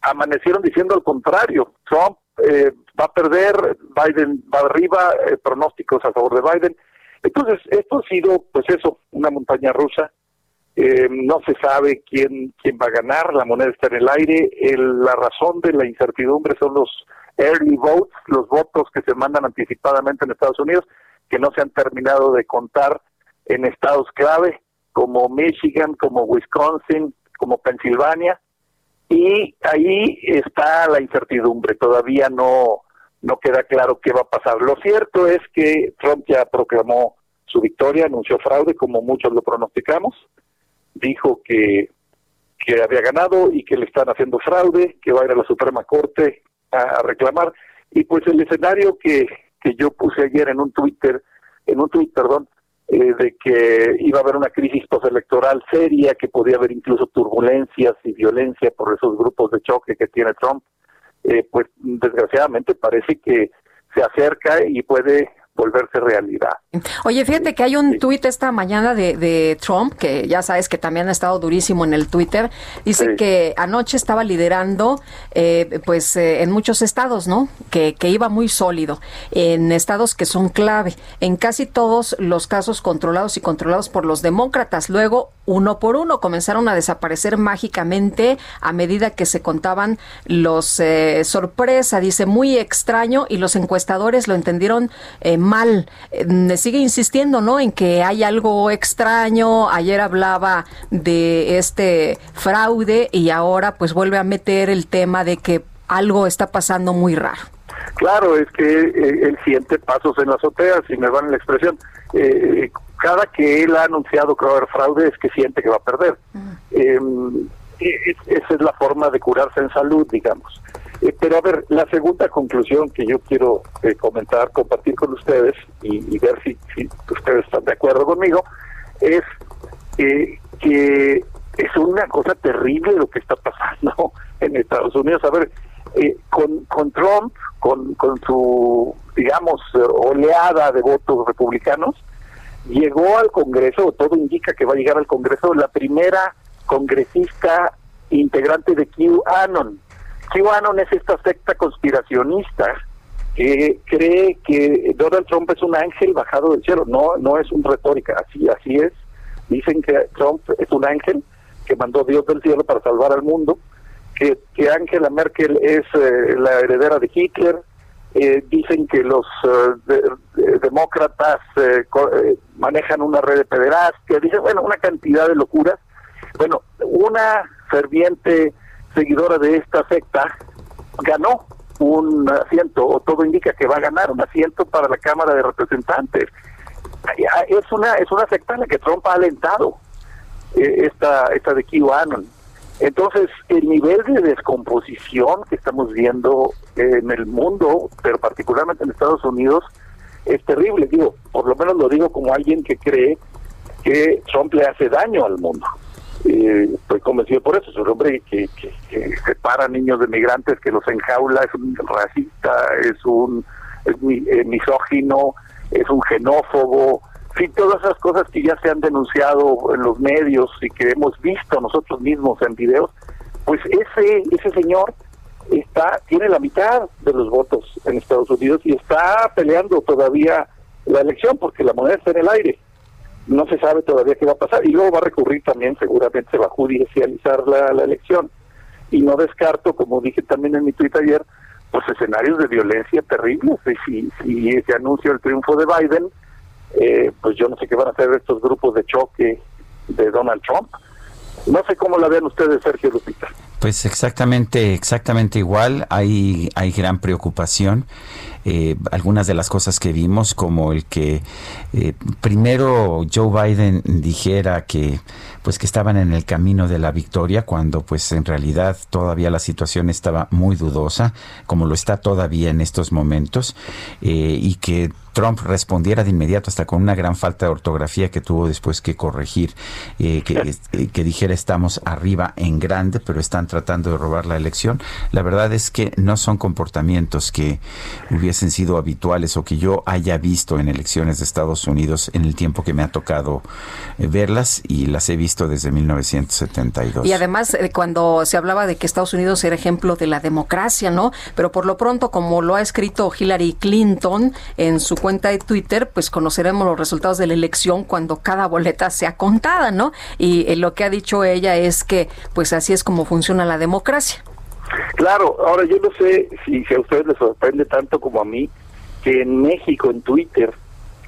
[SPEAKER 14] amanecieron diciendo al contrario, Trump eh, va a perder, Biden va arriba, eh, pronósticos a favor de Biden. Entonces, esto ha sido, pues eso, una montaña rusa eh, no se sabe quién, quién va a ganar, la moneda está en el aire. la razón de la incertidumbre son los early votes, los votos que se mandan anticipadamente en Estados Unidos, que no se han terminado de contar en estados clave como Michigan, como Wisconsin, como Pensilvania. Y ahí está la incertidumbre, todavía no, no queda claro qué va a pasar. Lo cierto es que Trump ya proclamó su victoria, anunció fraude, como muchos lo pronosticamos dijo que, que había ganado y que le están haciendo fraude, que va a ir a la Suprema Corte a, reclamar. Y pues el escenario que, que yo puse ayer en un Twitter, en un tweet, perdón, eh, de que iba a haber una crisis postelectoral seria, que podía haber incluso turbulencias y violencia por esos grupos de choque que tiene Trump, eh, pues desgraciadamente parece que se acerca y puede volverse realidad.
[SPEAKER 2] Oye, fíjate que hay un tuit esta mañana de, Trump, que ya sabes que también ha estado durísimo en el Twitter, dice que anoche estaba liderando eh, pues eh, en muchos estados, ¿no? Que, que iba muy sólido, en estados que son clave, en casi todos los casos controlados y controlados por los demócratas. Luego, uno por uno, comenzaron a desaparecer mágicamente a medida que se contaban los eh, sorpresa, dice, muy extraño, y los encuestadores lo entendieron eh, mal. Eh, sigue insistiendo, ¿no? En que hay algo extraño. Ayer hablaba de este fraude y ahora pues vuelve a meter el tema de que algo está pasando muy raro.
[SPEAKER 14] Claro, es que eh, él siente pasos en la azotea, si me van la expresión. cada que él ha anunciado que va a haber fraude es que siente que va a perder. Em, esa es la forma de curarse en salud, digamos. Eh, pero a ver, la segunda conclusión que yo quiero eh, comentar, compartir con ustedes y, ver si, ustedes están de acuerdo conmigo, es eh, que es una cosa terrible lo que está pasando en Estados Unidos. A ver, con, con Trump, con, con su, digamos, oleada de votos republicanos, llegó al Congreso, todo indica que va a llegar al Congreso, la primera congresista integrante de QAnon QAnon es esta secta conspiracionista que cree que Donald Trump es un ángel bajado del cielo. No, no es un retórica, así, así es. Dicen que Trump es un ángel que mandó Dios del cielo para salvar al mundo, que, que Angela Merkel es eh, la heredera de Hitler, eh, dicen que los eh, demócratas manejan una red de pederastia, dicen, bueno, una cantidad de locuras. Bueno, una ferviente seguidora de esta secta ganó un asiento, o todo indica que va a ganar un asiento para la Cámara de Representantes. Es una, es una secta en la que Trump ha alentado eh, esta, esta de QAnon. Entonces, el nivel de descomposición que estamos viendo en el mundo, pero particularmente en Estados Unidos, es terrible. Digo, por lo menos lo digo como alguien que cree que Trump le hace daño al mundo. Eh, estoy convencido por eso. Es un hombre que, que, separa niños de migrantes, que los enjaula, es un racista, es un eh, misógino, es un xenófobo, fin, todas esas cosas que ya se han denunciado en los medios y que hemos visto nosotros mismos en videos, pues ese ese señor está tiene la mitad de los votos en Estados Unidos y está peleando todavía la elección porque la moneda está en el aire. No se sabe todavía qué va a pasar y luego va a recurrir también, seguramente se va a judicializar la, la elección. Y no descarto, como dije también en mi tweet ayer, pues escenarios de violencia terribles. Si, si se anuncia el triunfo de Biden, eh, pues yo no sé qué van a hacer estos grupos de choque de Donald Trump. No sé cómo la ven ustedes, Sergio Lupita.
[SPEAKER 1] Pues exactamente, exactamente igual. Hay, hay gran preocupación. Eh, algunas de las cosas que vimos, como el que eh, primero Joe Biden dijera que pues que estaban en el camino de la victoria cuando pues en realidad todavía la situación estaba muy dudosa, como lo está todavía en estos momentos, y que Trump respondiera de inmediato, hasta con una gran falta de ortografía que tuvo después que corregir, eh, eh, que, dijera estamos arriba en grande, pero están tratando de robar la elección. La verdad es que no son comportamientos que hubiesen sido habituales o que yo haya visto en elecciones de Estados Unidos en el tiempo que me ha tocado eh, verlas y las he visto desde 1972.
[SPEAKER 2] Y además, cuando se hablaba de que Estados Unidos era ejemplo de la democracia, ¿no? Pero por lo pronto, como lo ha escrito Hillary Clinton en su cuenta de Twitter, pues conoceremos los resultados de la elección cuando cada boleta sea contada, ¿no? Y eh, lo que ha dicho ella es que, pues así es como funciona la democracia.
[SPEAKER 14] Claro, ahora yo no sé si, si a ustedes les sorprende tanto como a mí que en México, en Twitter,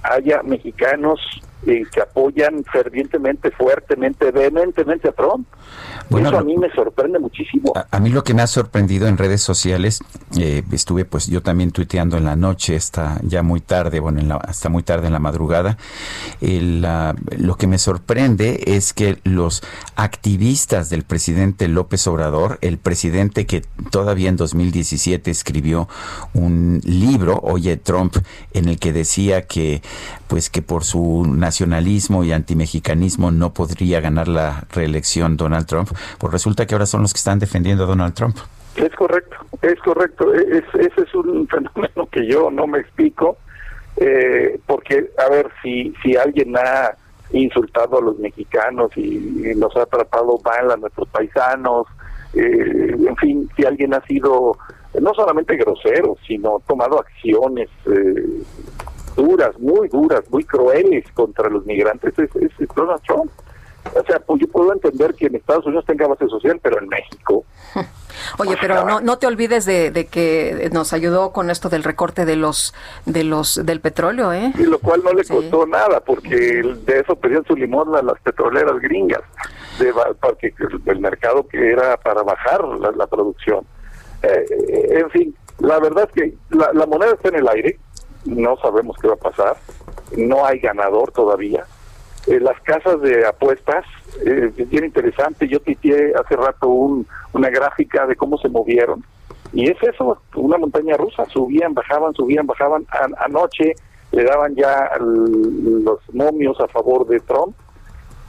[SPEAKER 14] haya mexicanos eh, que apoyan fervientemente, fuertemente, vehementemente a Trump. Bueno, Eso a mí me sorprende muchísimo.
[SPEAKER 1] A, mí lo que me ha sorprendido en redes sociales, eh, estuve pues yo también tuiteando en la noche, está ya muy tarde, bueno, en la, hasta muy tarde en la madrugada. lo que me sorprende es que los activistas del presidente López Obrador, el presidente que todavía en 2017 escribió un libro, Oye Trump, en el que decía que pues que por su nacionalismo y antimexicanismo no podría ganar la reelección Donald Trump, pues resulta que ahora son los que están defendiendo a Donald Trump.
[SPEAKER 14] Es correcto, es correcto. E-, ese es un fenómeno que yo no me explico, eh, porque, a ver, si, si alguien ha insultado a los mexicanos y, los ha tratado mal a nuestros paisanos, eh, en fin, si alguien ha sido no solamente grosero, sino tomado acciones eh, duras, muy duras, muy crueles contra los migrantes es, Donald Trump. O sea, pues yo puedo entender que en Estados Unidos tenga base social, pero en México.
[SPEAKER 2] Oye, pero no, no te olvides de, que nos ayudó con esto del recorte de los de los del petróleo, ¿eh?
[SPEAKER 14] Y lo cual no le costó nada, porque de eso pedían su limón a las petroleras gringas, de, porque el mercado que era para bajar la, producción. Eh, en fin, la verdad es que la, la moneda está en el aire, no sabemos qué va a pasar, no hay ganador todavía. Eh, las casas de apuestas, eh, es bien interesante, yo pitié hace rato un, una gráfica de cómo se movieron, y es eso, una montaña rusa, subían, bajaban, subían, bajaban, anoche le daban ya los momios a favor de Trump,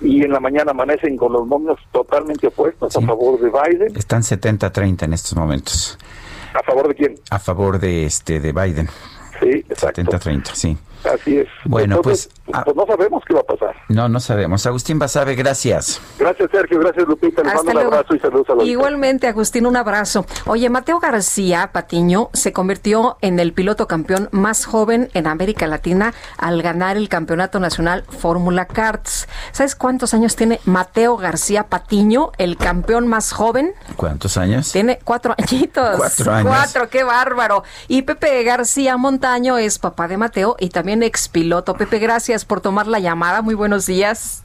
[SPEAKER 14] y en la mañana amanecen con los momios totalmente opuestos a favor de Biden.
[SPEAKER 1] Están 70-30 en estos momentos.
[SPEAKER 14] ¿A favor de quién?
[SPEAKER 1] A favor de este de Biden.
[SPEAKER 14] Sí, exacto.
[SPEAKER 1] 70-30, sí.
[SPEAKER 14] Así es.
[SPEAKER 1] Bueno, pues,
[SPEAKER 14] pues, pues, no sabemos qué va a pasar.
[SPEAKER 1] No, no sabemos. Agustín Basabe, gracias.
[SPEAKER 14] Gracias, Sergio. Gracias, Lupita. Les mando un abrazo y saludos a los
[SPEAKER 2] Igualmente, Agustín, un abrazo. Oye, Mateo García Patiño se convirtió en el piloto campeón más joven en América Latina al ganar el Campeonato Nacional Fórmula Karts. ¿Sabes cuántos años tiene Mateo García Patiño, el campeón más joven?
[SPEAKER 1] ¿Cuántos años?
[SPEAKER 2] Tiene cuatro añitos.
[SPEAKER 1] Cuatro años.
[SPEAKER 2] Cuatro, qué bárbaro. Y Pepe García Montaño es papá de Mateo y también expiloto. Pepe, gracias por tomar la llamada. Muy buenos días.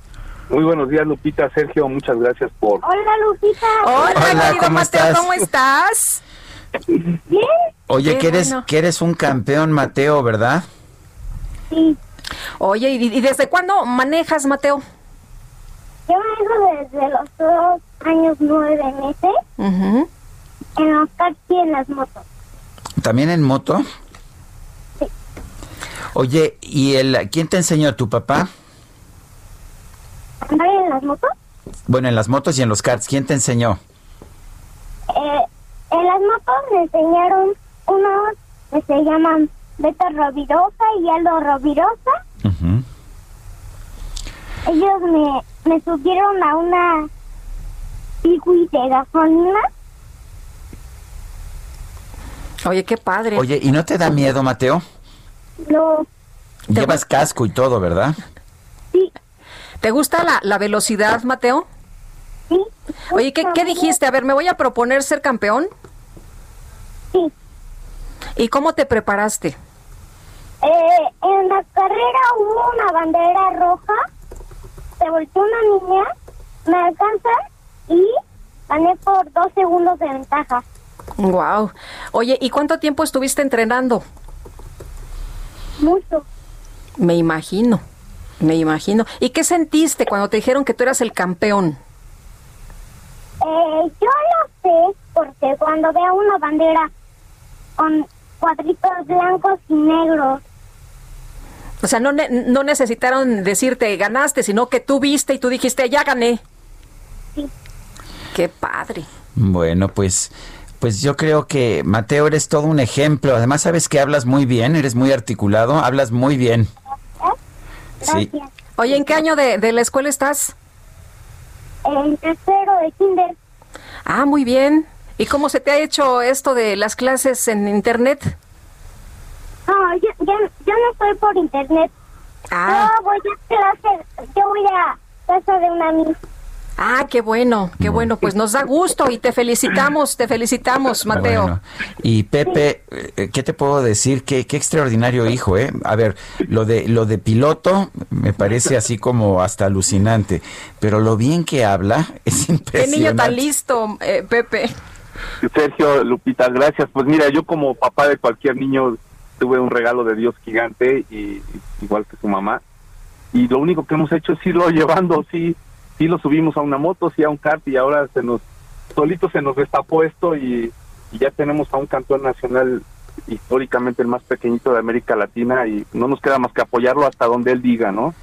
[SPEAKER 34] Muy buenos días, Lupita, Sergio, muchas gracias por...
[SPEAKER 35] Hola, Lupita.
[SPEAKER 2] Hola, ¿cómo, estás? ¿cómo estás?
[SPEAKER 25] Bien.
[SPEAKER 1] Oye,
[SPEAKER 2] Qué
[SPEAKER 1] que eres,
[SPEAKER 2] bueno.
[SPEAKER 1] que eres un campeón, Mateo, ¿verdad?
[SPEAKER 25] Sí.
[SPEAKER 2] Oye, ¿y, y desde cuándo manejas, Mateo?
[SPEAKER 25] Yo manejo desde los dos años nueve meses
[SPEAKER 2] Ujú.
[SPEAKER 25] en los taxis y en las motos.
[SPEAKER 1] ¿También en moto? Oye, ¿y el quién te enseñó? ¿Tu papá?
[SPEAKER 25] ¿Andar en las motos?
[SPEAKER 1] Bueno, en las motos y en los karts, ¿quién te enseñó?
[SPEAKER 25] Eh, en las motos me enseñaron unos que se llaman Beto Rovirosa y Aldo Rovirosa. Ellos me, me subieron a una Pigui de gasolina.
[SPEAKER 2] Oye, qué padre.
[SPEAKER 1] Oye, ¿y no te da miedo, Mateo?
[SPEAKER 25] No,
[SPEAKER 1] Llevas casco y todo, ¿verdad?
[SPEAKER 2] ¿Te gusta la, la velocidad, Mateo?
[SPEAKER 25] Sí.
[SPEAKER 2] Oye, ¿qué, ¿qué dijiste? A ver, ¿me voy a proponer ser campeón?
[SPEAKER 25] Sí.
[SPEAKER 2] ¿Y cómo te preparaste?
[SPEAKER 25] eh, en la carrera hubo una bandera roja. Se volteó una niña, me alcanza y gané por dos segundos de ventaja.
[SPEAKER 2] Wow. Oye, ¿y cuánto tiempo estuviste entrenando?
[SPEAKER 25] Mucho.
[SPEAKER 2] Me imagino, me imagino. ¿Y qué sentiste cuando te dijeron que tú eras el campeón?
[SPEAKER 25] Eh, yo lo sé porque cuando veo una bandera con cuadritos blancos y negros,
[SPEAKER 2] O sea, no, ne- no necesitaron decirte ganaste, sino que tú viste y tú dijiste ya gané. Qué padre.
[SPEAKER 1] Bueno, pues pues yo creo que Mateo eres todo un ejemplo. Además sabes que hablas muy bien, eres muy articulado, hablas muy bien. Sí.
[SPEAKER 2] Oye, ¿en qué año de, de la escuela estás?
[SPEAKER 25] en tercero de kinder,
[SPEAKER 2] Ah, muy bien. ¿Y cómo se te ha hecho esto de las clases en internet?
[SPEAKER 25] no, yo, yo, yo no estoy por internet.
[SPEAKER 2] Ah.
[SPEAKER 25] Yo voy a clase, yo voy a casa de una amiga.
[SPEAKER 2] Ah, qué bueno, qué bueno. Pues nos da gusto y te felicitamos, te felicitamos, Mateo.
[SPEAKER 1] Bueno, y Pepe, eh, ¿qué te puedo decir? Qué, qué extraordinario hijo, ¿eh? A ver, lo de, lo de piloto me parece así como hasta alucinante, pero lo bien que habla es
[SPEAKER 2] Qué
[SPEAKER 1] impresionante.
[SPEAKER 2] niño tan listo, eh, Pepe.
[SPEAKER 34] Sergio, Lupita, gracias. Pues mira, yo como papá de cualquier niño tuve un regalo de Dios gigante, y, igual que su mamá. Y lo único que hemos hecho es irlo llevando, sí, sí lo subimos a una moto, sí a un kart y ahora se nos, solito se nos destapó esto y, y ya tenemos a un campeón nacional históricamente el más pequeñito de América Latina y no nos queda más que apoyarlo hasta donde él diga, ¿no?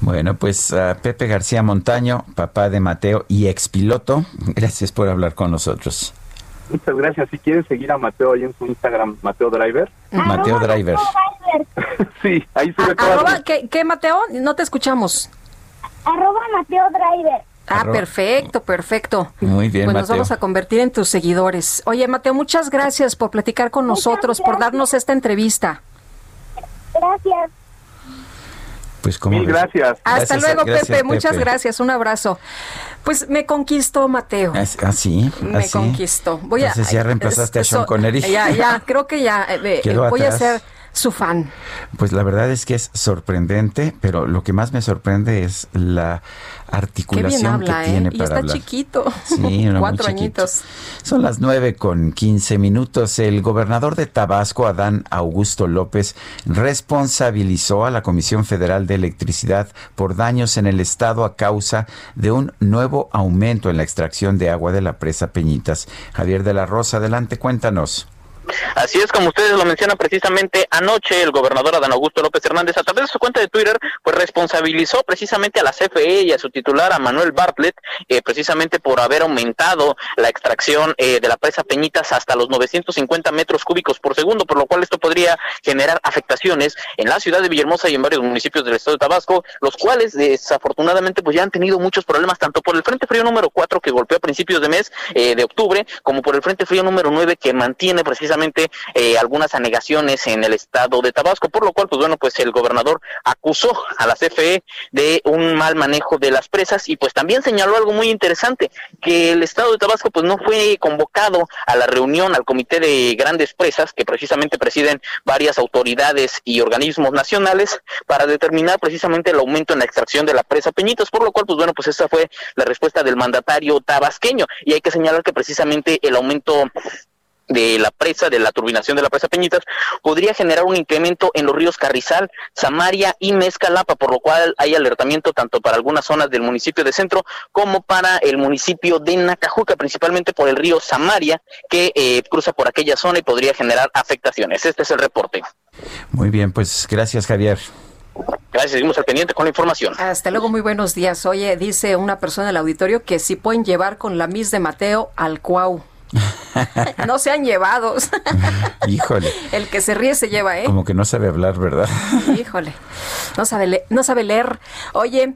[SPEAKER 1] Bueno, pues a Pepe García Montaño, papá de Mateo y expiloto, gracias por hablar con nosotros.
[SPEAKER 34] Muchas gracias. Si quieren seguir a Mateo ahí en su Instagram, Mateo Driver.
[SPEAKER 1] Mateo Driver.
[SPEAKER 34] Sí, ahí sube
[SPEAKER 2] Arroba, ¿qué, qué, Mateo? No te escuchamos.
[SPEAKER 25] Arroba Mateo Driver.
[SPEAKER 2] Ah,
[SPEAKER 1] Arroba-
[SPEAKER 2] perfecto, perfecto.
[SPEAKER 1] Muy bien,
[SPEAKER 2] Pues nos
[SPEAKER 1] Mateo.
[SPEAKER 2] vamos a convertir en tus seguidores. Oye, Mateo, muchas gracias por platicar con nosotros, por darnos esta entrevista.
[SPEAKER 25] Gracias.
[SPEAKER 1] Pues como
[SPEAKER 34] Mil gracias.
[SPEAKER 2] Hasta
[SPEAKER 1] Gracias,
[SPEAKER 2] luego,
[SPEAKER 1] gracias,
[SPEAKER 2] Pepe. Muchas gracias. Un abrazo. Pues me conquistó Mateo.
[SPEAKER 1] As- Así,
[SPEAKER 2] Me
[SPEAKER 1] así.
[SPEAKER 2] conquistó. Voy
[SPEAKER 1] Entonces
[SPEAKER 2] a,
[SPEAKER 1] ya reemplazaste a Sean Connery.
[SPEAKER 2] Ya, ya, creo que ya. eh, eh, voy
[SPEAKER 1] atrás.
[SPEAKER 2] a ser su fan.
[SPEAKER 1] Pues la verdad es que es sorprendente, pero lo que más me sorprende es la
[SPEAKER 2] Qué
[SPEAKER 1] articulación
[SPEAKER 2] bien habla,
[SPEAKER 1] que
[SPEAKER 2] ¿eh?
[SPEAKER 1] tiene
[SPEAKER 2] Y
[SPEAKER 1] para
[SPEAKER 2] está
[SPEAKER 1] hablar.
[SPEAKER 2] chiquito.
[SPEAKER 1] Sí, no,
[SPEAKER 2] Cuatro añitos.
[SPEAKER 1] Son las nueve con 15 minutos. El gobernador de Tabasco, Adán Augusto López, responsabilizó a la Comisión Federal de Electricidad por daños en el estado a causa de un nuevo aumento en la extracción de agua de la presa Peñitas. Javier de la Rosa, adelante, cuéntanos.
[SPEAKER 36] Así es, como ustedes lo mencionan precisamente anoche, el gobernador Adán Augusto López Hernández, a través de su cuenta de Twitter, pues responsabilizó precisamente a la CFE y a su titular, a Manuel Bartlett, eh, precisamente por haber aumentado la extracción eh, de la presa Peñitas hasta los 950 metros cúbicos por segundo, por lo cual esto podría generar afectaciones en la ciudad de Villahermosa y en varios municipios del estado de Tabasco, los cuales desafortunadamente pues ya han tenido muchos problemas, tanto por el Frente Frío número 4 que golpeó a principios de mes eh, de octubre, como por el Frente Frío número 9 que mantiene precisamente eh, algunas anegaciones en el estado de Tabasco, por lo cual, pues bueno, pues el gobernador acusó a la CFE de un mal manejo de las presas y pues también señaló algo muy interesante, que el estado de Tabasco pues no fue convocado a la reunión, al comité de grandes presas, que precisamente presiden varias autoridades y organismos nacionales, para determinar precisamente el aumento en la extracción de la presa Peñitas, por lo cual, pues bueno, pues esa fue la respuesta del mandatario tabasqueño, y hay que señalar que precisamente el aumento de la presa, de la turbinación de la presa Peñitas, podría generar un incremento en los ríos Carrizal, Samaria y Mezcalapa, por lo cual hay alertamiento tanto para algunas zonas del municipio de Centro como para el municipio de Nacajuca, principalmente por el río Samaria, que eh, cruza por aquella zona y podría generar afectaciones. Este es el reporte.
[SPEAKER 1] Muy bien, pues gracias Javier.
[SPEAKER 36] Gracias, seguimos al pendiente con la información.
[SPEAKER 2] Hasta luego, muy buenos días. Oye, dice una persona del auditorio que si pueden llevar con la Miss de Mateo al Cuau. no sean llevados.
[SPEAKER 1] Híjole.
[SPEAKER 2] El que se ríe se lleva, ¿eh?
[SPEAKER 1] Como que no sabe hablar, ¿verdad?
[SPEAKER 2] Híjole. No sabe, no sabe leer. Oye,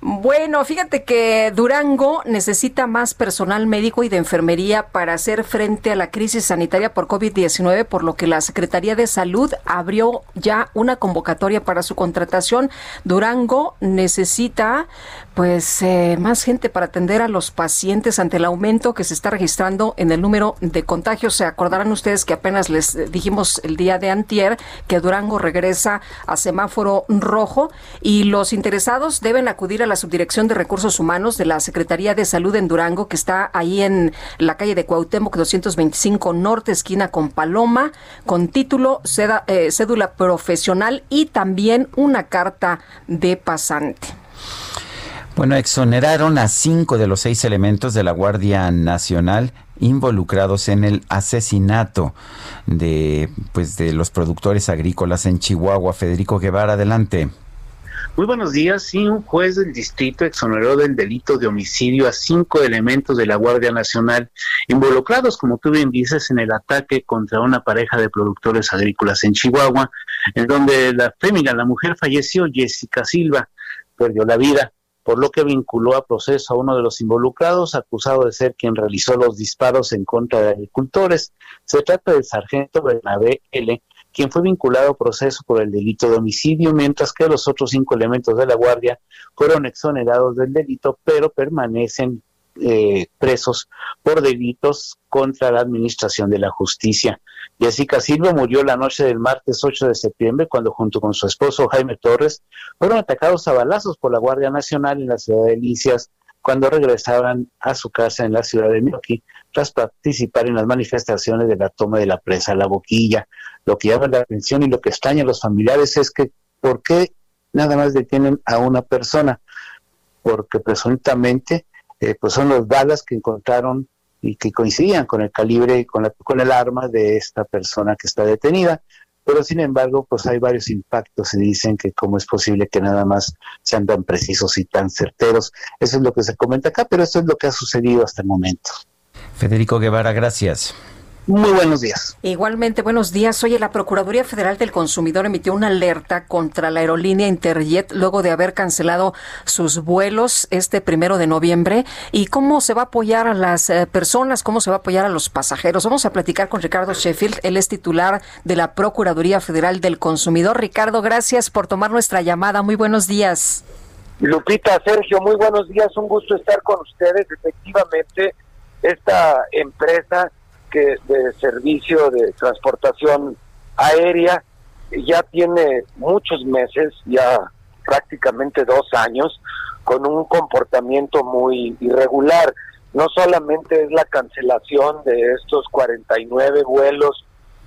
[SPEAKER 2] bueno, fíjate que Durango necesita más personal médico y de enfermería para hacer frente a la crisis sanitaria por COVID-19, por lo que la Secretaría de Salud abrió ya una convocatoria para su contratación. Durango necesita pues eh, más gente para atender a los pacientes ante el aumento que se está registrando en el número de contagios. Se acordarán ustedes que apenas les dijimos el día de antier que Durango regresa a semáforo rojo y los interesados deben acudir a la Subdirección de Recursos Humanos de la Secretaría de Salud en Durango, que está ahí en la calle de Cuauhtémoc 225 Norte, esquina con Paloma, con título, eh, cédula profesional y también una carta de pasante.
[SPEAKER 1] Bueno, exoneraron a cinco de los seis elementos de la Guardia Nacional involucrados en el asesinato de, pues, de los productores agrícolas en Chihuahua. Federico Guevara, adelante.
[SPEAKER 37] Muy buenos días. Sí, un juez del distrito exoneró del delito de homicidio a cinco elementos de la Guardia Nacional involucrados, como tú bien dices, en el ataque contra una pareja de productores agrícolas en Chihuahua, en donde la fémina, la mujer falleció, Jessica Silva, perdió la vida por lo que vinculó a proceso a uno de los involucrados, acusado de ser quien realizó los disparos en contra de agricultores. Se trata del sargento Bernabé L., quien fue vinculado a proceso por el delito de homicidio, mientras que los otros cinco elementos de la Guardia fueron exonerados del delito, pero permanecen eh, presos por delitos contra la Administración de la Justicia. Jessica Silva murió la noche del martes 8 de septiembre cuando junto con su esposo Jaime Torres fueron atacados a balazos por la Guardia Nacional en la ciudad de Licias cuando regresaban a su casa en la ciudad de Mioqui tras participar en las manifestaciones de la toma de la presa La Boquilla. Lo que llama la atención y lo que extraña a los familiares es que ¿por qué nada más detienen a una persona? Porque presuntamente eh, pues son los balas que encontraron y que coincidían con el calibre, con, la, con el arma de esta persona que está detenida. Pero sin embargo, pues hay varios impactos y dicen que cómo es posible que nada más sean tan precisos y tan certeros. Eso es lo que se comenta acá, pero esto es lo que ha sucedido hasta el momento.
[SPEAKER 1] Federico Guevara, gracias.
[SPEAKER 37] Muy buenos días.
[SPEAKER 2] Igualmente, buenos días. Oye, la Procuraduría Federal del Consumidor emitió una alerta contra la aerolínea Interjet luego de haber cancelado sus vuelos este primero de noviembre. ¿Y cómo se va a apoyar a las eh, personas? ¿Cómo se va a apoyar a los pasajeros? Vamos a platicar con Ricardo Sheffield. Él es titular de la Procuraduría Federal del Consumidor. Ricardo, gracias por tomar nuestra llamada. Muy buenos días.
[SPEAKER 38] Lupita, Sergio, muy buenos días. Un gusto estar con ustedes. Efectivamente, esta empresa que de servicio de transportación aérea ya tiene muchos meses, ya prácticamente dos años, con un comportamiento muy irregular. No solamente es la cancelación de estos 49 vuelos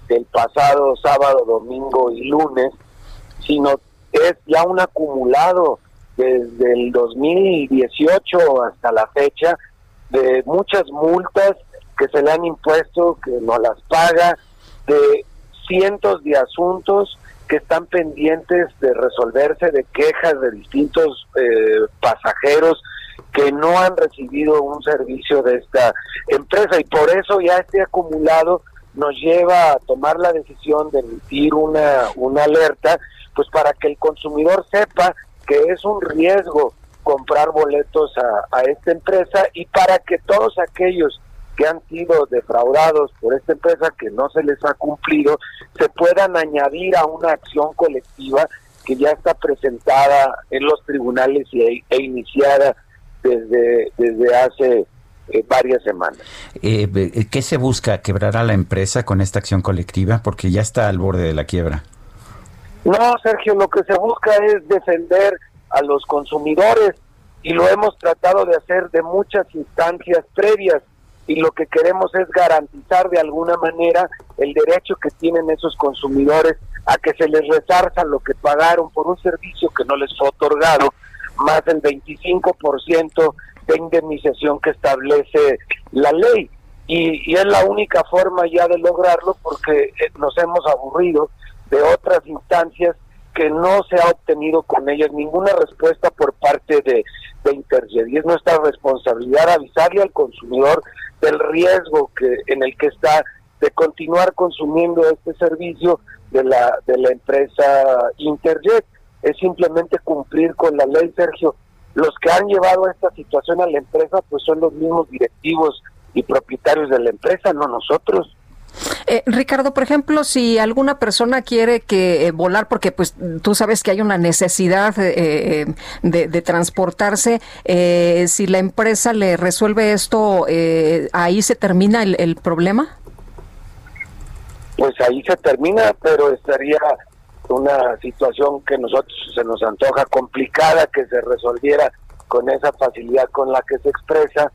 [SPEAKER 38] del pasado sábado, domingo y lunes, sino es ya un acumulado desde el 2018 hasta la fecha de muchas multas que se le han impuesto, que no las paga, de cientos de asuntos que están pendientes de resolverse, de quejas de distintos eh, pasajeros que no han recibido un servicio de esta empresa. Y por eso ya este acumulado nos lleva a tomar la decisión de emitir una, una alerta, pues para que el consumidor sepa que es un riesgo comprar boletos a, a esta empresa y para que todos aquellos que han sido defraudados por esta empresa que no se les ha cumplido se puedan añadir a una acción colectiva que ya está presentada en los tribunales y, e iniciada desde, desde hace eh, varias semanas.
[SPEAKER 1] Eh, ¿Qué se busca? ¿Quebrar a la empresa con esta acción colectiva? Porque ya está al borde de la quiebra.
[SPEAKER 38] No, Sergio, lo que se busca es defender a los consumidores y lo hemos tratado de hacer de muchas instancias previas y lo que queremos es garantizar de alguna manera el derecho que tienen esos consumidores a que se les resarza lo que pagaron por un servicio que no les fue otorgado, más del 25% de indemnización que establece la ley. Y, y, es la única forma ya de lograrlo porque eh, nos hemos aburrido de otras instancias que no se ha obtenido con ellas ninguna respuesta por parte de, de Interjet. Y es nuestra responsabilidad avisarle al consumidor del riesgo que en el que está de continuar consumiendo este servicio de la, de la empresa Interjet. Es simplemente cumplir con la ley, Sergio. Los que han llevado esta situación a la empresa pues son los mismos directivos y propietarios de la empresa, no nosotros.
[SPEAKER 2] Eh, Ricardo, por ejemplo, si alguna persona quiere que eh, volar, porque pues tú sabes que hay una necesidad eh, de, de, transportarse, si la empresa le resuelve esto, ahí se termina el, el, problema.
[SPEAKER 38] Pues ahí se termina, pero estaría una situación que nosotros se nos antoja complicada que se resolviera con esa facilidad con la que se expresa,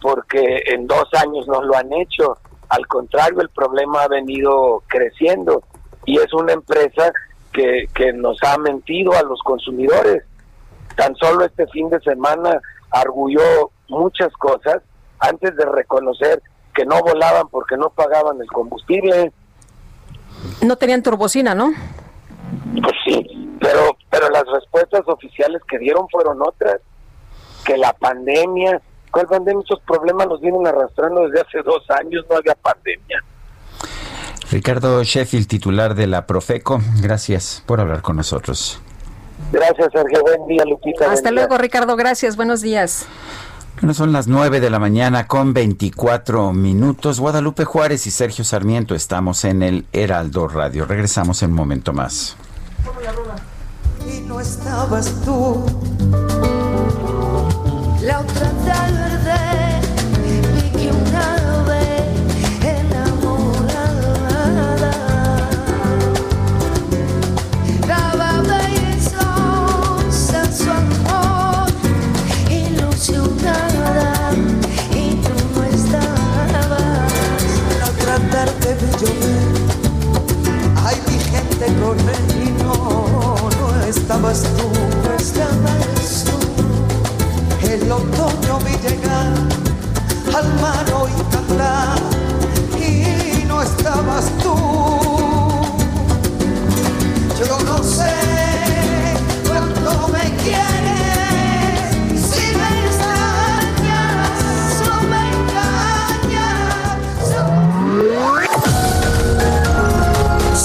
[SPEAKER 38] porque en dos años no lo han hecho al contrario, el problema ha venido creciendo y es una empresa que, que nos ha mentido a los consumidores. Tan solo este fin de semana arguyó muchas cosas antes de reconocer que no volaban porque no pagaban el combustible.
[SPEAKER 2] No tenían turbocina, ¿no?
[SPEAKER 38] Pues sí, pero, pero las respuestas oficiales que dieron fueron otras. Que la pandemia, ¿Cuál pandemia? Esos problemas los vienen arrastrando desde hace dos años, no había pandemia.
[SPEAKER 1] Ricardo Sheffield, titular de la Profeco, gracias por hablar con nosotros.
[SPEAKER 38] Gracias, Sergio. Buen día, Lupita.
[SPEAKER 2] Hasta luego, Ricardo. Gracias. Buenos días.
[SPEAKER 1] Bueno, son las 9 de la mañana con 24 minutos. Guadalupe Juárez y Sergio Sarmiento estamos en el Heraldo Radio. Regresamos en un momento más.
[SPEAKER 16] Y no estabas tú la otra tarde vi que una ave enamorada daba besos a su amor ilusionada y tú no estabas. La otra tarde vi llover. Ay mi gente correr y no, no estabas tú, no estabas el otoño vi llegar al mar y cantar y no estabas tú. Yo no sé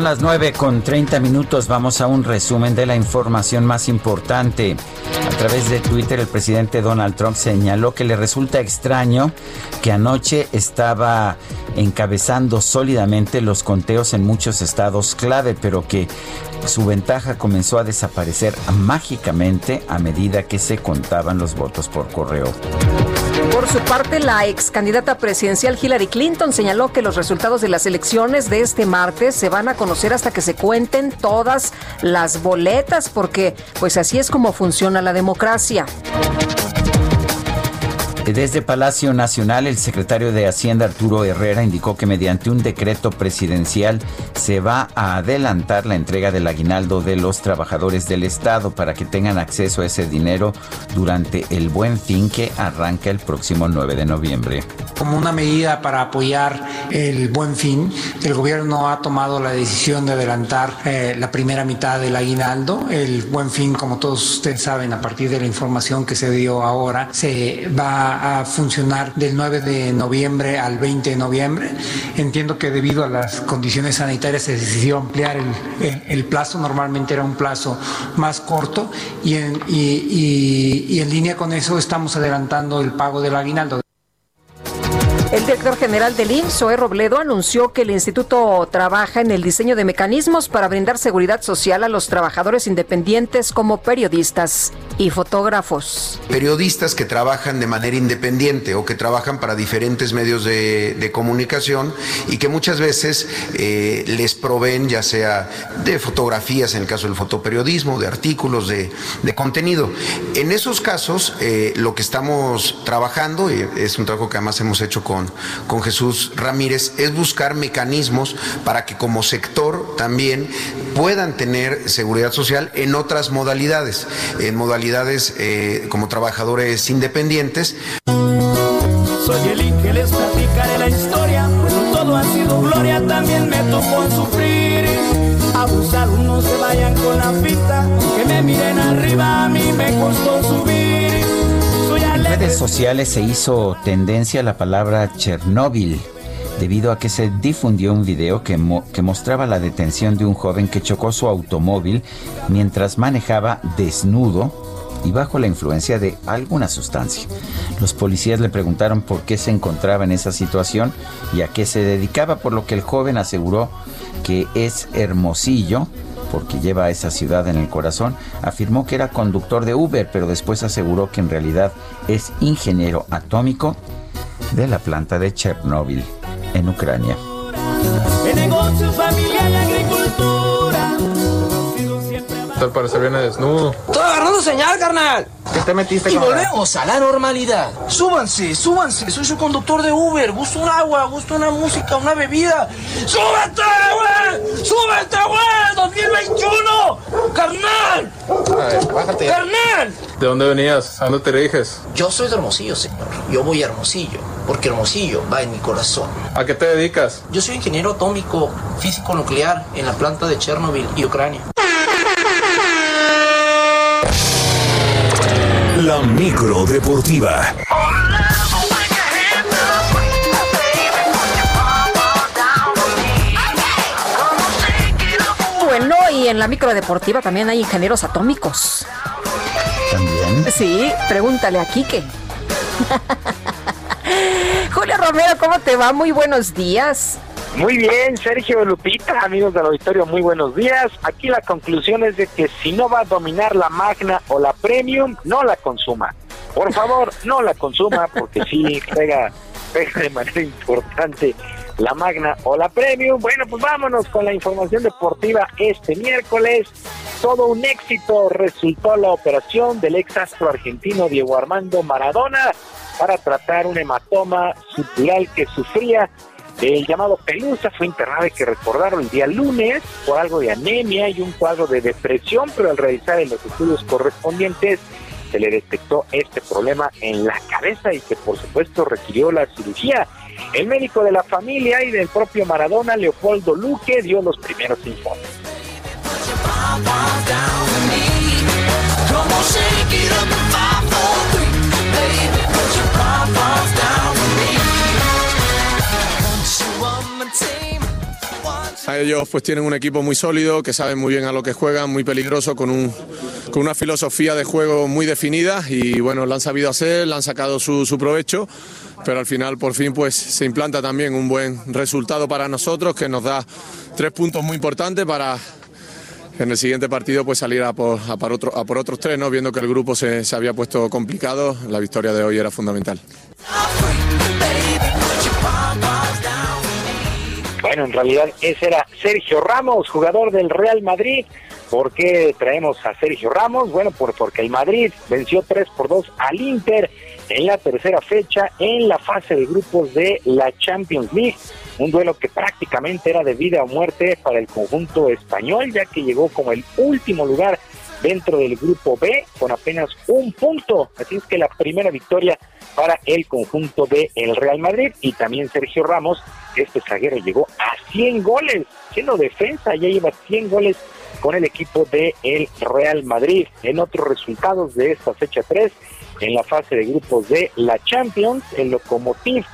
[SPEAKER 1] Las 9 con 30 minutos. Vamos a un resumen de la información más importante. A través de Twitter, el presidente Donald Trump señaló que le resulta extraño que anoche estaba encabezando sólidamente los conteos en muchos estados clave, pero que su ventaja comenzó a desaparecer mágicamente a medida que se contaban los votos por correo.
[SPEAKER 2] Por su parte, la ex candidata presidencial Hillary Clinton señaló que los resultados de las elecciones de este martes se van a conocer hasta que se cuenten todas las boletas, porque pues así es como funciona la democracia.
[SPEAKER 1] Desde Palacio Nacional, el secretario de Hacienda Arturo Herrera indicó que mediante un decreto presidencial se va a adelantar la entrega del aguinaldo de los trabajadores del Estado para que tengan acceso a ese dinero durante el buen fin que arranca el próximo 9 de noviembre.
[SPEAKER 39] Como una medida para apoyar el buen fin, el gobierno ha tomado la decisión de adelantar eh, la primera mitad del aguinaldo. El buen fin, como todos ustedes saben, a partir de la información que se dio ahora, se va
[SPEAKER 40] a, funcionar del 9 de noviembre al 20 de noviembre. Entiendo que debido a las condiciones sanitarias se decidió ampliar el, plazo, normalmente era un plazo más corto y, y en línea con eso estamos adelantando el pago del aguinaldo.
[SPEAKER 2] El director general del IMSS, Robledo, anunció que el instituto trabaja en el diseño de mecanismos para brindar seguridad social a los trabajadores independientes como periodistas y fotógrafos.
[SPEAKER 41] Periodistas que trabajan de manera independiente o que trabajan para diferentes medios de, comunicación y que muchas veces eh, les proveen ya sea de fotografías, en el caso del fotoperiodismo, de artículos, de, contenido. En esos casos, eh, lo que estamos trabajando, y es un trabajo que además hemos hecho con con, Jesús Ramírez es buscar mecanismos para que como sector también puedan tener seguridad social en otras modalidades, en modalidades eh, como trabajadores independientes.
[SPEAKER 42] Soy el que les platicaré la historia, pues todo ha sido gloria, también me tocó sufrir. Abusados no se vayan con la pista, que me miren arriba, a mí me costó subir
[SPEAKER 1] redes sociales se hizo tendencia la palabra Chernóbil debido a que se difundió un video que, que, mostraba la detención de un joven que chocó su automóvil mientras manejaba desnudo y bajo la influencia de alguna sustancia. Los policías le preguntaron por qué se encontraba en esa situación y a qué se dedicaba, por lo que el joven aseguró que es hermosillo porque lleva a esa ciudad en el corazón, afirmó que era conductor de Uber, pero después aseguró que en realidad es ingeniero atómico de la planta de Chernóbil en Ucrania.
[SPEAKER 43] Tal para ser viene desnudo.
[SPEAKER 44] Estoy agarrando señal, carnal.
[SPEAKER 43] ¿Qué te metiste
[SPEAKER 44] Y volvemos a la normalidad. Súbanse, súbanse. Soy su conductor de Uber. Gusto un agua, gusto una música, una bebida. ¡Súbete, güey! ¡Súbete, güey! ¡2021! ¡Carnal!
[SPEAKER 43] bájate.
[SPEAKER 44] ¡Carnal!
[SPEAKER 43] ¿De dónde venías? ¿A dónde te diriges?
[SPEAKER 44] Yo soy de Hermosillo, señor. Yo voy a Hermosillo, porque Hermosillo va en mi corazón.
[SPEAKER 43] ¿A qué te dedicas?
[SPEAKER 44] Yo soy ingeniero atómico, físico nuclear en la planta de Chernobyl y Ucrania.
[SPEAKER 3] La micro deportiva.
[SPEAKER 2] Bueno, y en la micro deportiva también hay ingenieros atómicos.
[SPEAKER 1] ¿También?
[SPEAKER 2] Sí, pregúntale a Quique. Julio Romero, ¿cómo te va? Muy buenos días.
[SPEAKER 45] Muy bien, Sergio Lupita, amigos del auditorio, muy buenos días. Aquí la conclusión es de que si no va a dominar la Magna o la Premium, no la consuma. Por favor, no la consuma porque sí pega, pega de manera importante la Magna o la Premium. Bueno, pues vámonos con la información deportiva este miércoles. Todo un éxito resultó la operación del ex astro argentino Diego Armando Maradona para tratar un hematoma subdural que sufría el llamado Pelusa fue internado, hay que recordarlo, el día lunes por algo de anemia y un cuadro de depresión, pero al realizar los estudios correspondientes se le detectó este problema en la cabeza y que por supuesto requirió la cirugía. El médico de la familia y del propio Maradona, Leopoldo Luque, dio los primeros informes.
[SPEAKER 43] Ellos pues tienen un equipo muy sólido, que saben muy bien a lo que juegan, muy peligroso, con, un, con una filosofía de juego muy definida y bueno, lo han sabido hacer, le han sacado su, su provecho, pero al final por fin pues se implanta también un buen resultado para nosotros que nos da tres puntos muy importantes para en el siguiente partido pues salir a por, a a por otros tres, ¿no? viendo que el grupo se, se había puesto complicado, la victoria de hoy era fundamental.
[SPEAKER 45] Bueno, en realidad ese era Sergio Ramos, jugador del Real Madrid. ¿Por qué traemos a Sergio Ramos? Bueno, por, porque el Madrid venció 3 por 2 al Inter en la tercera fecha en la fase de grupos de la Champions League. Un duelo que prácticamente era de vida o muerte para el conjunto español, ya que llegó como el último lugar dentro del grupo B con apenas un punto. Así es que la primera victoria para el conjunto de el Real Madrid y también Sergio Ramos, este zaguero llegó a 100 goles, siendo defensa, ya lleva 100 goles con el equipo de el Real Madrid. En otros resultados de esta fecha 3, en la fase de grupos de la Champions. El Lokomotiv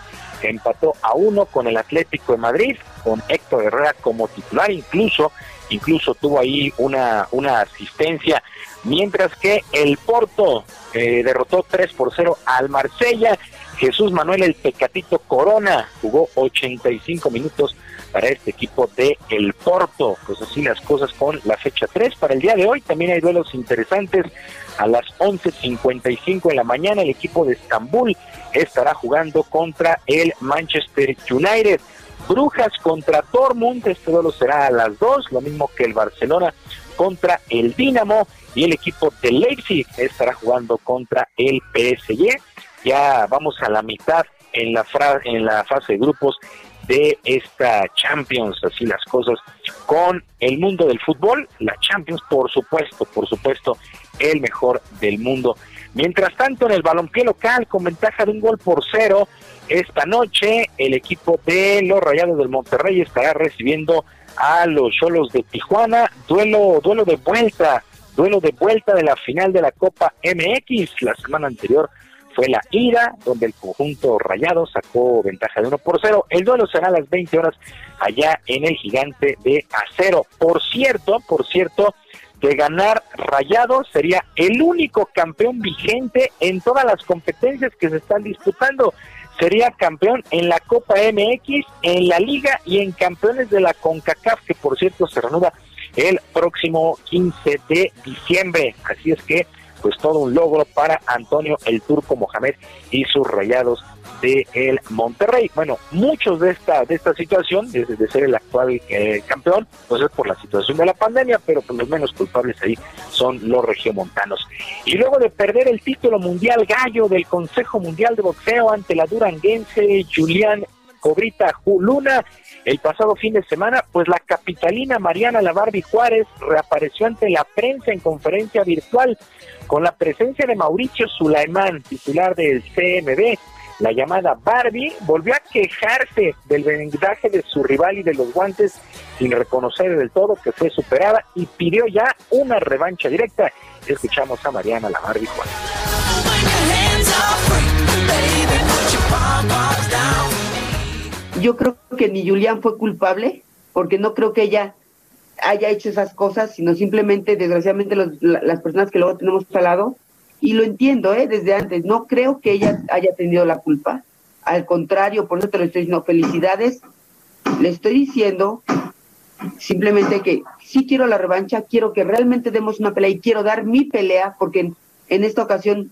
[SPEAKER 45] empató a uno con el Atlético de Madrid, con Héctor Herrera como titular, incluso, incluso tuvo ahí una, una asistencia, mientras que el Porto eh, derrotó 3 por 0 al Marsella. Jesús Manuel el Pecatito Corona jugó 85 minutos para este equipo de El Porto. Pues así las cosas con la fecha 3. Para el día de hoy también hay duelos interesantes. A las 11.55 de la mañana el equipo de Estambul estará jugando contra el Manchester United. Brujas contra Dortmund, este duelo será a las 2, lo mismo que el Barcelona contra el Dinamo y el equipo de Leipzig estará jugando contra el PSG. Ya vamos a la mitad en la, en la fase de grupos de esta Champions, así las cosas con el mundo del fútbol, la Champions por supuesto, por supuesto, el mejor del mundo. Mientras tanto, en el balompié local, con ventaja de un gol por cero, esta noche el equipo de los Rayados del Monterrey estará recibiendo a los Cholos de Tijuana, duelo, duelo de vuelta, duelo de vuelta de la final de la Copa MX. La semana anterior fue la ida, donde el conjunto rayado sacó ventaja de 1 por 0. El duelo será a las 20 horas allá en el gigante de acero. Por cierto, por cierto, de ganar Rayado sería el único campeón vigente en todas las competencias que se están disputando. Sería campeón en la Copa MX, en la Liga y en campeones de la CONCACAF, que por cierto se reanuda el próximo 15 de diciembre. Así es que pues todo un logro para Antonio el Turco Mohamed y sus rayados de el Monterrey. Bueno, muchos de esta de esta situación, desde de ser el actual eh, campeón, pues es por la situación de la pandemia, pero por los menos culpables ahí son los regiomontanos. Y luego de perder el título mundial gallo del Consejo Mundial de Boxeo ante la duranguense Julián Cobrita Luna, el pasado fin de semana, pues la capitalina Mariana La Juárez reapareció ante la prensa en conferencia virtual con la presencia de Mauricio Sulaimán, titular del CMB. La llamada Barbie volvió a quejarse del vendaje de su rival y de los guantes sin reconocer del todo que fue superada y pidió ya una revancha directa. Escuchamos a Mariana La Barbie Juárez.
[SPEAKER 46] Yo creo que ni Julián fue culpable, porque no creo que ella haya hecho esas cosas, sino simplemente, desgraciadamente, las personas que luego tenemos al lado, y lo entiendo, ¿eh? desde antes, no creo que ella haya tenido la culpa. Al contrario, por eso te lo estoy diciendo, felicidades. Le estoy diciendo simplemente que sí quiero la revancha, quiero que realmente demos una pelea y quiero dar mi pelea, porque en, en esta ocasión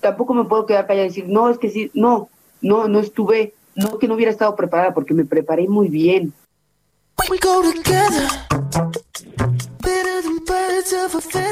[SPEAKER 46] tampoco me puedo quedar callada y decir, no, es que sí, no, no, no estuve no que no hubiera estado preparada, porque me preparé muy bien.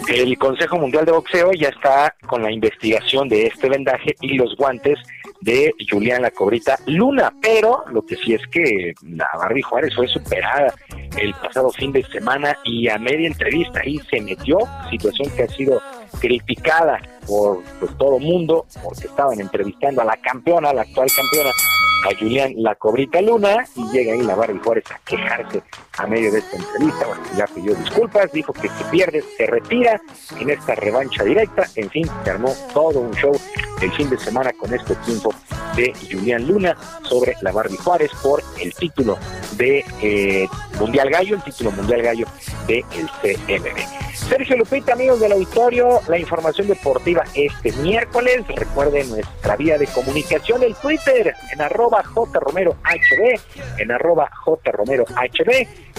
[SPEAKER 45] El Consejo Mundial de Boxeo ya está con la investigación de este vendaje y los guantes de Julián La Cobrita Luna, pero lo que sí es que la Barbie Juárez fue superada el pasado fin de semana y a media entrevista ahí se metió, situación que ha sido criticada por pues, todo mundo, porque estaban entrevistando a la campeona, la actual campeona, a Julián La Cobrita Luna, y llega ahí la Barbie Juárez a quejarse a medio de esta entrevista. Bueno, ya pidió disculpas, dijo que si pierde se retira en esta revancha directa. En fin, se armó todo un show el fin de semana con este triunfo de Julián Luna sobre la Barbie Juárez por el título de eh, Mundial Gallo, el título Mundial Gallo de CMB. Sergio Lupita, amigos del auditorio, la información deportiva este miércoles. Recuerden nuestra vía de comunicación, el Twitter, en arroba jromerohb, en arroba jromerohb.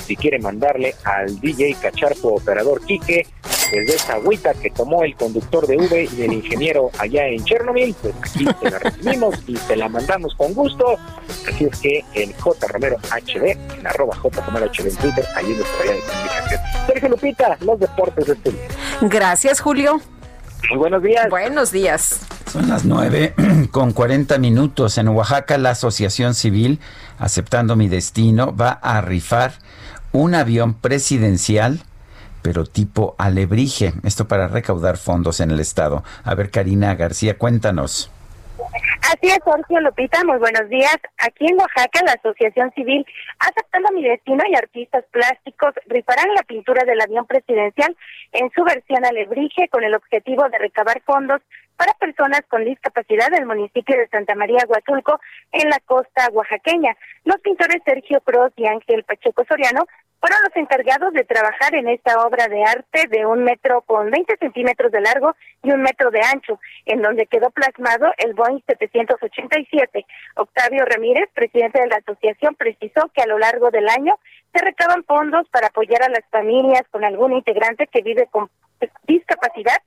[SPEAKER 45] Si quieren mandarle al DJ Cacharpo Operador Quique, desde esa agüita que tomó el conductor de V y el ingeniero allá en Chernobyl, pues aquí te la recibimos y te la mandamos con gusto. Así es que en J Romero HD, en arroba J Romero HD en Twitter, ahí nuestra vía de comunicación. Sergio Lupita, los deportes de este día.
[SPEAKER 2] Gracias, Julio.
[SPEAKER 45] Muy buenos días.
[SPEAKER 2] Buenos días.
[SPEAKER 1] Son las nueve con 40 minutos. En Oaxaca, la Asociación Civil, aceptando mi destino, va a rifar un avión presidencial pero tipo alebrije. Esto para recaudar fondos en el Estado. A ver, Karina García, cuéntanos.
[SPEAKER 30] Así es, Sergio Lupita, muy buenos días. Aquí en Oaxaca, la Asociación Civil, aceptando mi destino y artistas plásticos rifarán la pintura del avión presidencial en su versión alebrije con el objetivo de recabar fondos para personas con discapacidad del municipio de Santa María Huatulco en la costa oaxaqueña. Los pintores Sergio Cruz y Ángel Pacheco Soriano fueron los encargados de trabajar en esta obra de arte de un metro con 20 centímetros de largo y un metro de ancho, en donde quedó plasmado el Boeing 787. Octavio Ramírez, presidente de la asociación, precisó que a lo largo del año se recaban fondos para apoyar a las familias con algún integrante que vive con discapacidad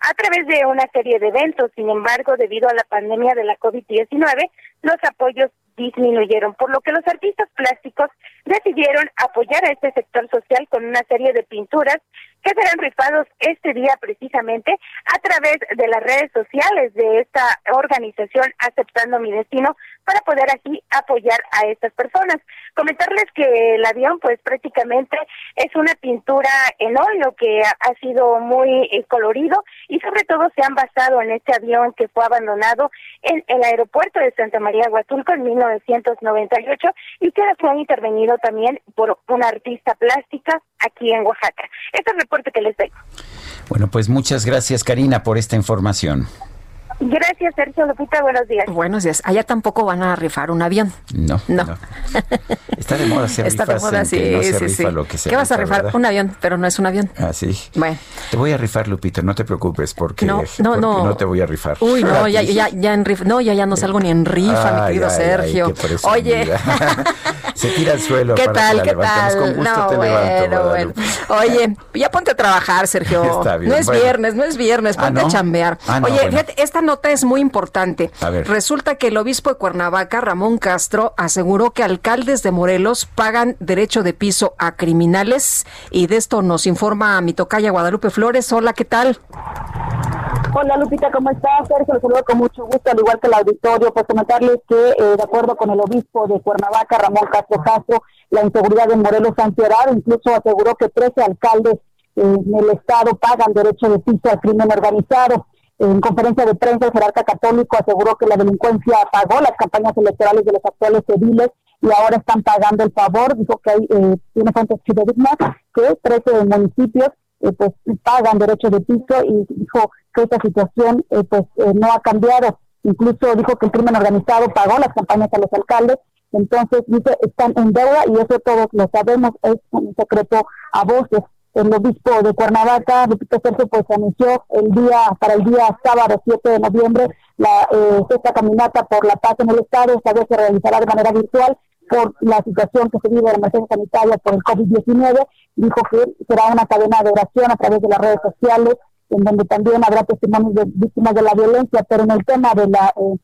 [SPEAKER 30] a través de una serie de eventos. Sin embargo, debido a la pandemia de la COVID-19, los apoyos disminuyeron, por lo que los artistas plásticos decidieron apoyar a este sector social con una serie de pinturas que serán rifados este día precisamente a través de las redes sociales de esta organización Aceptando mi Destino para poder así apoyar a estas personas. Comentarles que el avión pues prácticamente es una pintura en óleo que ha sido muy eh, colorido y sobre todo se han basado en este avión que fue abandonado en el aeropuerto de Santa María Huatulco en 1998 y que fue intervenido también por una artista plástica aquí en Oaxaca. Este es el reporte que les doy.
[SPEAKER 1] Bueno, pues muchas gracias Karina por esta información.
[SPEAKER 30] Gracias, Sergio Lupita. Buenos días.
[SPEAKER 2] Buenos días. Allá tampoco van a rifar un avión.
[SPEAKER 1] No.
[SPEAKER 2] No.
[SPEAKER 1] Está de moda hacer
[SPEAKER 2] Está de moda,
[SPEAKER 1] en que no
[SPEAKER 2] sí,
[SPEAKER 1] se
[SPEAKER 2] sí,
[SPEAKER 1] rifa
[SPEAKER 2] sí.
[SPEAKER 1] lo que se
[SPEAKER 2] ¿Qué vas a
[SPEAKER 1] rifa,
[SPEAKER 2] rifar?
[SPEAKER 1] ¿verdad?
[SPEAKER 2] Un avión, pero no es un avión.
[SPEAKER 1] Ah, sí.
[SPEAKER 2] Bueno.
[SPEAKER 1] Te voy a rifar, Lupita, no te preocupes, porque
[SPEAKER 2] No,
[SPEAKER 1] porque
[SPEAKER 2] no, no.
[SPEAKER 1] te voy a rifar.
[SPEAKER 2] Uy, no, ya, ya, ya en rifa. No, ya, ya no salgo ni en rifa, mi querido
[SPEAKER 1] ay, ay,
[SPEAKER 2] Sergio.
[SPEAKER 1] qué.
[SPEAKER 2] Oye.
[SPEAKER 1] Se tira al suelo
[SPEAKER 2] ¿Qué
[SPEAKER 1] para que
[SPEAKER 2] tal?
[SPEAKER 1] la
[SPEAKER 2] ¿Qué tal?
[SPEAKER 1] Con gusto
[SPEAKER 2] no,
[SPEAKER 1] te levanto,
[SPEAKER 2] bueno, bueno. Oye, ya ponte a trabajar, Sergio.
[SPEAKER 1] Está bien,
[SPEAKER 2] no es viernes, no es viernes,
[SPEAKER 1] Ah,
[SPEAKER 2] ponte a chambear.
[SPEAKER 1] Ah,
[SPEAKER 2] Oye, fíjate, esta nota es muy importante.
[SPEAKER 1] A ver.
[SPEAKER 2] Resulta que el obispo de Cuernavaca, Ramón Castro, aseguró que alcaldes de Morelos pagan derecho de piso a criminales y de esto nos informa mi tocaya Guadalupe Flores. Hola, ¿qué tal?
[SPEAKER 44] Hola Lupita, ¿cómo estás? Sergio, los saludo con mucho gusto, al igual que el auditorio, pues comentarles que eh, de acuerdo con el obispo de Cuernavaca, Ramón Castro Castro, la inseguridad en Morelos ha empeorado, incluso aseguró que 13 alcaldes eh, en el estado pagan derecho de piso al crimen organizado. En conferencia de prensa, el jerarca católico aseguró que la delincuencia pagó las campañas electorales de los actuales ediles y ahora están pagando el favor. Dijo que hay, eh, tiene fuentes fidedignas que 13 municipios eh, pues pagan derecho de piso y dijo que esta situación eh, pues eh, no ha cambiado. Incluso dijo que el crimen organizado pagó las campañas a los alcaldes. Entonces dice están en deuda y eso todos lo sabemos, es un secreto a voces. El obispo de Cuernavaca, Lupita Sergio, pues anunció el día, para el día sábado 7 de noviembre, la eh, sexta caminata por la paz en el estado, esta vez se realizará de manera virtual por la situación que se vive de la emergencia sanitaria por el COVID-19. Dijo que será una cadena de oración a través de las redes sociales, en donde también habrá testimonios de víctimas de la violencia, pero en el tema de la eh,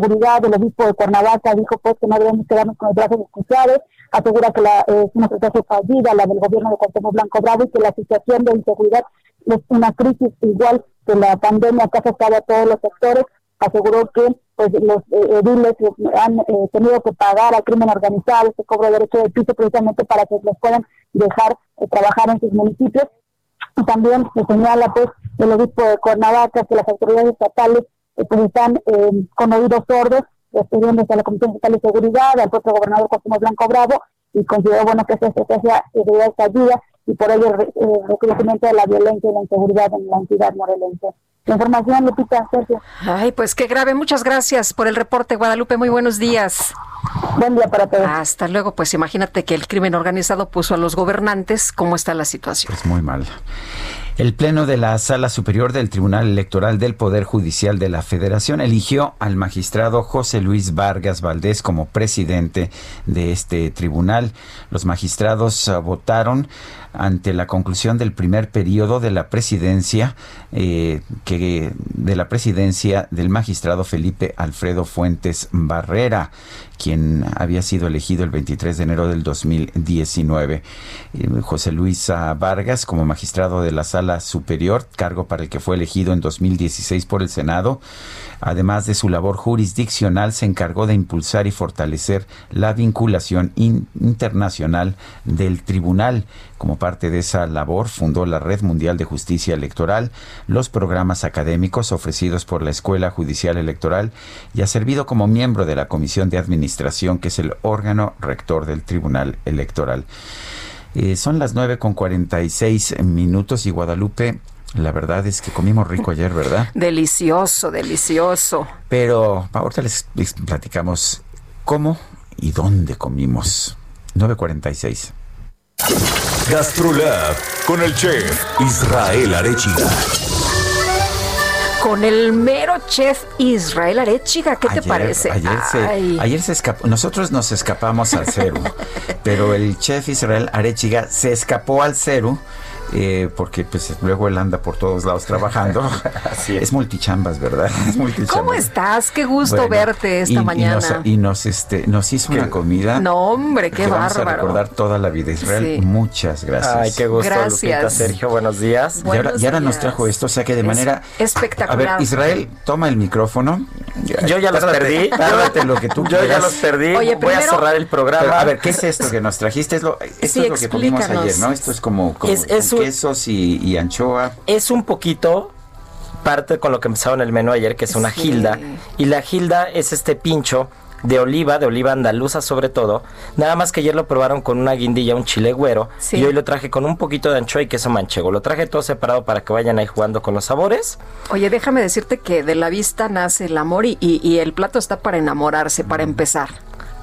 [SPEAKER 44] seguridad del obispo de Cuernavaca dijo pues que no debemos quedarnos con los brazos cruzados, asegura que la, eh, es una estrategia fallida la del gobierno de Cuauhtémoc Blanco Bravo y que la situación de inseguridad es una crisis igual que la pandemia que ha afectado a todos los sectores, aseguró que pues los eh, ediles han eh, tenido que pagar al crimen organizado este cobro de derecho de piso precisamente para que los puedan dejar eh, trabajar en sus municipios. Y también se señala pues el obispo de Cuernavaca que las autoridades estatales eh, pues están eh, con oídos sordos refiriéndose a la Comisión Estatal de Seguridad, al propio gobernador Cuauhtémoc Blanco Bravo y consideró bueno que esa estrategia de está ayuda y por ello el eh, reconocimiento de la violencia y la inseguridad en la entidad morelense. La información, Lupita, Sergio.
[SPEAKER 2] Ay, pues qué grave. Muchas gracias por el reporte, Guadalupe. Muy buenos días.
[SPEAKER 44] Buen día para todos.
[SPEAKER 2] Hasta luego. Pues imagínate que el crimen organizado puso a los gobernantes. ¿Cómo está la situación?
[SPEAKER 1] Es muy mal. El Pleno de la Sala Superior del Tribunal Electoral del Poder Judicial de la Federación eligió al magistrado José Luis Vargas Valdés como presidente de este tribunal. Los magistrados ah, votaron ante la conclusión del primer periodo de la presidencia eh, que de la presidencia del magistrado Felipe Alfredo Fuentes Barrera quien había sido elegido el 23 de enero del 2019. Eh, José Luis Vargas como magistrado de la Sala Superior, cargo para el que fue elegido en 2016 por el Senado. Además de su labor jurisdiccional, se encargó de impulsar y fortalecer la vinculación in- internacional del tribunal. Como parte de esa labor, fundó la Red Mundial de Justicia Electoral, los programas académicos ofrecidos por la Escuela Judicial Electoral y ha servido como miembro de la Comisión de Administración, que es el órgano rector del Tribunal Electoral. Eh, son las 9 con 46 minutos y Guadalupe. La verdad es que comimos rico ayer, ¿verdad?
[SPEAKER 2] Delicioso, delicioso.
[SPEAKER 1] Pero ahorita les, les platicamos cómo y dónde comimos. 946.
[SPEAKER 3] GastroLab con el chef Israel Arechiga.
[SPEAKER 2] Con el mero chef Israel Arechiga, ¿qué te parece?
[SPEAKER 1] Ayer se,
[SPEAKER 2] Ay.
[SPEAKER 1] ayer se escapó. Nosotros nos escapamos al cero, pero el chef Israel Arechiga se escapó al cero. Eh, porque pues luego él anda por todos lados trabajando. es. multichambas, ¿verdad? Es multichambas.
[SPEAKER 2] ¿Cómo estás? Qué gusto
[SPEAKER 1] Bueno,
[SPEAKER 2] verte esta
[SPEAKER 1] y- y
[SPEAKER 2] mañana.
[SPEAKER 1] nos- Y nos, este, nos hizo una comida.
[SPEAKER 2] No, hombre, qué
[SPEAKER 1] que vamos a recordar toda la vida. Israel,
[SPEAKER 2] Sí.
[SPEAKER 1] muchas gracias.
[SPEAKER 47] Ay, qué gusto,
[SPEAKER 2] Gracias.
[SPEAKER 47] Lupita, Sergio, buenos días.
[SPEAKER 1] Y ahora,
[SPEAKER 2] Buenos
[SPEAKER 1] y ahora nos trajo esto, o sea que de
[SPEAKER 2] Es
[SPEAKER 1] manera...
[SPEAKER 2] espectacular.
[SPEAKER 1] A ver, Israel, toma el micrófono.
[SPEAKER 47] Yo ya los perdí.
[SPEAKER 1] tárdate lo que tú
[SPEAKER 47] Yo ya los perdí.
[SPEAKER 2] Oye,
[SPEAKER 47] Voy a cerrar el programa.
[SPEAKER 1] Pero, a ver, ¿qué es esto que nos trajiste? Es lo, esto
[SPEAKER 2] Sí,
[SPEAKER 1] es lo que comimos ayer, ¿no? Esto es como, como
[SPEAKER 47] Es- es un-
[SPEAKER 1] quesos y, y anchoa.
[SPEAKER 47] es un poquito parte con lo que empezaron el menú ayer, que es una
[SPEAKER 2] Sí.
[SPEAKER 47] gilda. Y la gilda es este pincho de oliva, de oliva andaluza sobre todo. Nada más que ayer lo probaron con una guindilla, un chile güero.
[SPEAKER 2] Sí.
[SPEAKER 47] Y hoy lo traje con un poquito de anchoa y queso manchego. Lo traje todo separado para que vayan ahí jugando con los sabores.
[SPEAKER 2] Oye, déjame decirte que de la vista nace el amor y, y- y el plato está para enamorarse, para empezar.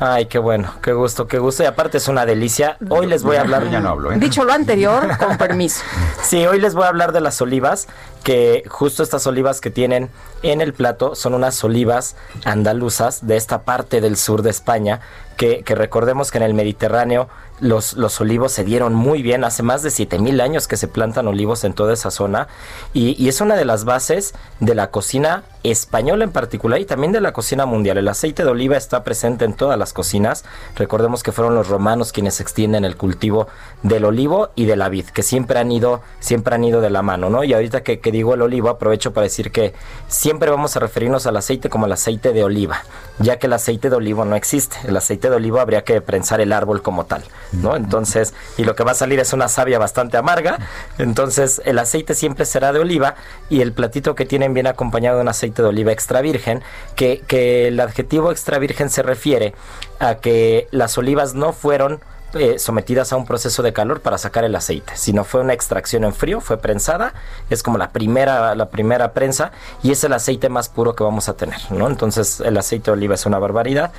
[SPEAKER 47] Ay, qué bueno, qué gusto, qué gusto. Y aparte es una delicia. Hoy les voy a hablar...
[SPEAKER 1] Ya no hablo, ¿eh?
[SPEAKER 2] Dicho lo anterior, con permiso.
[SPEAKER 47] Sí, hoy les voy a hablar de las olivas, que justo estas olivas que tienen en el plato son unas olivas andaluzas de esta parte del sur de España, que, que recordemos que en el Mediterráneo los, los olivos se dieron muy bien, hace más de 7000 años que se plantan olivos en toda esa zona, y, y es una de las bases de la cocina española en particular y también de la cocina mundial. El aceite de oliva está presente en todas las cocinas. Recordemos que fueron los romanos quienes extienden el cultivo del olivo y de la vid, que siempre han ido, siempre han ido de la mano, ¿no? Y ahorita que, que digo el olivo, aprovecho para decir que siempre vamos a referirnos al aceite como el aceite de oliva, ya que el aceite de olivo no existe. El aceite de olivo habría que prensar el árbol como tal, ¿no? Entonces, y lo que va a salir es una savia bastante amarga. Entonces, el aceite siempre será de oliva y el platito que tienen viene acompañado de un aceite de oliva extra virgen, que, que el adjetivo extra virgen se refiere a que las olivas no fueron eh, sometidas a un proceso de calor para sacar el aceite, sino fue una extracción en frío, fue prensada, es como la primera, la primera prensa y es el aceite más puro que vamos a tener, ¿no? Entonces el aceite de oliva es una barbaridad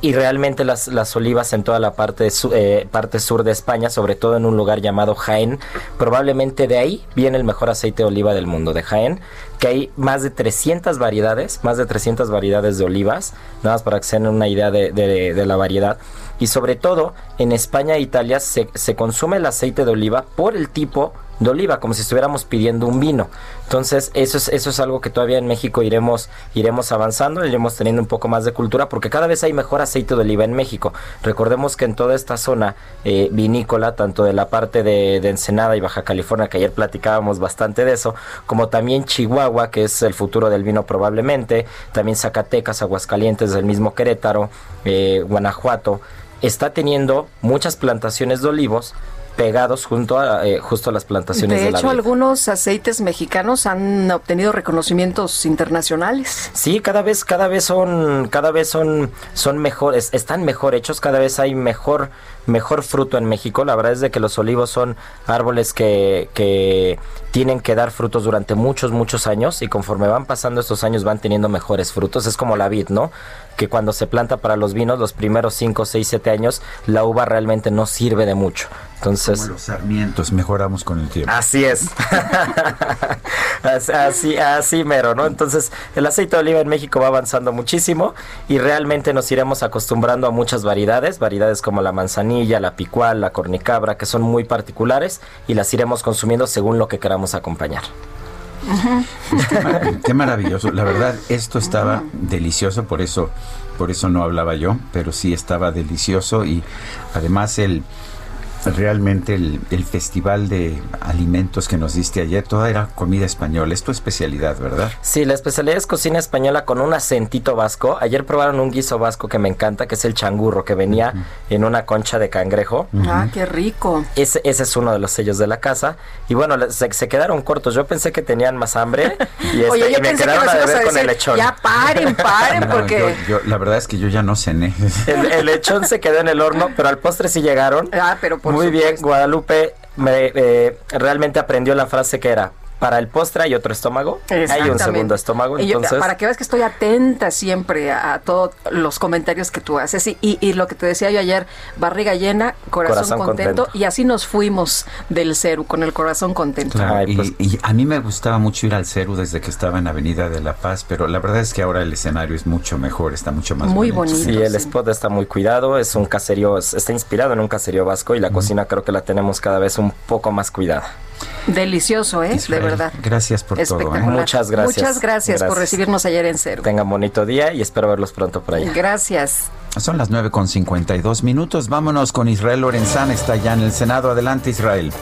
[SPEAKER 47] y realmente las, las olivas en toda la parte, eh, sur de España, sobre todo en un lugar llamado Jaén, probablemente de ahí viene el mejor aceite de oliva del mundo, de Jaén, que hay más de 300 variedades, más de 300 variedades de olivas, nada más para que se den una idea de, de- de la variedad. Y sobre todo, en España e Italia se, se consume el aceite de oliva por el tipo de oliva, como si estuviéramos pidiendo un vino. Entonces, eso es, eso es algo que todavía en México iremos, iremos avanzando, iremos teniendo un poco más de cultura, porque cada vez hay mejor aceite de oliva en México. Recordemos que en toda esta zona eh, vinícola, tanto de la parte de, de Ensenada y Baja California, que ayer platicábamos bastante de eso, como también Chihuahua, que es el futuro del vino probablemente, también Zacatecas, Aguascalientes, del mismo Querétaro, eh, Guanajuato, está teniendo muchas plantaciones de olivos pegados junto a eh, justo a las plantaciones de,
[SPEAKER 2] De hecho, algunos aceites mexicanos han obtenido reconocimientos internacionales.
[SPEAKER 47] Sí, cada vez, cada vez son, cada vez son, son mejores, están mejor hechos, cada vez hay mejor, mejor fruto en México. La verdad es de que los olivos son árboles que, que tienen que dar frutos durante muchos, muchos años y conforme van pasando estos años van teniendo mejores frutos. Es como la vid, ¿no? Que cuando se planta para los vinos, los primeros 5, 6, 7 años, la uva realmente no sirve de mucho. Entonces,
[SPEAKER 1] Como los sarmientos, mejoramos con el tiempo.
[SPEAKER 47] Así es. As- así, así mero, ¿no? Entonces, el aceite de oliva en México va avanzando muchísimo y realmente nos iremos acostumbrando a muchas variedades, variedades como la manzanilla, la picual, la cornicabra, que son muy particulares y las iremos consumiendo según lo que queramos acompañar.
[SPEAKER 1] Qué, qué maravilloso. La verdad, esto estaba delicioso, por eso, por eso no hablaba yo, pero sí estaba delicioso y además el realmente el, el festival de alimentos que nos diste ayer, toda era comida española. Es tu especialidad, ¿verdad?
[SPEAKER 47] Sí, la especialidad es cocina española con un acentito vasco. Ayer probaron un guiso vasco que me encanta, que es el changurro, que venía en una concha de cangrejo.
[SPEAKER 2] Ah, qué rico.
[SPEAKER 47] Ese, ese es uno de los sellos de la casa. Y bueno, se, se quedaron cortos. Yo pensé que tenían más hambre. Y, este,
[SPEAKER 2] Oye, yo
[SPEAKER 47] y me
[SPEAKER 2] pensé que
[SPEAKER 47] quedaron
[SPEAKER 2] nos
[SPEAKER 47] a deber con el lechón.
[SPEAKER 2] ya paren, paren,
[SPEAKER 1] No,
[SPEAKER 2] porque...
[SPEAKER 1] yo- yo- la verdad es que yo ya no cené.
[SPEAKER 47] El, el lechón se quedó en el horno, pero al postre sí llegaron.
[SPEAKER 2] Ah, pero por
[SPEAKER 47] Muy bien. Guadalupe me, eh, realmente aprendió la frase que era, para el postre hay otro estómago, hay un segundo estómago. entonces...
[SPEAKER 2] para que veas que estoy atenta siempre a, todos los comentarios que tú haces. Y, lo que te decía yo ayer, barriga llena, corazón, contento, Y así nos fuimos del CERU, con el corazón contento.
[SPEAKER 1] Pues y, a mí me gustaba mucho ir al CERU desde que estaba en Avenida de la Paz, pero la verdad es que ahora el escenario es mucho mejor, está mucho más
[SPEAKER 2] muy bonito.
[SPEAKER 47] sí, el spot está muy cuidado, es un caserío, está inspirado en un caserío vasco y la cocina creo que la tenemos cada vez un poco más cuidada.
[SPEAKER 2] Delicioso, ¿eh? de verdad.
[SPEAKER 1] Gracias por todo. ¿eh?
[SPEAKER 47] Muchas gracias.
[SPEAKER 2] Muchas gracias, por recibirnos ayer en Cero.
[SPEAKER 47] Tengan bonito día y espero verlos pronto por allá.
[SPEAKER 2] Gracias.
[SPEAKER 1] Son las 9 con 52 minutos. Vámonos con Israel Lorenzán. Está ya en el Senado. Adelante, Israel.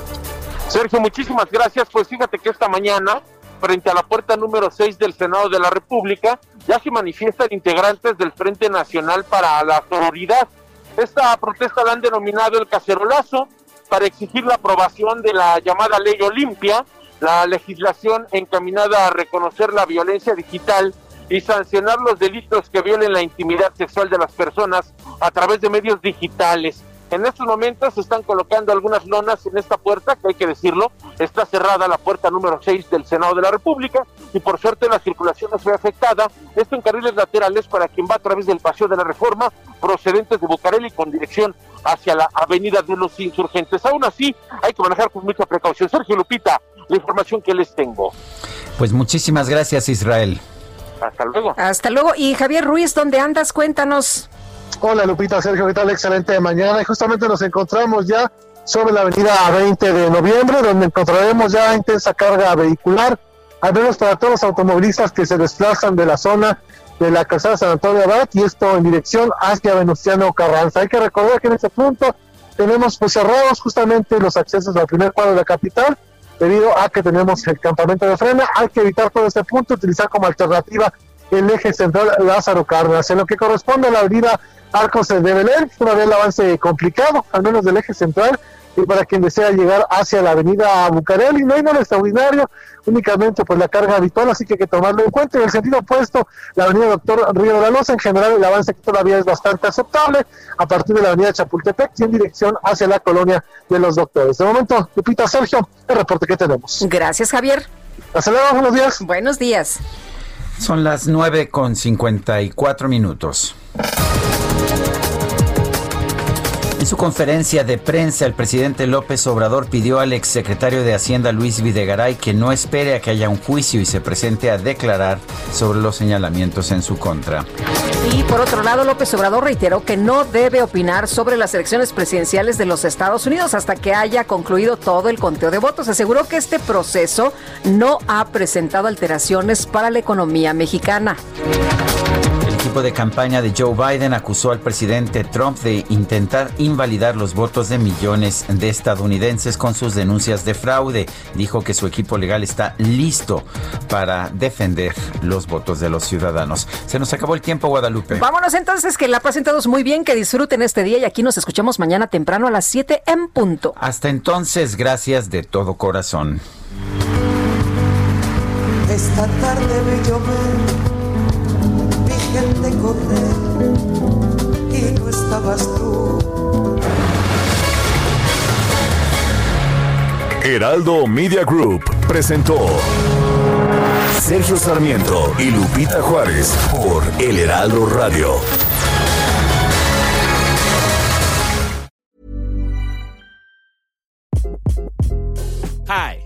[SPEAKER 26] Sergio, muchísimas gracias. Pues fíjate que esta mañana, frente a la puerta número 6 del Senado de la República, ya se manifiestan integrantes del Frente Nacional para la Sororidad. Esta protesta la han denominado el cacerolazo para exigir la aprobación de la llamada ley Olimpia, la legislación encaminada a reconocer la violencia digital y sancionar los delitos que violen la intimidad sexual de las personas a través de medios digitales. En estos momentos se están colocando algunas lonas en esta puerta, que hay que decirlo, está cerrada la puerta número 6 del Senado de la República y por suerte la circulación no fue afectada. Esto en carriles laterales para quien va a través del Paseo de la Reforma, procedentes de Bucareli con dirección hacia la Avenida de los Insurgentes. Aún así, hay que manejar con mucha precaución. Sergio Lupita, la información que les tengo.
[SPEAKER 1] Pues muchísimas gracias, Israel.
[SPEAKER 26] Hasta luego.
[SPEAKER 2] Hasta luego. Y Javier Ruiz, ¿dónde andas? Cuéntanos.
[SPEAKER 28] Hola Lupita, Sergio, ¿qué tal? Excelente mañana. Y justamente nos encontramos ya sobre la avenida 20 de noviembre, donde encontraremos ya intensa carga vehicular, al menos para todos los automovilistas que se desplazan de la zona de la calzada San Antonio Abad y esto en dirección hacia Venustiano Carranza. Hay que recordar que en este punto tenemos pues cerrados justamente los accesos al primer cuadro de la capital debido a que tenemos el campamento de frena. Hay que evitar todo este punto, utilizar como alternativa el eje central Lázaro Cárdenas. En lo que corresponde a la avenida Arcos de Belén, todavía el avance complicado, al menos del eje central, y para quien desea llegar hacia la avenida Bucareli, no hay nada extraordinario, únicamente pues la carga habitual, así que hay que tomarlo en cuenta. En el sentido opuesto, la avenida Doctor Río de la Luz, en general el avance todavía es bastante aceptable, a partir de la avenida Chapultepec y en dirección hacia la colonia de los doctores. De momento, Lupita Sergio, el reporte que tenemos.
[SPEAKER 2] Gracias, Javier.
[SPEAKER 28] Hasta luego, buenos días.
[SPEAKER 2] Buenos días.
[SPEAKER 1] Son las 9 con 54 minutos. En su conferencia de prensa, el presidente López Obrador pidió al exsecretario de Hacienda Luis Videgaray que no espere a que haya un juicio y se presente a declarar sobre los señalamientos en su contra.
[SPEAKER 2] Y por otro lado, López Obrador reiteró que no debe opinar sobre las elecciones presidenciales de los Estados Unidos hasta que haya concluido todo el conteo de votos. Aseguró que este proceso no ha presentado alteraciones para la economía mexicana
[SPEAKER 1] equipo de campaña de Joe Biden acusó al presidente Trump de intentar invalidar los votos de millones de estadounidenses con sus denuncias de fraude. Dijo que su equipo legal está listo para defender los votos de los ciudadanos. Se nos acabó el tiempo, Guadalupe.
[SPEAKER 2] Vámonos entonces, que la pasen todos muy bien, que disfruten este día y aquí nos escuchamos mañana temprano a las 7 en punto.
[SPEAKER 1] Hasta entonces, gracias de todo corazón.
[SPEAKER 18] Esta tarde me correr y no estabas tú.
[SPEAKER 3] Heraldo Media Group presentó Sergio Sarmiento y Lupita Juárez por El Heraldo Radio.
[SPEAKER 40] Hi,